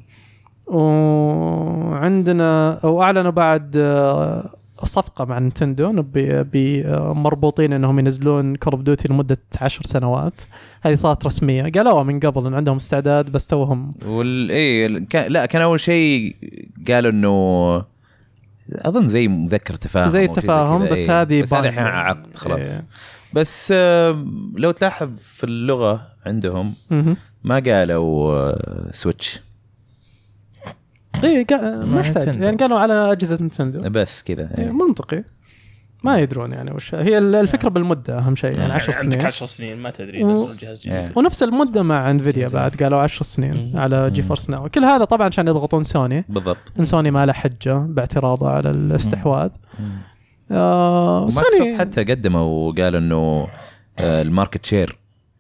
[SPEAKER 1] وعندنا وأعلنوا بعد آه، صفقة مع نينتندو إنه بي بي آه، مربوطين إنهم ينزلون Call of Duty لمدة عشر سنوات هذه صارت رسمية قالوها من قبل إن عندهم استعداد بس توهم
[SPEAKER 2] وال إيه كان لا كان أول شيء قالوا إنه أظن زي مذكرة تفاهم
[SPEAKER 1] زي تفاهم، بس
[SPEAKER 2] إيه.
[SPEAKER 1] هذه
[SPEAKER 2] بس هذه. الحين عقد خلاص
[SPEAKER 1] إيه.
[SPEAKER 2] بس آه، لو تلاحظ في اللغة عندهم. ما قالوا آه، Switch
[SPEAKER 1] إيه قا- ما يحتاج. يعني قالوا على أجهزة نينتندو
[SPEAKER 2] بس كذا
[SPEAKER 1] إيه،
[SPEAKER 2] إيه.
[SPEAKER 1] منطقي. ما يدرون يعني وش هي ال- الفكرة بالمدة أهم شيء يعني 10
[SPEAKER 3] عندك
[SPEAKER 1] سنين.
[SPEAKER 3] 10 سنين ما تدري
[SPEAKER 1] و-
[SPEAKER 3] ينزلون جهاز جديد.
[SPEAKER 2] إيه.
[SPEAKER 1] ونفس المدة مع انفيديا بعد قالوا 10 سنين
[SPEAKER 3] مم.
[SPEAKER 1] على G
[SPEAKER 2] مم.
[SPEAKER 1] Force Now كل هذا طبعا عشان يضغطون سوني
[SPEAKER 2] بالضبط.
[SPEAKER 1] إن سوني ما له حجة باعتراضه على الاستحواذ. آه
[SPEAKER 2] ومايكروسوفت
[SPEAKER 1] سوني
[SPEAKER 2] حتى قدموا وقالوا إنه آه، ال market share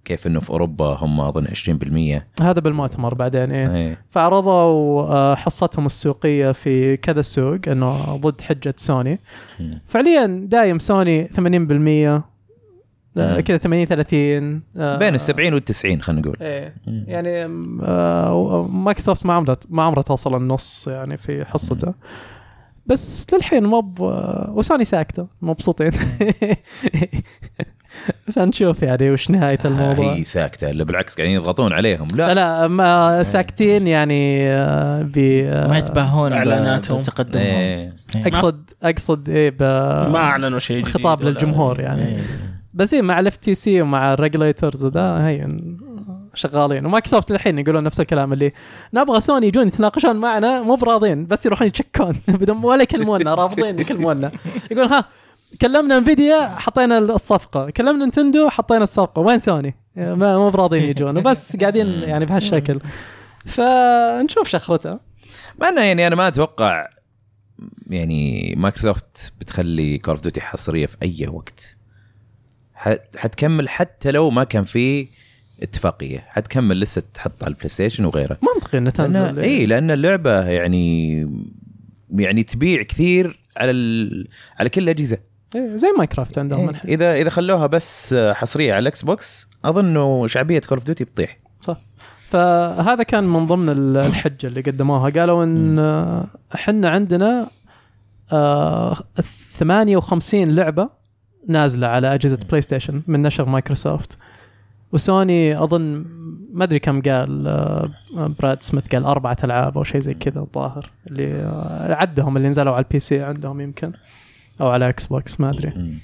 [SPEAKER 2] كيف إنه في أوروبا هم أظن 20%
[SPEAKER 1] هذا بالمؤتمر بعدين إيه.
[SPEAKER 2] إيه.
[SPEAKER 1] فعرضوا آه، حصتهم السوقية في كذا سوق إنه ضد حجة سوني.
[SPEAKER 2] مم.
[SPEAKER 1] فعليا دايم سوني 80% آه،
[SPEAKER 2] مم.
[SPEAKER 1] كذا 80 30 آه،
[SPEAKER 2] بين ال 70 وال 90 خلينا نقول.
[SPEAKER 1] إيه.
[SPEAKER 2] مم.
[SPEAKER 1] يعني مايكروسوفت ما عمرها ما عمرها توصل النص يعني في حصته. بس للحين ما ب... وسوني ساكتة مبسوطين فنشوف يعني وش نهاية الموضوع
[SPEAKER 2] هي ساكتة الا بالعكس قاعدين يضغطون عليهم لا
[SPEAKER 1] لا ما ساكتين يعني آه، ب آه،
[SPEAKER 4] ما يتباهون
[SPEAKER 3] إعلاناتهم.
[SPEAKER 4] بتقدمهم
[SPEAKER 2] إيه.
[SPEAKER 1] اقصد أقصد إيه ب...
[SPEAKER 3] ما أعلنوا شيء جديد
[SPEAKER 1] خطاب للجمهور يعني
[SPEAKER 4] إيه.
[SPEAKER 1] بس إيه مع ال FTC ومع ال regulators وذا هي شغالين. ومايكروسوفت الحين يقولون نفس الكلام اللي نبغى سوني يجون يتناقشون معنا مو براضين بس يروحون يتشكون. بدون ولا يكلمونا رافضين يكلمونا. يقول ها كلمنا انفيديا حطينا الصفقة. كلمنا نينتندو حطينا الصفقة. وين سوني؟ مو براضين يجون. وبس قاعدين يعني بهالشكل. فنشوف وش اخرته
[SPEAKER 2] مع إنه يعني أنا ما أتوقع يعني مايكروسوفت بتخلي Call of Duty حصرية في أي وقت. حت- حتكمل حتى لو ما كان في اتفاقية. حتكمل لسه تحط على البلاي ستيشن وغيره.
[SPEAKER 1] منطقي
[SPEAKER 2] إنه
[SPEAKER 1] تنزل
[SPEAKER 2] إي لأن اللعبة يعني يعني تبيع كثير على ال... على كل الأجهزة.
[SPEAKER 1] إيه زي Minecraft عندهم
[SPEAKER 2] إيه. اذا إذا خلوها بس حصرية على ال Xbox اظن شعبية Call of Duty بتطيح.
[SPEAKER 1] صح. فهذا كان من ضمن ال- الحجة اللي قدموها. قالوا إن إحنا عندنا آه 58 لعبة نازلة على أجهزة بلاي ستيشن من نشر مايكروسوفت وسوني أظن ما أدري كم قال آه، براد سميث قال أربعة ألعاب أو شيء زي كذا الظاهر اللي آه، عدهم اللي نزلوا على ال PC عندهم يمكن أو على Xbox ما
[SPEAKER 2] أدري.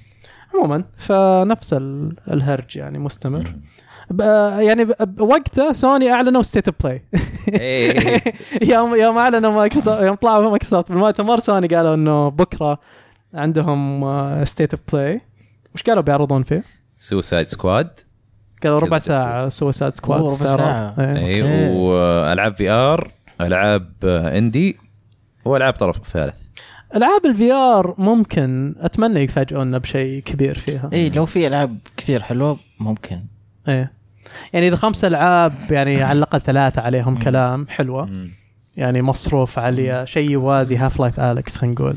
[SPEAKER 1] عموما فنفس ال- الهرج يعني مستمر يعني بوقته سوني أعلنوا State of
[SPEAKER 2] Play.
[SPEAKER 1] يوم يوم أعلنوا مايكروسوفت يوم طلعوا مايكروسوفت بالمؤتمر سوني قالوا إنه بكرة عندهم State of Play وش قالوا بيعرضون فيه؟
[SPEAKER 2] Suicide Squad
[SPEAKER 1] قالوا ربع. ساعة Suicide
[SPEAKER 4] Squad ربع ساعة.
[SPEAKER 2] اي okay. وألعاب VR ألعاب indie والعاب طرف ثالث.
[SPEAKER 1] ألعاب ال VR ممكن أتمنى يفاجئونا بشيء كبير فيها.
[SPEAKER 4] اي لو في ألعاب كثير حلوة ممكن.
[SPEAKER 1] إيه. يعني إذا خمس ألعاب يعني على الأقل ثلاثة عليهم كلام حلوة. يعني مصروف عليها شيء يوازي Half-Life Alyx خلينا نقول.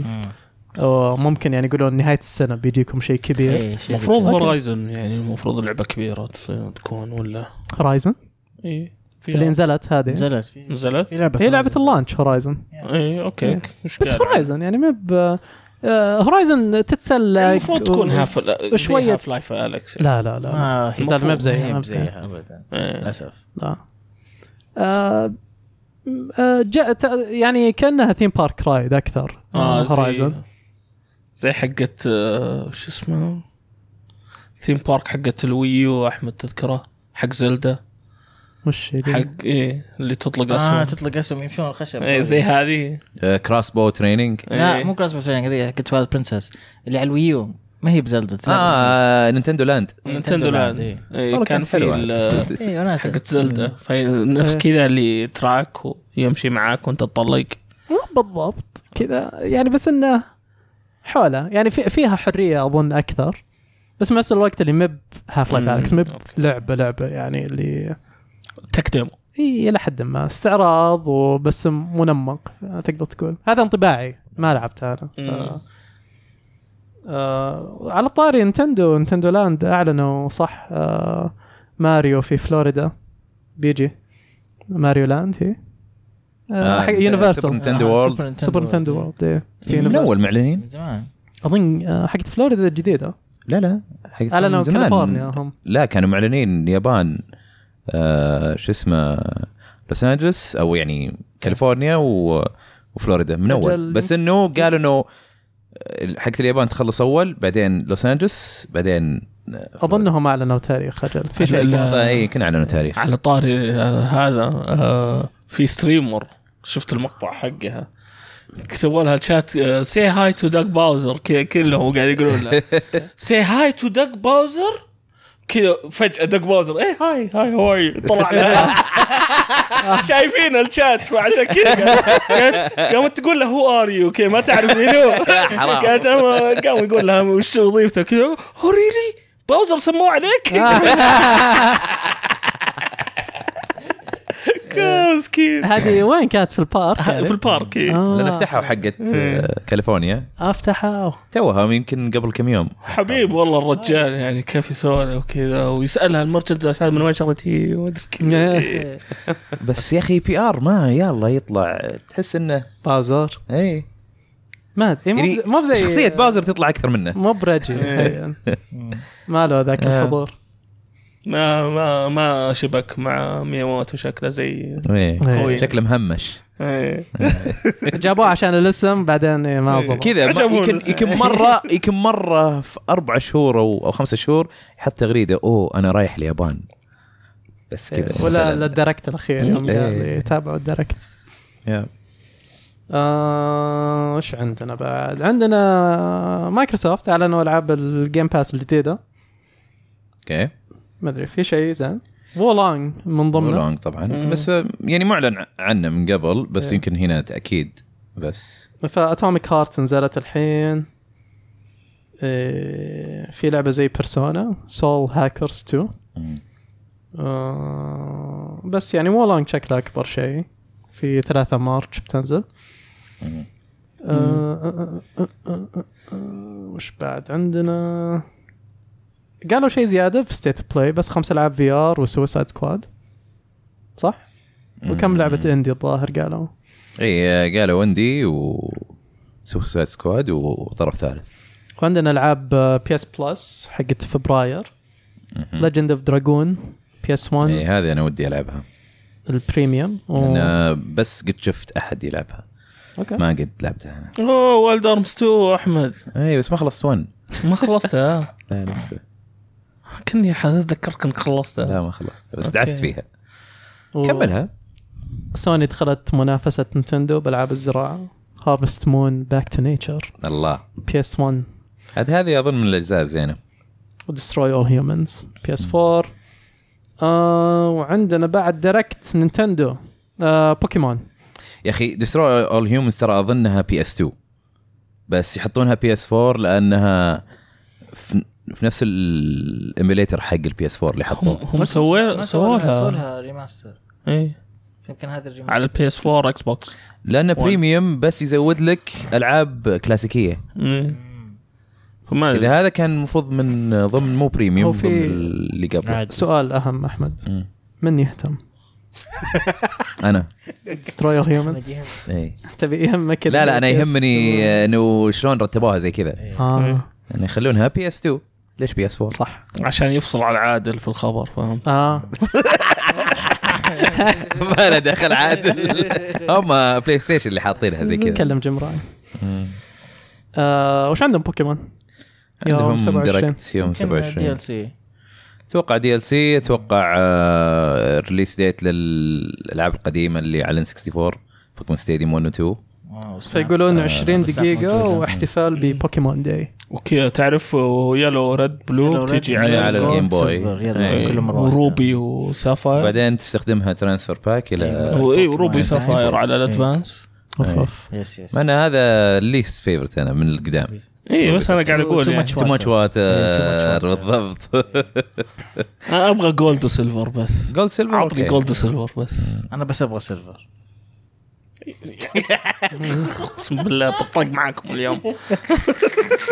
[SPEAKER 1] وممكن يعني يقولون نهاية السنة بيجيكم شيء كبير.
[SPEAKER 4] إيه، شيء زي
[SPEAKER 3] المفروض
[SPEAKER 4] كذا.
[SPEAKER 3] Horizon يعني المفروض لعبه كبيرة تصير تكون ولا؟
[SPEAKER 1] Horizon
[SPEAKER 3] اي
[SPEAKER 1] اللي نزلت هذه.
[SPEAKER 4] نزلت. في
[SPEAKER 3] نزلت؟
[SPEAKER 4] في لعبة
[SPEAKER 1] هي لعبة
[SPEAKER 4] Horizon.
[SPEAKER 1] ال launch Horizon
[SPEAKER 3] اي okay.
[SPEAKER 1] إيه.
[SPEAKER 3] مش
[SPEAKER 1] بس. Horizon يعني ما ب Horizon تتسلى
[SPEAKER 3] المفروض تكون Half
[SPEAKER 1] شوية-
[SPEAKER 3] Half-Life Alyx.
[SPEAKER 1] لا لا لا
[SPEAKER 4] ما هي
[SPEAKER 1] ما بزيها،
[SPEAKER 4] ما بزيها ابدا.
[SPEAKER 3] إيه.
[SPEAKER 4] للأسف.
[SPEAKER 1] لا. آه آه جاء يعني كأنها theme park ride أكثر
[SPEAKER 3] آه زي-
[SPEAKER 1] Horizon
[SPEAKER 3] زي حقت آه، شو اسمه theme park حقت ال Wii U أحمد تذكره حق Zelda.
[SPEAKER 1] وش؟
[SPEAKER 3] حق إيه اللي تطلق
[SPEAKER 4] آه
[SPEAKER 3] اسهم
[SPEAKER 4] تطلق اسهم يمشون الخشب.
[SPEAKER 3] إيه زي هذه.
[SPEAKER 2] Crossbow Training
[SPEAKER 4] لا
[SPEAKER 3] إيه.
[SPEAKER 4] مو Crossbow Training هذه حقت Twilight Princess اللي على ال Wii U ما هي ب
[SPEAKER 2] Zelda آه Nintendo
[SPEAKER 3] Land Nintendo Land
[SPEAKER 4] إيه.
[SPEAKER 3] إيه،
[SPEAKER 2] والله
[SPEAKER 3] كان. ال-
[SPEAKER 4] اي وناس
[SPEAKER 3] حقت Zelda. نفس
[SPEAKER 1] إيه.
[SPEAKER 3] كذا اللي track ويمشي معاك وانت تطلق.
[SPEAKER 1] مو بالضبط كذا يعني بس إنه حوله. يعني في فيها حرية أظن أكثر بس بنفس الوقت اللي مب
[SPEAKER 3] Half-Life
[SPEAKER 1] Alyx مب. لعبة لعبة يعني اللي
[SPEAKER 3] تكدم
[SPEAKER 1] إي إلى حد ما. استعراض وبس منمق تقدر تقول. هذا انطباعي ما لعبت أنا. ف... آه على طاري Nintendo Nintendo Land أعلنوا صح آه ماريو في فلوريدا. بيجي. Mario Land هي. آه حق Super
[SPEAKER 2] Universal Nintendo
[SPEAKER 1] World Super Nintendo World في
[SPEAKER 2] من أول معلنين.
[SPEAKER 4] من زمان.
[SPEAKER 1] أظن آه، حقت فلوريدا الجديده
[SPEAKER 2] لا لا حقت أعلنوا.
[SPEAKER 1] كاليفورنيا هم.
[SPEAKER 2] لا كانوا معلنين اليابان آه شو اسمه لوس أنجلوس أو يعني كاليفورنيا و... وفلوريدا من
[SPEAKER 1] أول.
[SPEAKER 2] بس إنه قالوا إنه حقت اليابان تخلص أول بعدين لوس أنجلوس بعدين
[SPEAKER 1] أظنهم أعلنوا تاريخ أجل. في شيء.
[SPEAKER 2] اي كنا أعلنوا تاريخ.
[SPEAKER 3] على طاري آه، هذا آه، في streamer. شفت المقطع حقها؟ كتبوا لها ال chat say hi to Doug Bowser كذا كلهم قاعد يقولون له. say hi to Doug Bowser كذا فجأة Doug Bowser إيه hi hi hi طلع لها شايفين الشات فعشان كذا قامت تقول له who are you كذا ما تعرف مين هو.
[SPEAKER 2] حرام.
[SPEAKER 3] قالت قام يقول لها وش وظيفتك? كذا هو really Bowser سموه عليك؟ مسكين
[SPEAKER 1] هذه وين كانت؟ في ال park
[SPEAKER 3] في ال park إيه.
[SPEAKER 1] آه.
[SPEAKER 2] لأن فتحوا حقت آه، كاليفورنيا.
[SPEAKER 1] أفتحوا.
[SPEAKER 2] توها يمكن قبل كم يوم.
[SPEAKER 3] حبيب والله الرجال يعني كيف يسولف وكذا ويسألها المرشد من وين ومدري كذا
[SPEAKER 2] بس يا أخي PR ما يلا يطلع. تحس إنه
[SPEAKER 1] Bowser.
[SPEAKER 2] اي
[SPEAKER 1] ما أدري، مو
[SPEAKER 2] يعني
[SPEAKER 1] مو بزي
[SPEAKER 2] شخصية Bowser تطلع أكثر منه.
[SPEAKER 1] مو برجي تخيل. ما له ذاك
[SPEAKER 2] آه.
[SPEAKER 1] الحضور.
[SPEAKER 3] ما ما ما شبك مع مياموتو شكله زي
[SPEAKER 2] إيه.
[SPEAKER 3] خوي.
[SPEAKER 2] شكله مهمش
[SPEAKER 3] إيه.
[SPEAKER 1] جابوه عشان الاسم بعدين إيه، ما ضبط
[SPEAKER 2] كذا ما-
[SPEAKER 3] عجبوني
[SPEAKER 2] يمكن. يمكن مره يمكن مرة في أربع شهور أو أو خمسة شهور يحط تغريدة أوه أنا رايح اليابان بس كذا
[SPEAKER 1] إيه، ولا
[SPEAKER 2] مثلاً.
[SPEAKER 1] ال Direct الأخير يوم
[SPEAKER 2] إيه.
[SPEAKER 1] قال لي تابعوا ال Direct
[SPEAKER 2] يا.
[SPEAKER 1] آه، وش عندنا بعد؟ عندنا مايكروسوفت أعلنوا ألعاب ال Game Pass
[SPEAKER 2] الجديدة أوكي
[SPEAKER 1] ما ادري في شيء زين Wo Long من ضمنه
[SPEAKER 2] Long طبعا
[SPEAKER 3] مم.
[SPEAKER 2] بس آه، يعني معلن عنه من قبل بس
[SPEAKER 1] إيه.
[SPEAKER 2] يمكن هنا تاكيد بس
[SPEAKER 1] ف Atomic Heart نزلت الحين إيه، في لعبه زي Persona Soul Hackers 2
[SPEAKER 2] مم.
[SPEAKER 1] آه، بس يعني Wo Long شكلها اكبر شيء في 3 March بتنزل
[SPEAKER 2] مم.
[SPEAKER 1] آه، آه، آه، آه، آه، آه، وش بعد عندنا قالوا شيء زيادة في State of Play بس خمس العاب VR و Suicide Squad صح؟ وكم لعبة indie الظاهر قالوا؟
[SPEAKER 2] إي قالوا و indie و Suicide Squad وطرف ثالث.
[SPEAKER 1] وعندنا العاب PS Plus حقت فبراير. Legend of Dragoon PS 1
[SPEAKER 2] إي هذه أنا ودي ألعبها.
[SPEAKER 1] ال Premium. و...
[SPEAKER 2] أنا بس قد شفت أحد يلعبها.
[SPEAKER 1] أوكي.
[SPEAKER 2] ما قد لعبتها أنا.
[SPEAKER 3] أوه Wild Arms 2 أحمد.
[SPEAKER 2] إي بس ما خلصت 1
[SPEAKER 3] ما خلصتها؟
[SPEAKER 2] لا لسه.
[SPEAKER 3] كني اتذكرك انك خلصتها.
[SPEAKER 2] لا ما خلصت بس
[SPEAKER 3] أوكي.
[SPEAKER 2] دعست فيها.
[SPEAKER 1] و...
[SPEAKER 2] كملها.
[SPEAKER 1] سوني دخلت منافسة Nintendo بألعاب الزراعة. Harvest Moon Back to Nature
[SPEAKER 2] الله.
[SPEAKER 1] PS 1
[SPEAKER 2] عاد هذه أظن من الأجزاء الزينة.
[SPEAKER 1] و Destroy All Humans PS 4 آه وعندنا بعد Direct Nintendo آه بوكيمون
[SPEAKER 2] يا أخي Destroy All Humans ترى أظنها PS 2 بس يحطونها PS 4 لأنها في, نفس ال emulator حق ال PS 4 اللي
[SPEAKER 3] هم
[SPEAKER 2] حطوه
[SPEAKER 3] هم سووا
[SPEAKER 4] سوولها
[SPEAKER 3] سووها
[SPEAKER 4] remaster
[SPEAKER 3] إيه.
[SPEAKER 4] يمكن هذا ال remaster
[SPEAKER 3] على ال PS 4
[SPEAKER 2] Xbox
[SPEAKER 3] لأنه.
[SPEAKER 2] Premium بس يزود لك ألعاب كلاسيكية.
[SPEAKER 3] إيه. فما
[SPEAKER 2] إذا هذا كان المفروض من ضمن مو
[SPEAKER 1] Premium
[SPEAKER 2] ضمن اللي قبل
[SPEAKER 4] عادي.
[SPEAKER 1] سؤال أهم أحمد.
[SPEAKER 2] مم.
[SPEAKER 1] من يهتم؟
[SPEAKER 2] أنا.
[SPEAKER 1] Destroy All Humans
[SPEAKER 2] اي
[SPEAKER 1] تبي يهمك
[SPEAKER 2] لا لا
[SPEAKER 1] أنا
[SPEAKER 2] يهمني إنه شلون رتبوها زي كذا.
[SPEAKER 1] آه.
[SPEAKER 2] يعني يخلونها PS 2 ليش PS 4
[SPEAKER 1] صح.
[SPEAKER 3] عشان يفصل على عادل في الخبر فهمت؟
[SPEAKER 1] آه.
[SPEAKER 2] ما له دخل عادل. هم PlayStation اللي حاطينها زي كذا.
[SPEAKER 1] نكلم Jim Ryan
[SPEAKER 2] مم.
[SPEAKER 1] آه وش عندهم بوكيمون؟ يوم
[SPEAKER 2] عندهم
[SPEAKER 1] 27.
[SPEAKER 2] Direct يوم
[SPEAKER 4] D
[SPEAKER 2] 27 LC. أتوقع DLC أتوقع آه، release date للألعاب القديمة اللي على 64 Pokémon Stadium 1 و 2
[SPEAKER 1] فيقولون
[SPEAKER 2] آه،
[SPEAKER 1] 20
[SPEAKER 4] بس لا
[SPEAKER 1] دقيقة. واحتفال ب Pokémon Day.
[SPEAKER 3] وكذا تعرف Yellow Red Blue تجي على
[SPEAKER 2] على. ال Game
[SPEAKER 4] Boy.
[SPEAKER 2] إيه.
[SPEAKER 4] مرة و
[SPEAKER 3] Ruby و Sapphire.
[SPEAKER 2] وبعدين تستخدمها Transfer Pak إلى
[SPEAKER 3] و- إيه و
[SPEAKER 4] Ruby
[SPEAKER 3] Sapphire
[SPEAKER 4] 64.
[SPEAKER 3] على ال
[SPEAKER 1] Advance.
[SPEAKER 2] أوف إيه.
[SPEAKER 1] اوف
[SPEAKER 4] yes
[SPEAKER 2] yes أنا هذا ال least favorite أنا من القدام.
[SPEAKER 3] اي بس أنا قاعد أقول
[SPEAKER 4] Too much
[SPEAKER 2] تو ماتش
[SPEAKER 4] Water.
[SPEAKER 2] واتر
[SPEAKER 4] إيه،.
[SPEAKER 2] بالضبط.
[SPEAKER 3] أبغى Gold و Silver بس.
[SPEAKER 2] Gold
[SPEAKER 3] Silver
[SPEAKER 2] أوكي.
[SPEAKER 3] Gold و Silver بس.
[SPEAKER 4] أنا بس أبغى Silver
[SPEAKER 3] اقسم بالله بطق معاكم اليوم.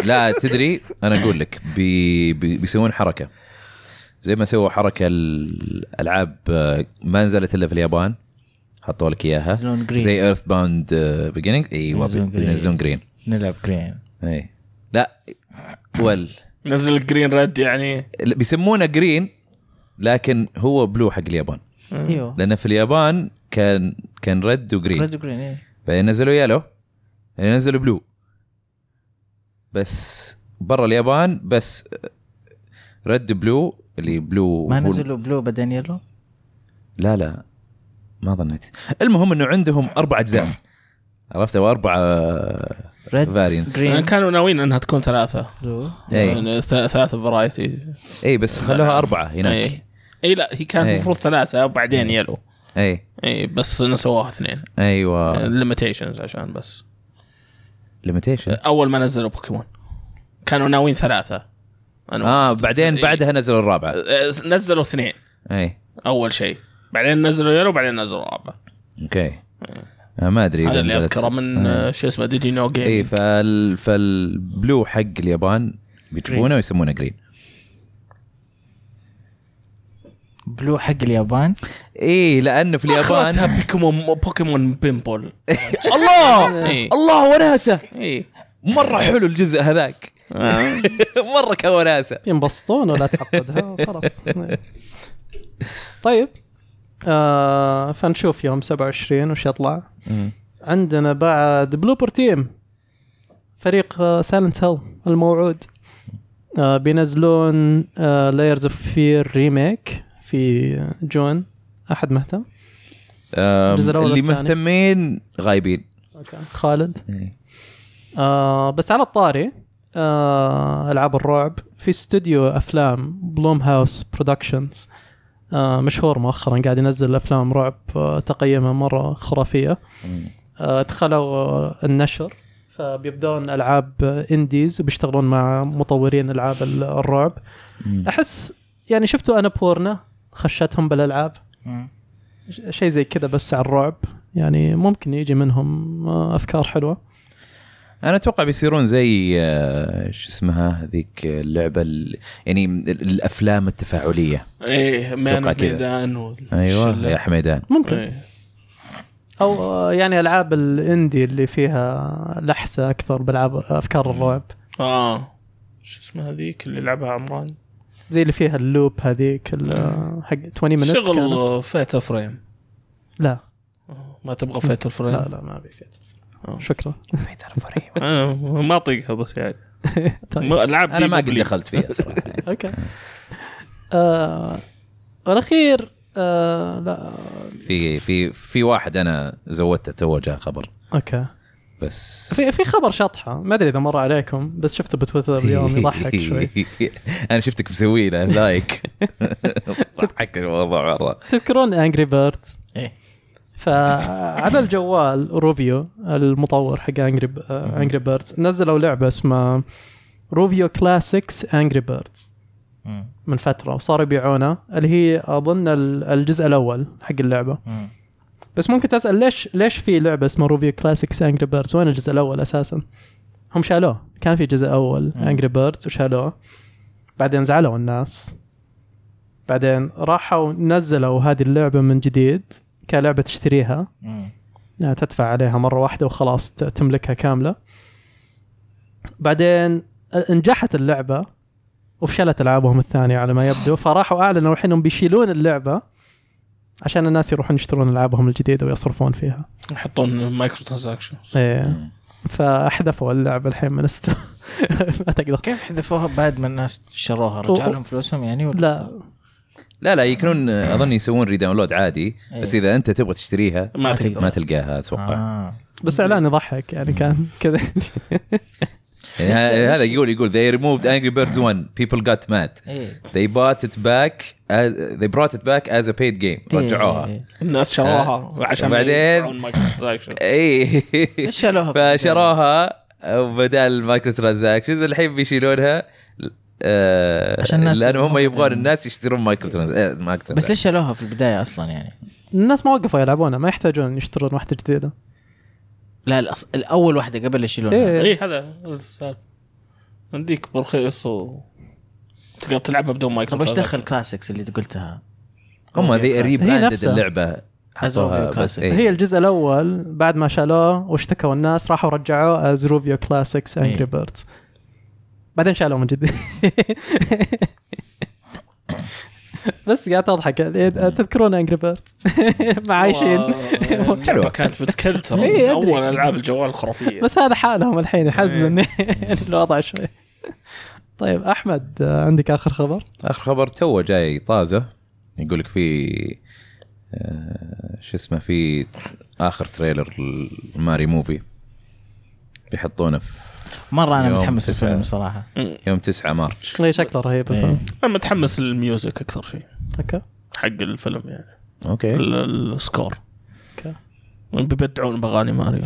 [SPEAKER 2] لا تدري أنا أقول لك بي بي بيسوون حركة. زي ما سووا حركة الألعاب آه، ما نزلت إلا في اليابان. حطوا لك
[SPEAKER 4] إياها. Green
[SPEAKER 2] زي EarthBound Beginnings أيوه
[SPEAKER 4] ينزلون Green.
[SPEAKER 2] بينزلون Green
[SPEAKER 4] نلعب Green
[SPEAKER 2] إي. لا ول
[SPEAKER 3] نزل ال Green Red يعني.
[SPEAKER 2] بيسمونه Green لكن هو Blue حق اليابان.
[SPEAKER 4] أيوه.
[SPEAKER 2] لأن في اليابان كان كان red و
[SPEAKER 4] green red green إيه.
[SPEAKER 2] بعدين نزلوا yellow بعدين نزلوا blue بس برا اليابان بس red blue اللي blue
[SPEAKER 4] ما نزلوا blue بعدين yellow
[SPEAKER 2] لا لا ما ظنيت. المهم إنه عندهم أربع أجزاء. عرفت؟ أو أربع
[SPEAKER 4] red
[SPEAKER 2] variants
[SPEAKER 4] green
[SPEAKER 3] كانوا ناويين إنها تكون
[SPEAKER 4] ثلاثة.
[SPEAKER 2] اي
[SPEAKER 3] يعني ث- ثلاثة variety
[SPEAKER 2] اي إيه، بس خلوها أربعة هناك.
[SPEAKER 3] اي اي لا هي كانت
[SPEAKER 2] إيه.
[SPEAKER 3] المفروض ثلاثة وبعدين yellow
[SPEAKER 2] اي
[SPEAKER 3] اي بس نسووها اثنين.
[SPEAKER 2] أيوه.
[SPEAKER 3] limitations عشان بس.
[SPEAKER 2] limitation
[SPEAKER 3] أول ما نزلوا بوكيمون كانوا ناويين ثلاثة. أنا
[SPEAKER 2] آه بعدين
[SPEAKER 3] إيه.
[SPEAKER 2] بعدها نزلوا الرابعه
[SPEAKER 3] آه، نزلوا اثنين.
[SPEAKER 2] اي
[SPEAKER 3] أول شيء. بعدين نزلوا yellow بعدين نزلوا رابع
[SPEAKER 2] أوكي. آه ما أدري
[SPEAKER 3] هذا اللي أذكره من
[SPEAKER 2] آه.
[SPEAKER 3] آه، شو اسمه ديدي نو
[SPEAKER 2] اي
[SPEAKER 3] جيم
[SPEAKER 2] فال فال blue حق اليابان بيجيبونه ويسمونه green
[SPEAKER 4] blue حق اليابان؟
[SPEAKER 2] اي لأنه في
[SPEAKER 3] اخرتها
[SPEAKER 2] اليابان
[SPEAKER 3] Pokémon Pokémon Pinball.
[SPEAKER 2] الله!
[SPEAKER 3] اي
[SPEAKER 2] الله وناسة!
[SPEAKER 3] اي
[SPEAKER 2] مرة حلو الجزء هذاك.
[SPEAKER 3] آه.
[SPEAKER 2] مرة كوناسه
[SPEAKER 1] ينبسطون ولا تعقدها وخلاص. طيب. آه فنشوف يوم 27 وش يطلع. عندنا بعد Bloober Team فريق Silent Hill الموعود. آه بينزلون Layers of Fear remake في June أحد مهتم؟
[SPEAKER 2] اللي. مهتمين غايبين.
[SPEAKER 1] أوكي خالد. آه بس على الطاري آه ألعاب الرعب. في استوديو أفلام Blumhouse Productions آه مشهور مؤخرا قاعد ينزل أفلام رعب آه تقييمها مرة خرافية. آه دخلوا النشر فبيبدون ألعاب انديز وبيشتغلون مع مطورين ألعاب ال- الرعب أحس يعني شفتوا أنا بورنا؟ خشتهم بالألعاب. شيء زي كذا بس على الرعب. يعني ممكن يجي منهم آه، أفكار حلوة.
[SPEAKER 2] أنا أتوقع بيصيرون زي آه، شو اسمها هذيك اللعبة ال- يعني ال- الأفلام التفاعلية.
[SPEAKER 3] إيه مان. ميدان أيوه.
[SPEAKER 2] يا حميدان.
[SPEAKER 1] ممكن.
[SPEAKER 3] إيه.
[SPEAKER 1] أو آه، يعني ألعاب ال indie اللي فيها لحسة أكثر بالعاب أفكار الرعب.
[SPEAKER 3] آه. شو اسمها هذيك اللي لعبها عمران؟
[SPEAKER 1] زي اللي فيها ال loop هذيك ال- آه، حق 12 minutes كانت.
[SPEAKER 3] شغل Fatal Frame
[SPEAKER 1] لا.
[SPEAKER 3] ما تبغى Fatal Frame
[SPEAKER 1] لا لا ما ابي فيها
[SPEAKER 3] آه.
[SPEAKER 1] شكرا.
[SPEAKER 3] أنا ما اطيقها بس يعني.
[SPEAKER 1] طيب.
[SPEAKER 3] ما- العاب أنا
[SPEAKER 2] ما قد. دخلت فيها الصراحة. يعني.
[SPEAKER 1] أوكي. آه والأخير آه لا.
[SPEAKER 2] في في في واحد أنا زودته تو جاء خبر.
[SPEAKER 1] أوكي.
[SPEAKER 2] بس
[SPEAKER 1] في في خبر شطحة. ما أدري إذا مر عليكم بس شفته بتويتر اليوم يضحك شوي.
[SPEAKER 2] أنا شفتك مسوي له like. ضحك الموضوع مرة.
[SPEAKER 1] تذكرون Angry Birds
[SPEAKER 4] إيه.
[SPEAKER 1] فعلى الجوال Rovio المطور حق Angry Angry Birds نزلوا لعبة اسمها Rovio Classics Angry
[SPEAKER 4] Birds.
[SPEAKER 1] من فترة وصاروا يبيعونها اللي هي أظن ال- الجزء الأول حق
[SPEAKER 4] اللعبة.
[SPEAKER 1] بس ممكن تسأل ليش ليش في لعبة اسمها Rovio Classics Angry Birds وين الجزء الأول أساسا؟ هم شالوه. كان في جزء
[SPEAKER 4] أول.
[SPEAKER 1] Angry Birds وشالوه. بعدين زعلوا الناس. بعدين راحوا نزلوا هذه اللعبة من جديد كلعبة تشتريها. يعني تدفع عليها مرة واحدة وخلاص تملكها كاملة. بعدين نجحت اللعبة وفشلت ألعابهم الثانية على ما يبدو. فراحوا أعلنوا الحين بيشيلون اللعبة. عشان الناس يروحون يشترون ألعابهم الجديدة ويصرفون فيها.
[SPEAKER 3] يحطون microtransaction
[SPEAKER 1] إيه فأحذفوا اللعبه الحين من است ما تقدر.
[SPEAKER 4] كيف حذفوها بعد ما الناس شروها؟ رجع لهم فلوسهم يعني ولا
[SPEAKER 1] لا.
[SPEAKER 2] لا لا يكونون أظن يسوون redownload عادي بس
[SPEAKER 4] إيه.
[SPEAKER 2] إذا أنت تبغى تشتريها
[SPEAKER 3] ما
[SPEAKER 4] ما
[SPEAKER 3] تقدر.
[SPEAKER 2] ما تلقاها أتوقع.
[SPEAKER 4] آه.
[SPEAKER 1] بس إعلان يضحك يعني كان كذا.
[SPEAKER 2] يعني هذا يقول يقول they removed Angry Birds 1 people got mad.
[SPEAKER 4] إيه.
[SPEAKER 2] They bought it back as, they brought it back as a paid game. رجعوها.
[SPEAKER 4] إيه.
[SPEAKER 3] الناس شروها عشان يدفعون microtransaction
[SPEAKER 2] اي
[SPEAKER 4] ليش شالوها؟
[SPEAKER 2] فشروها. بدل ال microtransactions الحين بيشيلونها. آه
[SPEAKER 4] عشان الناس-
[SPEAKER 2] لأنه هم يبغون الناس يشترون microtransactions
[SPEAKER 4] بس ليش شالوها في البداية أصلا يعني؟
[SPEAKER 1] الناس ما وقفوا يلعبونها ما يحتاجون يشترون واحدة جديدة.
[SPEAKER 4] لا الأص... الأول واحدة قبل يشيلونها
[SPEAKER 1] إيه.
[SPEAKER 3] اي هذا هذا السالفه عندك برخيص و تقدر تلعبها بدون مايكرو
[SPEAKER 4] طب
[SPEAKER 3] إيش.
[SPEAKER 4] دخل Classics اللي انت قلتها؟
[SPEAKER 2] هم ذي
[SPEAKER 1] rebranded.
[SPEAKER 2] اللعبة حطوها بس. إيه.
[SPEAKER 1] هي الجزء الأول بعد ما شالوه واشتكوا الناس راحوا رجعوه as Rovio Classics Angry
[SPEAKER 4] إيه.
[SPEAKER 1] Birds بعدين شالوه من جديد بس قاعد أضحك. تذكرون Angry Bird معايشين
[SPEAKER 3] حلوة كانت بتكلم
[SPEAKER 1] إيه،
[SPEAKER 3] ترى
[SPEAKER 1] أدري.
[SPEAKER 3] أول ألعاب الجوال الخرافية.
[SPEAKER 1] بس هذا حالهم الحين يحزن. الوضع شوي. طيب أحمد عندك آخر خبر؟
[SPEAKER 2] آخر خبر تو جاي طازة. يقول لك في آه، شو اسمه في آخر trailer ال Mario movie. بيحطونه في
[SPEAKER 4] مرة
[SPEAKER 2] أنا
[SPEAKER 4] متحمس. للفيلم صراحة.
[SPEAKER 2] يوم 9 March.
[SPEAKER 1] ليه شكله رهيب
[SPEAKER 4] إيه.
[SPEAKER 1] الفيلم؟
[SPEAKER 3] أنا متحمس لل music أكثر شيء.
[SPEAKER 1] أوكي.
[SPEAKER 3] حق الفيلم يعني.
[SPEAKER 2] أوكي.
[SPEAKER 3] ال- ال- ال
[SPEAKER 1] score. أوكي.
[SPEAKER 3] بيبدعون بأغاني ماريو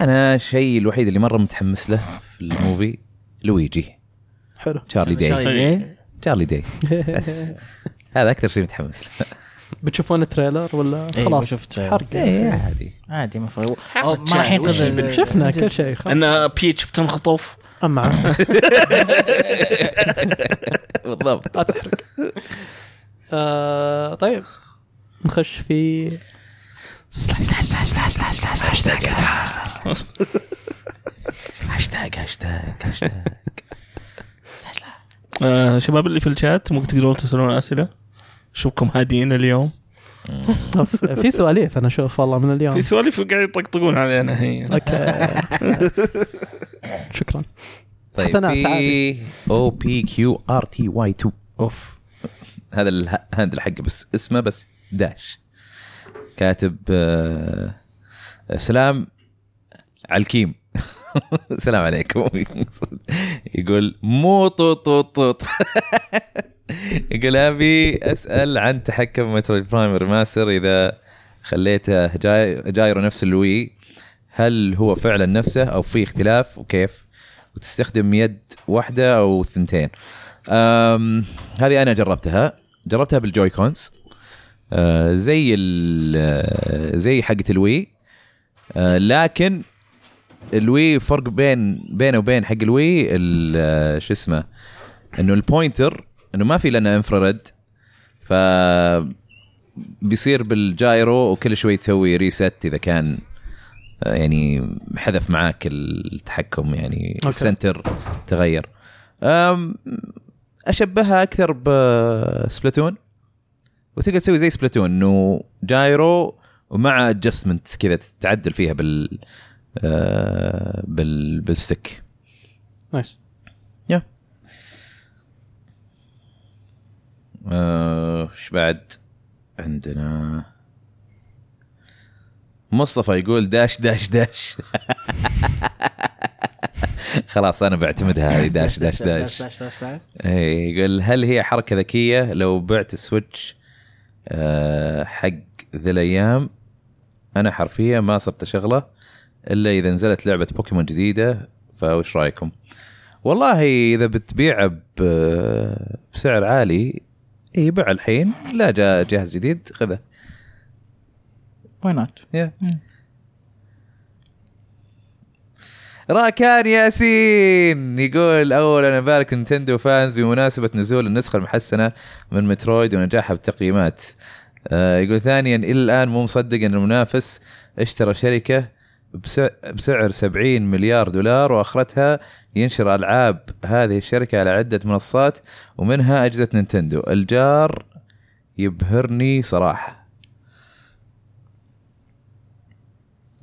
[SPEAKER 2] أنا الشيء الوحيد اللي مرة متحمس له في ال movie
[SPEAKER 1] Luigi.
[SPEAKER 2] حلو. Charlie
[SPEAKER 4] Day؟
[SPEAKER 2] Charlie Day. بس. هذا أكثر شيء متحمس له.
[SPEAKER 1] بتشوفون ال trailer ولا
[SPEAKER 4] إيه،
[SPEAKER 1] خلاص؟
[SPEAKER 4] بشوف trailer.
[SPEAKER 1] حرق.
[SPEAKER 2] إيه عادي.
[SPEAKER 4] عادي. ما ما راح ينقذ
[SPEAKER 1] شفنا. كل شيء خلاص.
[SPEAKER 3] ان Peach بتنخطف
[SPEAKER 1] أما
[SPEAKER 2] بالضبط.
[SPEAKER 1] لا تحرق. آه، طيب. نخش في
[SPEAKER 2] هاشتاج هاشتاج هاشتاج
[SPEAKER 3] آه شباب اللي في الشات ممكن تقدرون تسالون أسئلة. اشوفكم هاديين اليوم.
[SPEAKER 1] في سواليف أنا أشوف والله من اليوم.
[SPEAKER 3] في سواليف قاعد يطقطقون علينا هي
[SPEAKER 1] okay. شكرا.
[SPEAKER 2] طيب
[SPEAKER 1] حسنات،
[SPEAKER 2] في
[SPEAKER 1] عادي.
[SPEAKER 2] أو بي كيو ار تي واي 2
[SPEAKER 4] أوف.
[SPEAKER 2] هذا الهاندل حقه بس اسمه بس داش. كاتب آه، سلام على الكيم سلام عليكم. يقول مو طوط طوط طوط يقول أبي أسأل عن تحكم مترويد برايم ريماستر إذا خليته جاي جايرو نفس الوي هل هو فعلا نفسه أو في اختلاف وكيف؟ وتستخدم يد واحدة أو ثنتين. أم هذه أنا جربتها. جربتها بال Joy-Cons. آه زي آه، زي حقة ال Wii آه لكن ال Wii فرق بين بينه وبين حق ال Wii ال- شو اسمه إنه ال pointer إنه ما في لنا infrared ف بيصير بال gyro وكل شوي تسوي reset إذا كان آه، يعني حذف معاك التحكم يعني
[SPEAKER 1] okay.
[SPEAKER 2] ال center تغير. أشبهها أكثر ب Splatoon وتقدر تسوي زي Splatoon إنه gyro ومع adjustment كذا تعدل فيها بال آه، بال بال
[SPEAKER 1] stick nice
[SPEAKER 2] يا آه، إيش بعد؟ عندنا مصطفى يقول dash dash dash. خلاص أنا بعتمدها هذه dash dash
[SPEAKER 4] dash dash. dash
[SPEAKER 2] A يقول هل هي حركة ذكية؟ لو بعت Switch آه، حق ذي الأيام أنا حرفيا ما صرت أشغله إلا إذا نزلت لعبة بوكيمون جديدة فوش رأيكم؟ والله إذا بتبيعه ب- بسعر عالي اي بيع الحين لا جاء جهاز جديد خذه.
[SPEAKER 4] why not
[SPEAKER 2] يا. راكان ياسين يقول اولا أبارك Nintendo fans بمناسبة نزول النسخة المحسنة من Metroid ونجاحها بالتقييمات. آه يقول ثانيا إلى الآن مو مصدق إن المنافس اشترى شركة بسعر, بسعر 70 مليار دولار وأخرتها ينشر ألعاب هذه الشركة على عدة منصات ومنها أجهزة Nintendo. الجار يبهرني صراحة.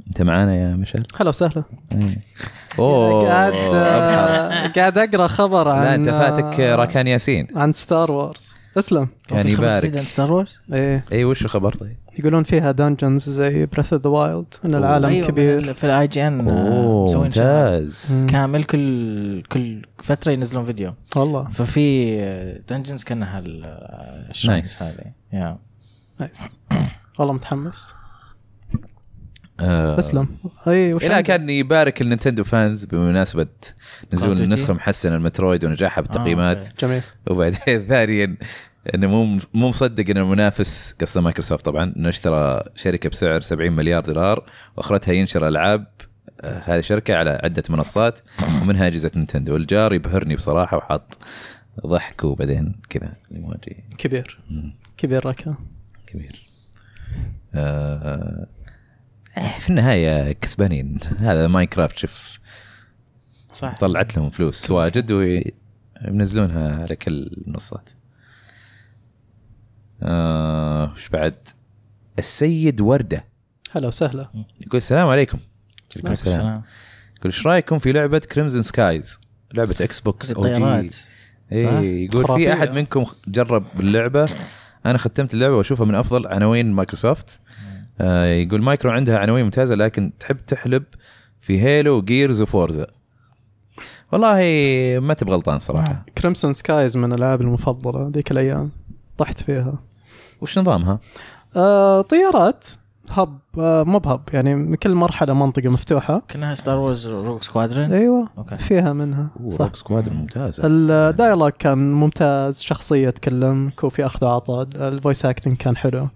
[SPEAKER 2] أنت معانا يا مشعل؟
[SPEAKER 1] هلا وسهلا.
[SPEAKER 2] إيه. أوه.
[SPEAKER 1] قاعد قاعد أقرأ خبر عن
[SPEAKER 2] لا أنت فاتك راكان ياسين.
[SPEAKER 1] عن Star Wars. اسلم.
[SPEAKER 2] كان يبارك.
[SPEAKER 4] ستار وورز؟
[SPEAKER 1] إيه.
[SPEAKER 2] اي وش الخبر طيب؟
[SPEAKER 1] يقولون فيها dungeons زي Breath of the Wild إن العالم
[SPEAKER 4] أيوة،
[SPEAKER 1] كبير.
[SPEAKER 4] في ال
[SPEAKER 2] IGN ممتاز.
[SPEAKER 1] مم.
[SPEAKER 4] كامل كل كل فترة ينزلون فيديو.
[SPEAKER 1] والله.
[SPEAKER 4] ففي dungeons كأنها ال- ال
[SPEAKER 2] chance nice.
[SPEAKER 4] هذه. يا
[SPEAKER 1] nice والله متحمس.
[SPEAKER 2] آه.
[SPEAKER 1] تسلم. اي وش
[SPEAKER 2] لا؟ كان يبارك ال Nintendo
[SPEAKER 4] fans بمناسبة نزول.
[SPEAKER 2] النسخة المحسنه ال Metroid ونجاحها بالتقييمات.
[SPEAKER 4] okay.
[SPEAKER 1] جميل.
[SPEAKER 2] وبعدين ثانيا إنه مو مو مصدق ان المنافس قصده مايكروسوفت. طبعا إنه اشترى شركة بسعر 70 مليار دولار وأخرتها ينشر ألعاب آه، هذه الشركة على عدة منصات ومنها اجهزه Nintendo. الجار يبهرني بصراحة وحاط ضحك وبعدين كذا الايموجي
[SPEAKER 1] كبير.
[SPEAKER 2] مم.
[SPEAKER 1] كبير ركا
[SPEAKER 2] كبير. آه آه، في النهاية كسبانين. هذا Minecraft شوف.
[SPEAKER 4] صح.
[SPEAKER 2] طلعت لهم فلوس واجد و ينزلونها على كل المنصات. آه، وش بعد؟ السيد وردة.
[SPEAKER 1] هلا وسهلا.
[SPEAKER 2] يقول السلام عليكم. عليكم السلام. يقول إيش رأيكم في لعبة Crimson Skies لعبة Xbox OG
[SPEAKER 4] الطيارات.
[SPEAKER 2] اي يقول. في أحد منكم جرب اللعبة؟ أنا ختمت اللعبة وأشوفها من أفضل عناوين مايكروسوفت. آه يقول مايكرو عندها عناوين ممتازة لكن تحب تحلب في Halo و Gears و Forza والله ما تبغى غلطان صراحة.
[SPEAKER 1] Crimson Skies من الألعاب المفضلة ذيك الأيام. طحت فيها.
[SPEAKER 2] وش نظامها؟
[SPEAKER 1] آه طيارات هب آه مو بهب يعني كل مرحلة منطقة مفتوحة.
[SPEAKER 4] كأنها Star Wars Rogue Squadron
[SPEAKER 1] أيوه
[SPEAKER 4] okay.
[SPEAKER 1] فيها منها صح.
[SPEAKER 2] روك سكوادر ممتازه
[SPEAKER 1] ال dialogue كان ممتاز شخصية تكلم كو في أخذ وعطاء ال voice acting كان حلو.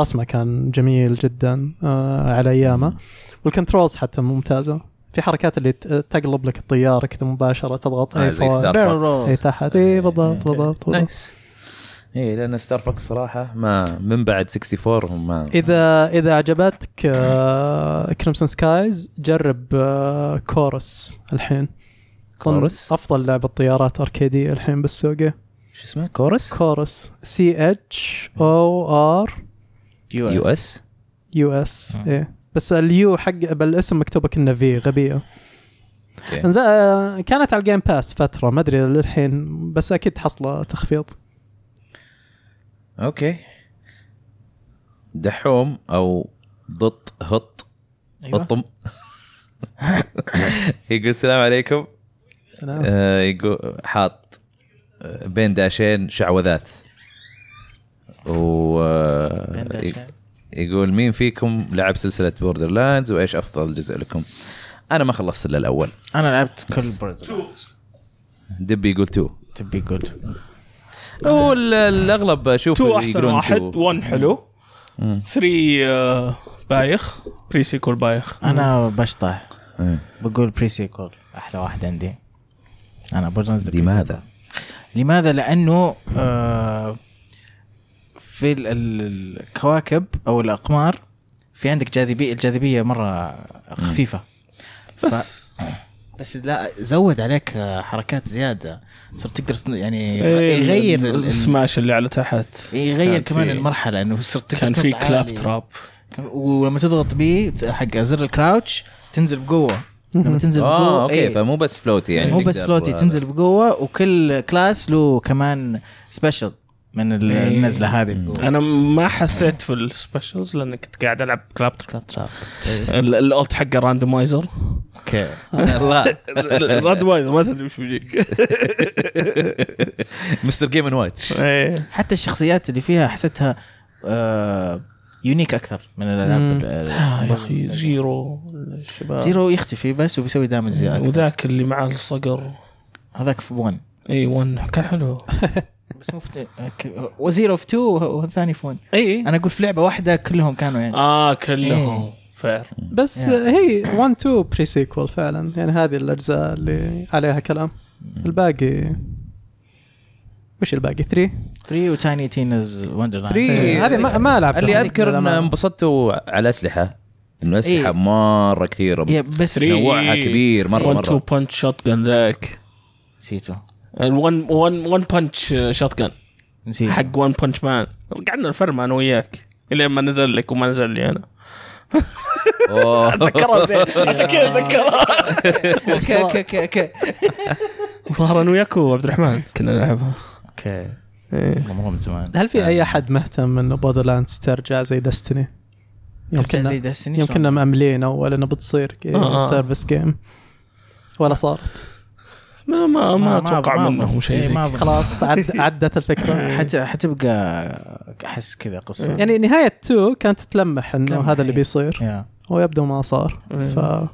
[SPEAKER 1] رسمه كان جميل جدا آه على أيامه. وال controls حتى ممتازة. في حركات اللي تقلب لك الطيارة كذا مباشرة تضغط
[SPEAKER 2] آه،
[SPEAKER 4] Barrel
[SPEAKER 2] Fox
[SPEAKER 4] roll.
[SPEAKER 1] أي تحت okay. بالضبط, بالضبط.
[SPEAKER 2] nice اي لأن Star Fox صراحة ما من بعد 64 هم ما
[SPEAKER 1] إذا إذا عجبتك آه Crimson Skies جرب آه كورس الحين.
[SPEAKER 2] كورس
[SPEAKER 1] أفضل لعبة طيارات أركيدية الحين بالسوق.
[SPEAKER 2] شو اسمه؟ كورس
[SPEAKER 1] كورس سي اتش أو ار
[SPEAKER 2] يو اس
[SPEAKER 1] يو اس
[SPEAKER 4] آه.
[SPEAKER 1] إيه. بس اليو حق بالاسم مكتوبه كنا في
[SPEAKER 2] غبية.
[SPEAKER 1] انزل آه، كانت على الجيم باس فترة ما أدري للحين بس أكيد حصله تخفيض.
[SPEAKER 2] أوكي. دحوم أو ضط هط.
[SPEAKER 4] أيوة.
[SPEAKER 2] الطم يقول السلام عليكم.
[SPEAKER 1] سلام
[SPEAKER 2] آه يقول حاط. آه، بين داشين شعوذات. و آه،
[SPEAKER 4] بين داشين.
[SPEAKER 2] يقول مين فيكم لعب سلسلة Borderlands وإيش أفضل جزء لكم؟ أنا ما خلصت إلا الأول.
[SPEAKER 4] أنا لعبت كل Borderlands
[SPEAKER 2] دبي يقول two
[SPEAKER 4] تبي قلت
[SPEAKER 2] هو ال- الأغلب
[SPEAKER 3] أشوف two
[SPEAKER 2] أحسن
[SPEAKER 3] واحد
[SPEAKER 2] two.
[SPEAKER 3] 1 حلو.
[SPEAKER 2] مم.
[SPEAKER 3] 3 آه، بايخ. Pre-Sequel بايخ.
[SPEAKER 4] أنا بشطح
[SPEAKER 2] إيه.
[SPEAKER 4] بقول Pre-Sequel أحلى واحد عندي. أنا برجنز
[SPEAKER 2] لماذا؟
[SPEAKER 4] لماذا؟ لأنه آه في ال- ال- الكواكب أو الأقمار في عندك جاذبيه الجاذبية مرة خفيفة.
[SPEAKER 3] بس.
[SPEAKER 4] بس لا زود عليك حركات زيادة. صرت تقدر يعني
[SPEAKER 3] إيه،
[SPEAKER 4] يغير ال- ال-
[SPEAKER 3] السماش اللي على تحت.
[SPEAKER 4] يغير كمان المرحلة إنه صرت تقدر
[SPEAKER 3] كان في
[SPEAKER 4] Claptrap ولما تضغط بيه حق زر ال crouch تنزل بقوة. لما تنزل بقوة
[SPEAKER 2] آه okay
[SPEAKER 4] إيه.
[SPEAKER 2] فمو بس floaty يعني
[SPEAKER 4] مو بس floaty تنزل بقوة وكل class له كمان special من ال-
[SPEAKER 3] إيه.
[SPEAKER 4] النزلة هذه بقوة.
[SPEAKER 3] أنا ما حسيت في ال specials لأني كنت قاعد ألعب Claptrap
[SPEAKER 4] Claptrap ال-
[SPEAKER 3] ال ult حقه randomizer
[SPEAKER 4] okay.
[SPEAKER 2] الله.
[SPEAKER 3] randomizer ما تدري وش بيجيك.
[SPEAKER 2] Mr. Game and Watch
[SPEAKER 3] إيه.
[SPEAKER 4] حتى الشخصيات اللي فيها حسيتها آه unique أكثر من الألعاب
[SPEAKER 3] آه، يا أخي Zero الشباب.
[SPEAKER 4] Zero يختفي بس وبيسوي damage زيادة.
[SPEAKER 3] وذاك اللي معاه الصقر.
[SPEAKER 4] هذاك في 1
[SPEAKER 3] إي 1 كان حلو.
[SPEAKER 4] بس مو في و Zero في 2 والثاني في 1
[SPEAKER 3] إي
[SPEAKER 4] أنا أقول في لعبة واحدة كلهم كانوا يعني.
[SPEAKER 3] آه كلهم.
[SPEAKER 4] إيه.
[SPEAKER 3] fair
[SPEAKER 1] بس. هي 1 2 Pre-Sequel فعلا. يعني هذه الأجزاء اللي عليها كلام. الباقي وش الباقي؟ 3
[SPEAKER 4] 3 و Tiny Tina's Wonderlands
[SPEAKER 2] Three.
[SPEAKER 1] هذه ما, ما لعبتها.
[SPEAKER 2] اللي أذكر
[SPEAKER 1] إن.
[SPEAKER 2] انبسطتوا على أسلحة. إنه أسلحة
[SPEAKER 4] إيه.
[SPEAKER 2] مرة كثيرة.
[SPEAKER 4] يا بس
[SPEAKER 3] Three.
[SPEAKER 2] نوعها كبير مرة
[SPEAKER 3] 1 2 مرة. punch shotgun ذاك.
[SPEAKER 4] نسيته.
[SPEAKER 3] 1 1 punch shotgun
[SPEAKER 4] نسيته.
[SPEAKER 3] حق 1 Punch Man قعدنا نفرم أنا وياك. الين ما نزل لك وما نزل لي
[SPEAKER 2] أنا.
[SPEAKER 3] اتذكرها زين. عشان كذا اتذكرها.
[SPEAKER 4] okay okay okay okay.
[SPEAKER 3] ظهر أنا وياك وعبد الرحمن. كنا نلعبها.
[SPEAKER 4] okay.
[SPEAKER 3] إيه.
[SPEAKER 4] والله مره من زمان.
[SPEAKER 1] هل في أي أحد مهتم انه Borderlands ترجع زي Destiny؟
[SPEAKER 4] ترجع زي Destiny
[SPEAKER 1] يوم كنا مأملين أول إنه بتصير
[SPEAKER 3] آه، آه.
[SPEAKER 1] service game ولا صارت؟
[SPEAKER 3] ما ما ما أتوقع
[SPEAKER 4] ما
[SPEAKER 3] منهم. شيء
[SPEAKER 4] إيه،
[SPEAKER 3] زي.
[SPEAKER 1] خلاص عد عدت الفكرة.
[SPEAKER 4] حت حتبقى أحس كذا قصة.
[SPEAKER 1] يعني نهاية 2 كانت تلمح
[SPEAKER 4] إنه
[SPEAKER 1] هذا اللي
[SPEAKER 4] إيه.
[SPEAKER 1] بيصير. ويبدو ما صار.
[SPEAKER 3] إيه.
[SPEAKER 1] ف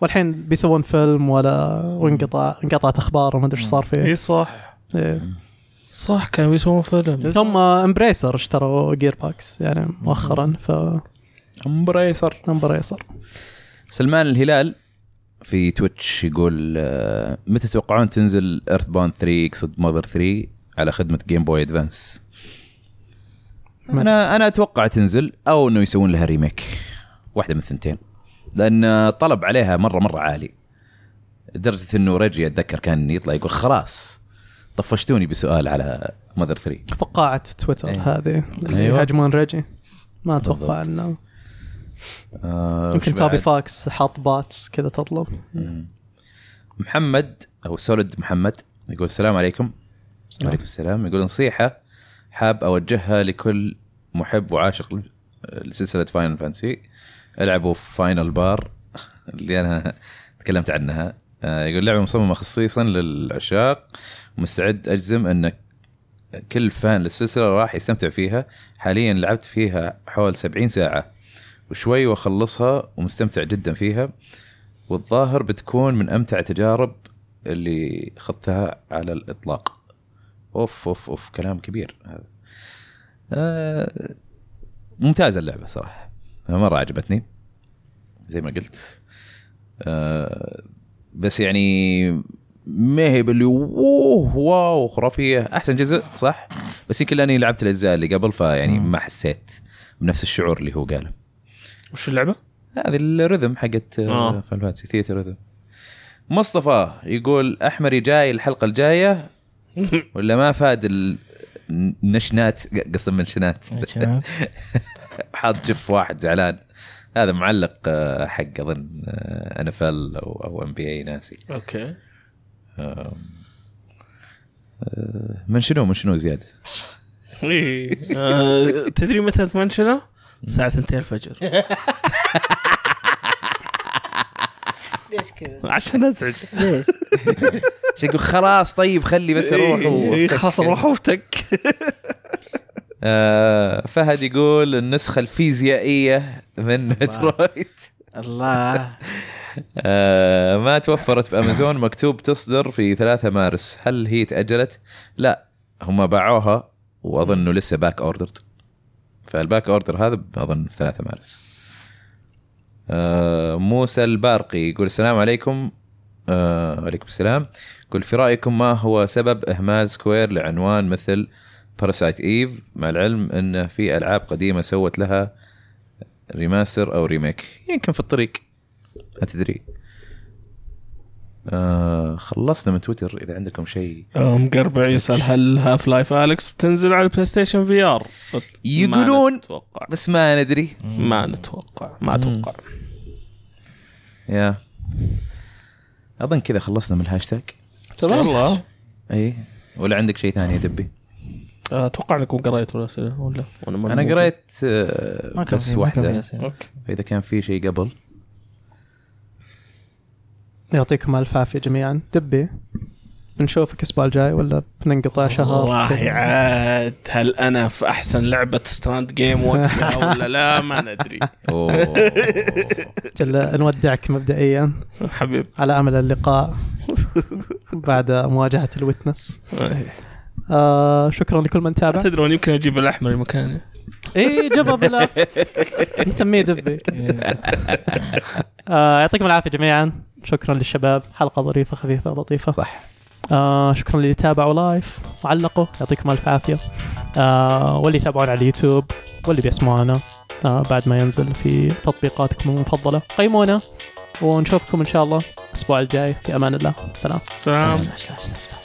[SPEAKER 1] والحين بيسوون فيلم ولا وانقطع انقطعت أخبار وما أدري إيش صار
[SPEAKER 3] اي
[SPEAKER 1] فيه
[SPEAKER 3] صح.
[SPEAKER 1] إيه.
[SPEAKER 3] صح كانوا يسوون فيلم.
[SPEAKER 1] هم Embracer اشتروا Gearbox يعني مؤخرا ف
[SPEAKER 2] Embracer
[SPEAKER 1] Embracer
[SPEAKER 2] سلمان الهلال في Twitch يقول آه، متى تتوقعون تنزل EarthBound 3 يقصد Mother 3 على خدمة Game Boy Advance أنا أنا أتوقع تنزل أو إنه يسوون لها remake واحدة من الثنتين. لأن الطلب عليها مرة مرة عالي. لدرجة إنه Reggie اتذكر كان يطلع يقول خلاص طفشتوني بسؤال على Mother 3
[SPEAKER 1] فقاعة تويتر
[SPEAKER 2] أيوة.
[SPEAKER 1] هذه.
[SPEAKER 2] أيوة.
[SPEAKER 1] يهاجمون Reggie. ما
[SPEAKER 2] أتوقع.
[SPEAKER 1] إنه.
[SPEAKER 2] آه
[SPEAKER 1] يمكن
[SPEAKER 2] بعد؟
[SPEAKER 1] فاكس حاط باتس كذا تطلب.
[SPEAKER 2] محمد أو سولد محمد يقول السلام عليكم. وعليكم السلام. يقول نصيحة حاب أوجهها لكل محب وعاشق لسلسلة Final Fantasy ألعبوا Final Bar اللي أنا تكلمت عنها. آه، يقول لعبة مصممة خصيصا للعشاق. ومستعد أجزم أن كل fan للسلسلة راح يستمتع فيها. حاليا لعبت فيها حول 70 ساعة وشوي وأخلصها ومستمتع جدا فيها. والظاهر بتكون من أمتع التجارب اللي خضتها على الإطلاق. أوف أوف أوف كلام كبير هذا. آه ممتازة اللعبة صراحة. مرة عجبتني. زي ما قلت. آه بس يعني ما هي باللي اوه واو خرافية. أحسن جزء صح؟ بس يمكن لأني لعبت الأجزاء اللي قبل فيعني ما حسيت بنفس الشعور اللي هو قاله.
[SPEAKER 3] وش اللعبة؟
[SPEAKER 2] هذه الرذم حقت
[SPEAKER 3] آه.
[SPEAKER 2] آه. فانتسي ثيتر رذم مصطفى يقول احمري جاي الحلقة الجاية؟ ولا ما فاد ال- النشنات قصد منشنات. حاط جف واحد زعلان. هذا معلق آه، حق أظن ان اف ال أو أو ام بي اي ناسي. أوكي. آه، من شنو من شنو زياد؟
[SPEAKER 3] آه، تدري متى تمنشنه؟ الساعة 2 الفجر.
[SPEAKER 4] ليش كذا؟
[SPEAKER 3] عشان
[SPEAKER 2] أزعج. يقول خلاص طيب خلي بس
[SPEAKER 3] أروح خلاص روح وفتك
[SPEAKER 2] آه فهد يقول النسخة الفيزيائية من مترويد
[SPEAKER 4] الله.
[SPEAKER 2] آه ما توفرت بأمازون مكتوب تصدر في 3 مارس. هل هي تأجلت؟ لا هم باعوها واظنه لسه back ordered فال back order هذا أظن في 3 مارس. آه موسى البارقي يقول السلام عليكم. آه وعليكم السلام. يقول في رأيكم ما هو سبب إهمال Square لعنوان مثل Parasite Eve مع العلم انه في ألعاب قديمة سوت لها remaster أو remake يمكن في الطريق. ما تدري. آه خلصنا من تويتر. إذا عندكم شيء.
[SPEAKER 3] مقربع يسأل هل Half-Life Alyx بتنزل على ال PlayStation VR؟
[SPEAKER 2] يقولون.
[SPEAKER 3] ما نتوقع.
[SPEAKER 2] بس ما ندري.
[SPEAKER 3] ما نتوقع. ما أتوقع.
[SPEAKER 2] يا. أظن كذا خلصنا من الهاشتاج.
[SPEAKER 1] تمام.
[SPEAKER 3] والله
[SPEAKER 2] اي ولا عندك شيء ثاني يا دبي؟
[SPEAKER 3] أتوقع أنكم قريتوا الاسئله ولا؟
[SPEAKER 2] أنا
[SPEAKER 3] موجود؟
[SPEAKER 2] قريت آه بس
[SPEAKER 4] واحدة. فإذا كان في
[SPEAKER 2] شيء قبل.
[SPEAKER 1] يعطيكم ألف عافية جميعا. دبي بنشوفك الأسبوع الجاي ولا بننقطع شهر؟
[SPEAKER 3] والله؟ عاد هل أنا في أحسن لعبة strand game وقتها ولا لا؟ ما ندري.
[SPEAKER 1] أجل نودعك مبدئيا
[SPEAKER 3] حبيب.
[SPEAKER 1] على أمل اللقاء بعد مواجهة The Witness. آه شكرا لكل من تابع.
[SPEAKER 3] تدرون يمكن أجيب الأحمر مكاني
[SPEAKER 1] اي جبه بلا. نسميه دبي. آه يعطيكم العافية جميعا. شكرا للشباب. حلقة ظريفة خفيفة لطيفة.
[SPEAKER 2] صح.
[SPEAKER 1] آه شكرا للي تابعوا لايف وعلقوا يعطيكم ألف عافية. آه واللي يتابعونا على اليوتيوب واللي بيسمعونا آه بعد ما ينزل في تطبيقاتكم المفضلة. قيمونا ونشوفكم إن شاء الله الأسبوع الجاي. في أمان الله. سلام
[SPEAKER 3] سلام
[SPEAKER 4] سلام، سلام، سلام.